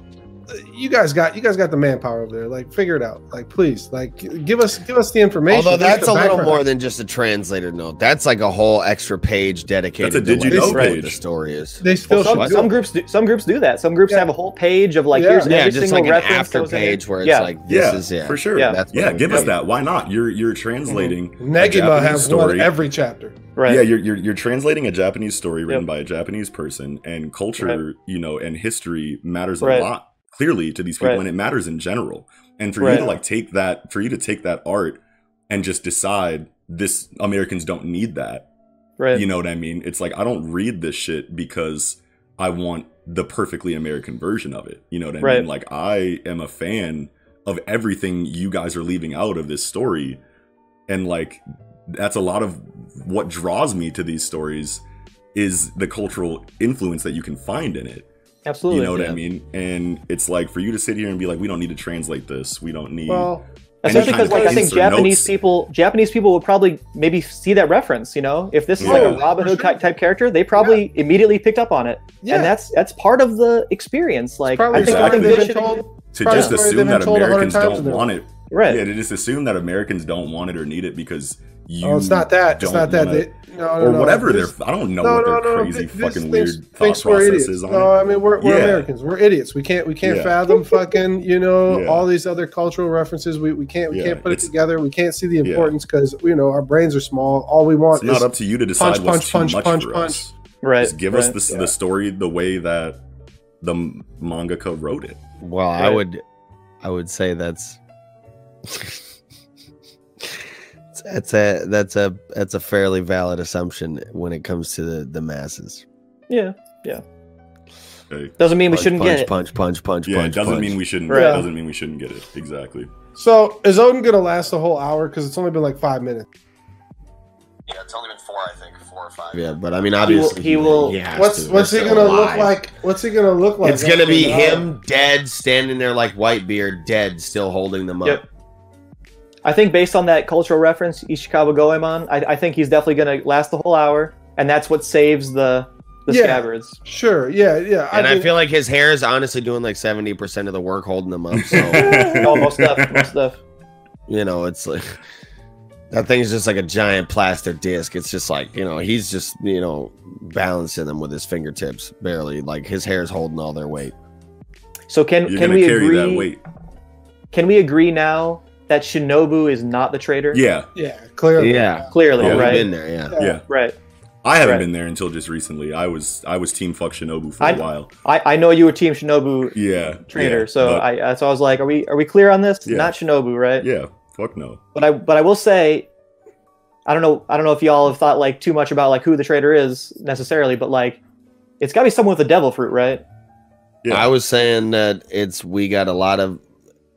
you guys got you guys got the manpower over there. Like figure it out. Like please, like give us give us the information. Although that's a little more than just a translator note. That's like a whole extra page dedicated That's a did to you know page. the story is. They still Well, some, some groups do, some groups do that. Some groups Yeah. have a whole page of like Yeah. here's Yeah, every just single like an reference after that page where it's yeah. like this yeah is yeah for sure Yeah. That's yeah give us that why not you're you're translating a Negima Japanese has one every chapter. right. Yeah, you're, you're you're translating a Japanese story written Yep. by a Japanese person, and culture, Right. you know, and history matters a Right. lot clearly to these people, Right. and it matters in general. And for you to like take that, for you to take that art and just decide this Americans don't need that. right. You know what I mean? It's like I don't read this shit because I want the perfectly American version of it. You know what I Right. mean? Like I am a fan of everything you guys are leaving out of this story. And like that's a lot of what draws me to these stories is the cultural influence that you can find in it. Absolutely. You know what yeah. I mean? And it's like for you to sit here and be like, we don't need to translate this. We don't need Well, Especially because, like, I think Japanese notes. people, Japanese people would probably maybe see that reference. You know, if this is like a Robin Hood sure. type, type character, they probably immediately picked up on it, yeah. and that's that's part of the experience. Like, I think, I exactly. think they've been told. to probably just assume that been told a hundred Americans don't want it. right, Yeah, to just assume that Americans don't want it or need it because you oh, it's not that. It's don't that. wanna- They- no, no, or no. whatever This- their I don't know no, what no, their no. crazy This fucking thinks- weird thought thinks we're process idiots. is on No, it. I mean we're, we're Yeah. Americans. We're idiots. We can't we can't Yeah. fathom fucking you know Yeah. all these other cultural references. We, we can't we Yeah, can't put it together. We can't see the importance because you know our brains are small. All we want It's not up to you to decide punch, what's punch, too punch, much punch, for punch. us. Right. Just give us the, the story the way that the m- mangaka wrote it. Well, I would, I would say that's that's a that's a that's a fairly valid assumption when it comes to the the masses. Yeah. Okay? Doesn't mean we shouldn't punch, get it. punch, punch, punch, Yeah, punch. it doesn't punch. mean we shouldn't. Right. Doesn't mean we shouldn't get it. Exactly. So is Oden gonna last the whole hour? Because it's only been like five minutes. Yeah, it's only been four, I think, four or five. Yeah, but I mean, obviously, he will- has What's to. what's he They're gonna still look like? What's he gonna look like? It's gonna be after an him dead, standing there like Whitebeard, dead, still holding them up. Yep. I think based on that cultural reference, Ishikawa Goemon, I, I think he's definitely going to last the whole hour, and that's what saves the the Yeah. scabbards. Sure. Yeah. Yeah. And I, think- feel like his hair is honestly doing like seventy percent of the work holding them up. So oh, most stuff, most stuff. you know, it's like that thing's just like a giant plaster disc. It's just like you know, he's just you know balancing them with his fingertips, barely. Like his hair's holding all their weight. So can You're can we carry agree? that weight. Can we agree now that Shinobu is not the traitor? Yeah, Yeah. Clearly. Yeah, clearly, Yeah, right? been there. Yeah. yeah. Right. I haven't Right. been there until just recently. I was I was team fuck Shinobu for I- a while. I, I know you were Team Shinobu Yeah, traitor, yeah, so I so I was like, are we are we clear on this? Yeah. Not Shinobu, right? yeah, fuck no. But I but I will say, I don't know I don't know if y'all have thought like too much about like who the traitor is necessarily, but like it's got to be someone with a devil fruit, right? Yeah. I was saying that it's we got a lot of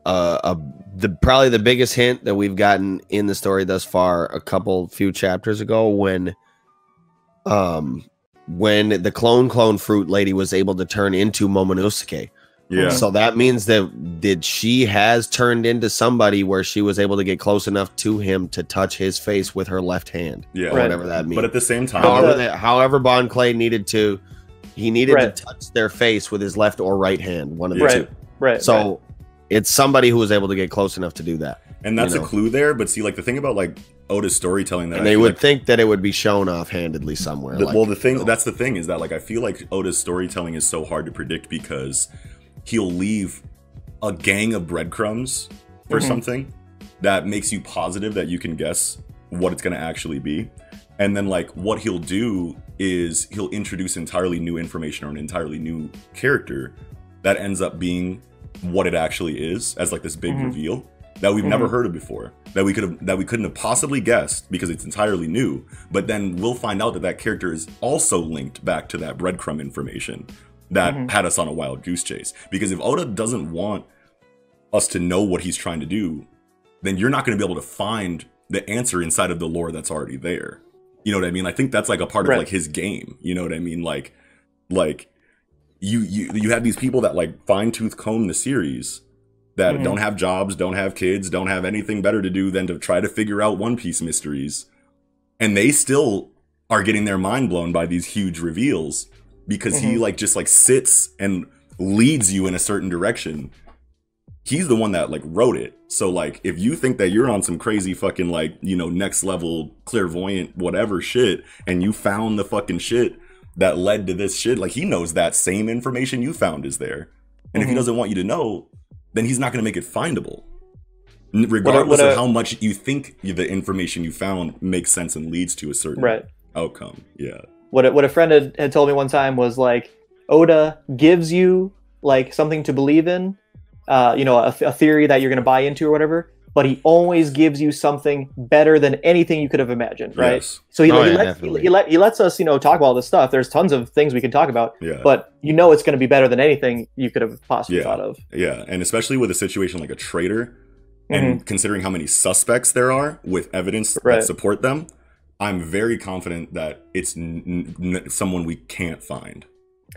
uh a, the probably the biggest hint that we've gotten in the story thus far a couple few chapters ago when um when the clone clone fruit lady was able to turn into Momonosuke. Yeah, So that means that did she has turned into somebody where she was able to get close enough to him to touch his face with her left hand. yeah. Right. whatever that means. But at the same time, however, the- however Bon Clay needed to, he needed Right. to touch their face with his left or right hand, one of the Yeah. two. Right. Right. So right. It's somebody who was able to get close enough to do that, and that's you a clue there. But see, like the thing about like Oda's storytelling that and I they would like- think that it would be shown offhandedly somewhere. The- like, well, the thing you know. that's the thing is that like I feel like Oda's storytelling is so hard to predict because he'll leave a gang of breadcrumbs for Mhm. something that makes you positive that you can guess what it's going to actually be. And then like what he'll do is he'll introduce entirely new information or an entirely new character that ends up being what it actually is as like this big Mhm. reveal that we've never Mhm. heard of before that we could have that we couldn't have possibly guessed because it's entirely new but then we'll find out that that character is also linked back to that breadcrumb information that Mhm. had us on a wild goose chase because if oda doesn't want us to know what he's trying to do then you're not going to be able to find the answer inside of the lore that's already there you know what i mean i think that's like a part Right. of like his game you know what i mean like like you you you have these people that like fine tooth comb the series that Mhm. don't have jobs, don't have kids, don't have anything better to do than to try to figure out One Piece mysteries, and they still are getting their mind blown by these huge reveals because he Mhm. like just like sits and leads you in a certain direction. He's the one that like wrote it. So like if you think that you're on some crazy fucking like, you know, next level clairvoyant whatever shit and you found the fucking shit that led to this shit, like he knows that same information you found is there. And if he Mhm. doesn't want you to know, then he's not going to make it findable. Regardless what of a- how much you think the information you found makes sense and leads to a certain right. outcome. Yeah. what a, what a friend had, had told me one time was like Oda gives you like something to believe in, uh, you know, a, a theory that you're going to buy into or whatever. But he always gives you something better than anything you could have imagined, right? Yes. So he, Oh, he, yeah, lets, he, he, let, he lets us, you know, talk about all this stuff. There's tons of things we can talk about, Yeah. but you know it's going to be better than anything you could have possibly Yeah. thought of. yeah. And especially with a situation like a traitor, Mm-hmm. and considering how many suspects there are with evidence Right. that support them, I'm very confident that it's n- n- someone we can't find.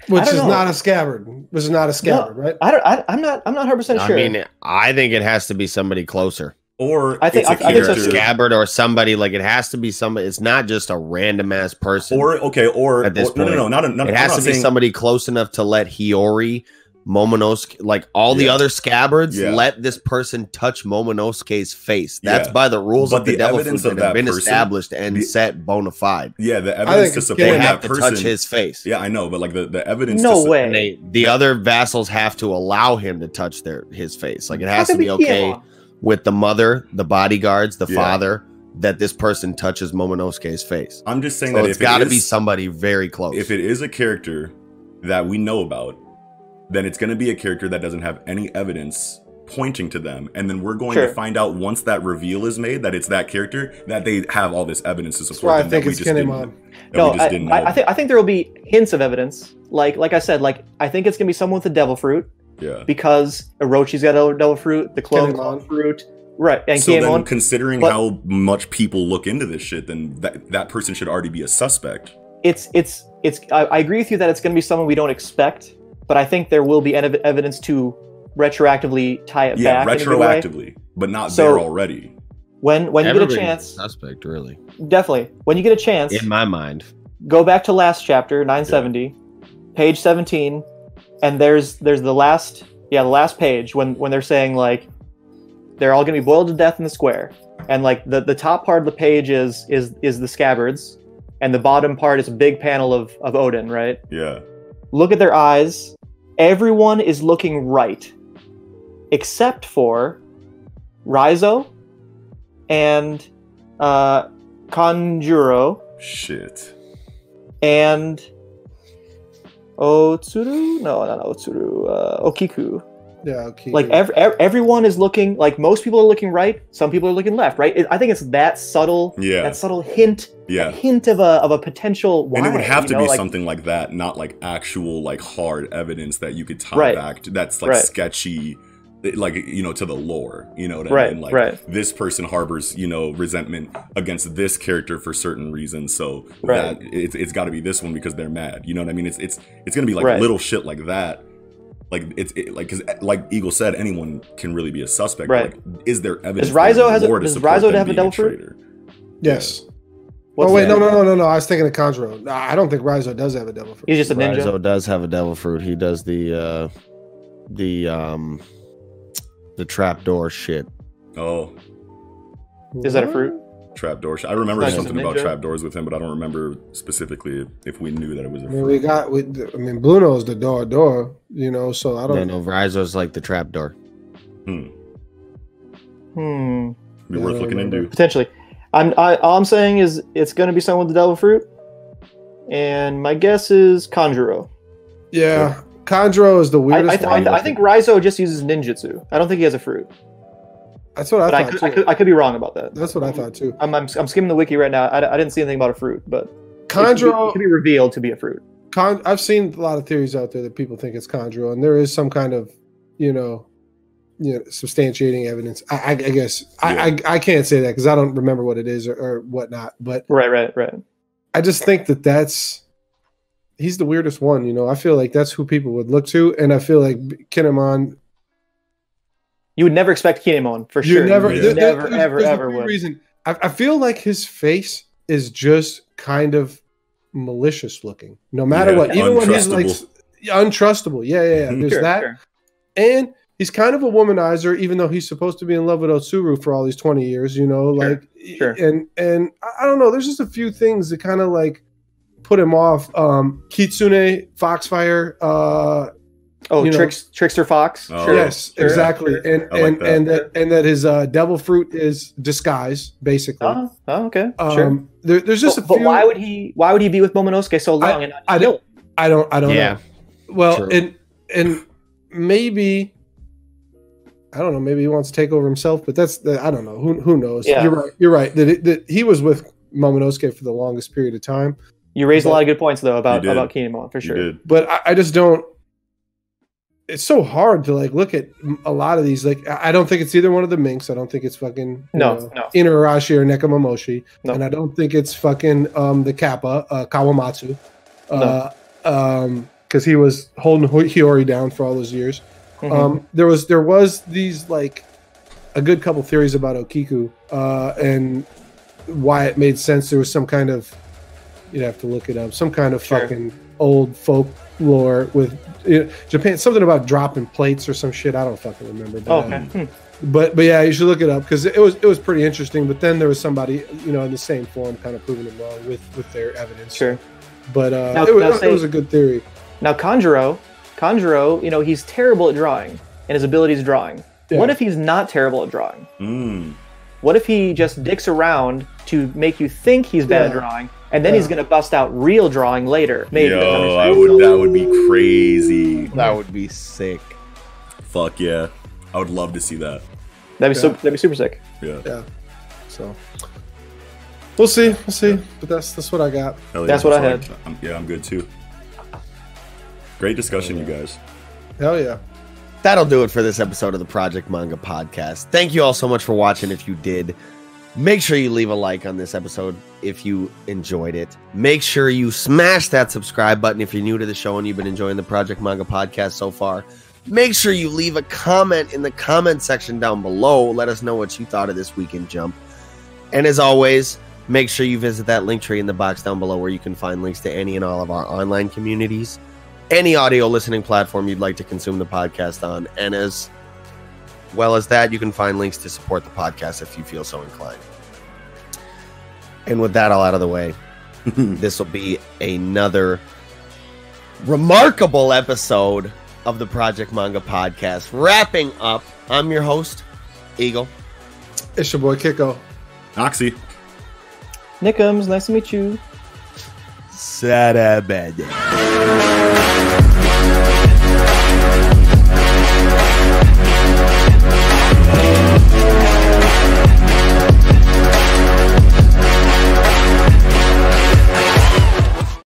Which is know. not a scabbard. Which is not a scabbard, right? I don't. I, I'm not. I'm not 100 percent sure. I mean, I think it has to be somebody closer, Or I think- it's a I- I think so a scabbard or somebody. Like it has to be somebody. It's not just a random ass person. Or okay, or, At this or- no, no, no, not a, not, it has not to be somebody close enough to let Hiyori Momonosuke, like all the other scabbards, Yeah. let this person touch Momonosuke's face. That's Yeah. by the rules But of the, the devil evidence fruit of that have been person- established and the- set bona fide. Yeah, the evidence to support They getting- have that to person. touch his face. Yeah, I know, but like the, the evidence. No to su- way. And they, the other vassals have to allow him to touch their his face. Like it has to be okay him? with the mother, the bodyguards, the Yeah. father, that this person touches Momonosuke's face. I'm just saying So that it's if got to it be somebody very close. if it is a character that we know about, then it's going to be a character that doesn't have any evidence pointing to them, and then we're going Sure. to find out once that reveal is made that it's that character that they have all this evidence to That's support why I think that we it's just didn't. That No, we just I, didn't know. I, I think I think there will be hints of evidence. Like like I said, like I think it's gonna be someone with a devil fruit yeah. because Orochi's got a devil fruit, the clone clone fruit, right? And so then, Kinemon. considering but- how much people look into this shit, then that that person should already be a suspect. it's it's it's I, I agree with you that it's going to be someone we don't expect but i think there will be ev- evidence to retroactively tie it Yeah, back in a good way. retroactively, but not So- there already. when when you get a Everybody's chance suspect, really, definitely when you get a chance in my mind. go back to last chapter 970 page 17 and there's there's the last yeah the last page when when they're saying like they're all going to be boiled to death in the square and like the the top part of the page is is is the scabbards and the bottom part is a big panel of of Oden right Yeah. Look at their eyes. Everyone is looking right, except for Raizo and uh, Kanjuro Shit. and Otsuru. No, not Otsuru. Uh, Okiku. Yeah, okay. Like ev- ev- everyone is looking. Like most people are looking right. Some people are looking left. Right. It- I think it's that subtle. Yeah. That subtle hint. Yeah. That hint of a of a potential. Why, and it would have to know, be like- something like that, not like actual like hard evidence that you could tie Right. back to. That's like Right. sketchy, like you know, to the lore. You know what I Right, mean? Like right. this person harbors you know resentment against this character for certain reasons, so Right. that it's, it's got to be this one because they're mad. You know what I mean? It's it's it's gonna be like Right. little shit like that. Like it's it, like because like Eagle said, anyone can really be a suspect. Right. Like, is there evidence? Does Raizo for has a- does support Raizo them have a being devil fruit? traitor? yes. What's oh wait, no, no, no, no, no. I was thinking of Kanjuro. No, I don't think Raizo does have a devil fruit. He's just a ninja. Raizo does have a devil fruit. He does the uh the um the trapdoor shit. Oh, Is that a fruit? Trapdoor. sh- I remember Nice. something about Ninja. trapdoors with him, but I don't remember specifically if we knew that it was a I mean, we got. We, I mean, Bruno's the door, door. You know, so I don't. no, Raizo's like the trapdoor. Hmm. Hmm. Be Yeah, worth looking into. Potentially. I'm. I, all I'm saying is it's going to be someone with the devil fruit, and my guess is Kanjuro. Yeah, Kanjuro is the weirdest I, th- I, th- I think Raizo just uses ninjutsu. I don't think he has a fruit, That's what I but I thought could, too. I could. I could be wrong about that. That's what I thought too. I'm. I'm, I'm skimming the wiki right now. I, I didn't see anything about a fruit, but it could, be, it could be revealed to be a fruit. Con- I've seen a lot of theories out there that people think it's Kanjuro, and there is some kind of, you know, you know, substantiating evidence. I, I, I guess I, I, I can't say that because I don't remember what it is or, or whatnot. But Right. Right. Right. I just think that that's he's the weirdest one. You know, I feel like that's who people would look to, and I feel like Kinemon. You would never expect Kinemon for You sure. never, Yeah. You there- never, there's- ever, ever few would. Reason I, I feel like his face is just kind of malicious looking, no matter Yeah, what. Even when he's like untrustable. yeah, yeah, yeah, yeah. There's Sure, that, sure. and he's kind of a womanizer, even though he's supposed to be in love with Otsuru for all these twenty years. You know, Sure, like sure. and and I- I don't know. There's just a few things that kind of like put him off. Um, Kitsune, Foxfire, uh, Oh, tricks, trickster fox. Oh, sure. yes, sure, exactly, and like and that. and that and that his uh, devil fruit is disguise, basically. Oh, oh, okay. Um, sure. there, there's just but, a but why would he? Why would he be with Momonosuke so long and I kill him? I don't. I don't Yeah. know. Well, True. and and maybe I don't know. Maybe he wants to take over himself, but that's the, I don't know. Who who knows? Yeah. You're right. You're right. That, it, that he was with Momonosuke for the longest period of time, You raised a lot of good points though about You about Kinemon for sure. but I, I just don't. It's so hard to like look at a lot of these. Like I don't think it's either one of the minks. I don't think it's fucking No, know, no. Inuarashi or Nekomamushi, No. and I don't think it's fucking um the Kappa uh, Kawamatsu, uh, um because he was holding Ho- Hiyori down for all those years. Mhm. Um, there was there was these like a good couple theories about Okiku uh, and why it made sense. There was some kind of you'd have to look it up. Some kind of Sure. fucking old folklore with you know, Japan. Something about dropping plates or some shit. I don't fucking remember. But, okay. Hmm. but but yeah, you should look it up because it was it was pretty interesting. But then there was somebody you know in the same forum kind of proving it wrong with with their evidence. Sure. But uh, Now- it, was, now it was a good theory. Now Kanjuro, Kanjuro, you know, he's terrible at drawing, and his ability is drawing. Yeah. What if he's not terrible at drawing? Mm. What if he just dicks around to make you think he's bad at drawing, and then Yeah. he's gonna bust out real drawing later? Maybe. Yo, I would. That would be crazy. That would be sick. Fuck yeah, I would love to see that. That'd be so, Yeah. that'd be super sick. Yeah, Yeah. So we'll see. We'll see. But that's that's what I got. Yeah, That's what I had. I'm, yeah, I'm good too. Great discussion, you guys. Hell yeah. That'll do it for this episode of the Project Manga Podcast. Thank you all so much for watching. If you did, make sure you leave a like on this episode if you enjoyed it. Make sure you smash that subscribe button if you're new to the show and you've been enjoying the Project Manga Podcast so far. Make sure you leave a comment in the comment section down below. Let us know what you thought of this weekend jump. And as always, make sure you visit that link tree in the box down below where you can find links to any and all of our online communities any audio listening platform you'd like to consume the podcast on. And as well as that, you can find links to support the podcast if you feel so inclined. And with that all out of the way, this will be another remarkable episode of the Project Manga Podcast. Wrapping up, I'm your host, Eagle. It's your boy Kiko. Oxy. Nickums, nice to meet you. Sad Sarabada.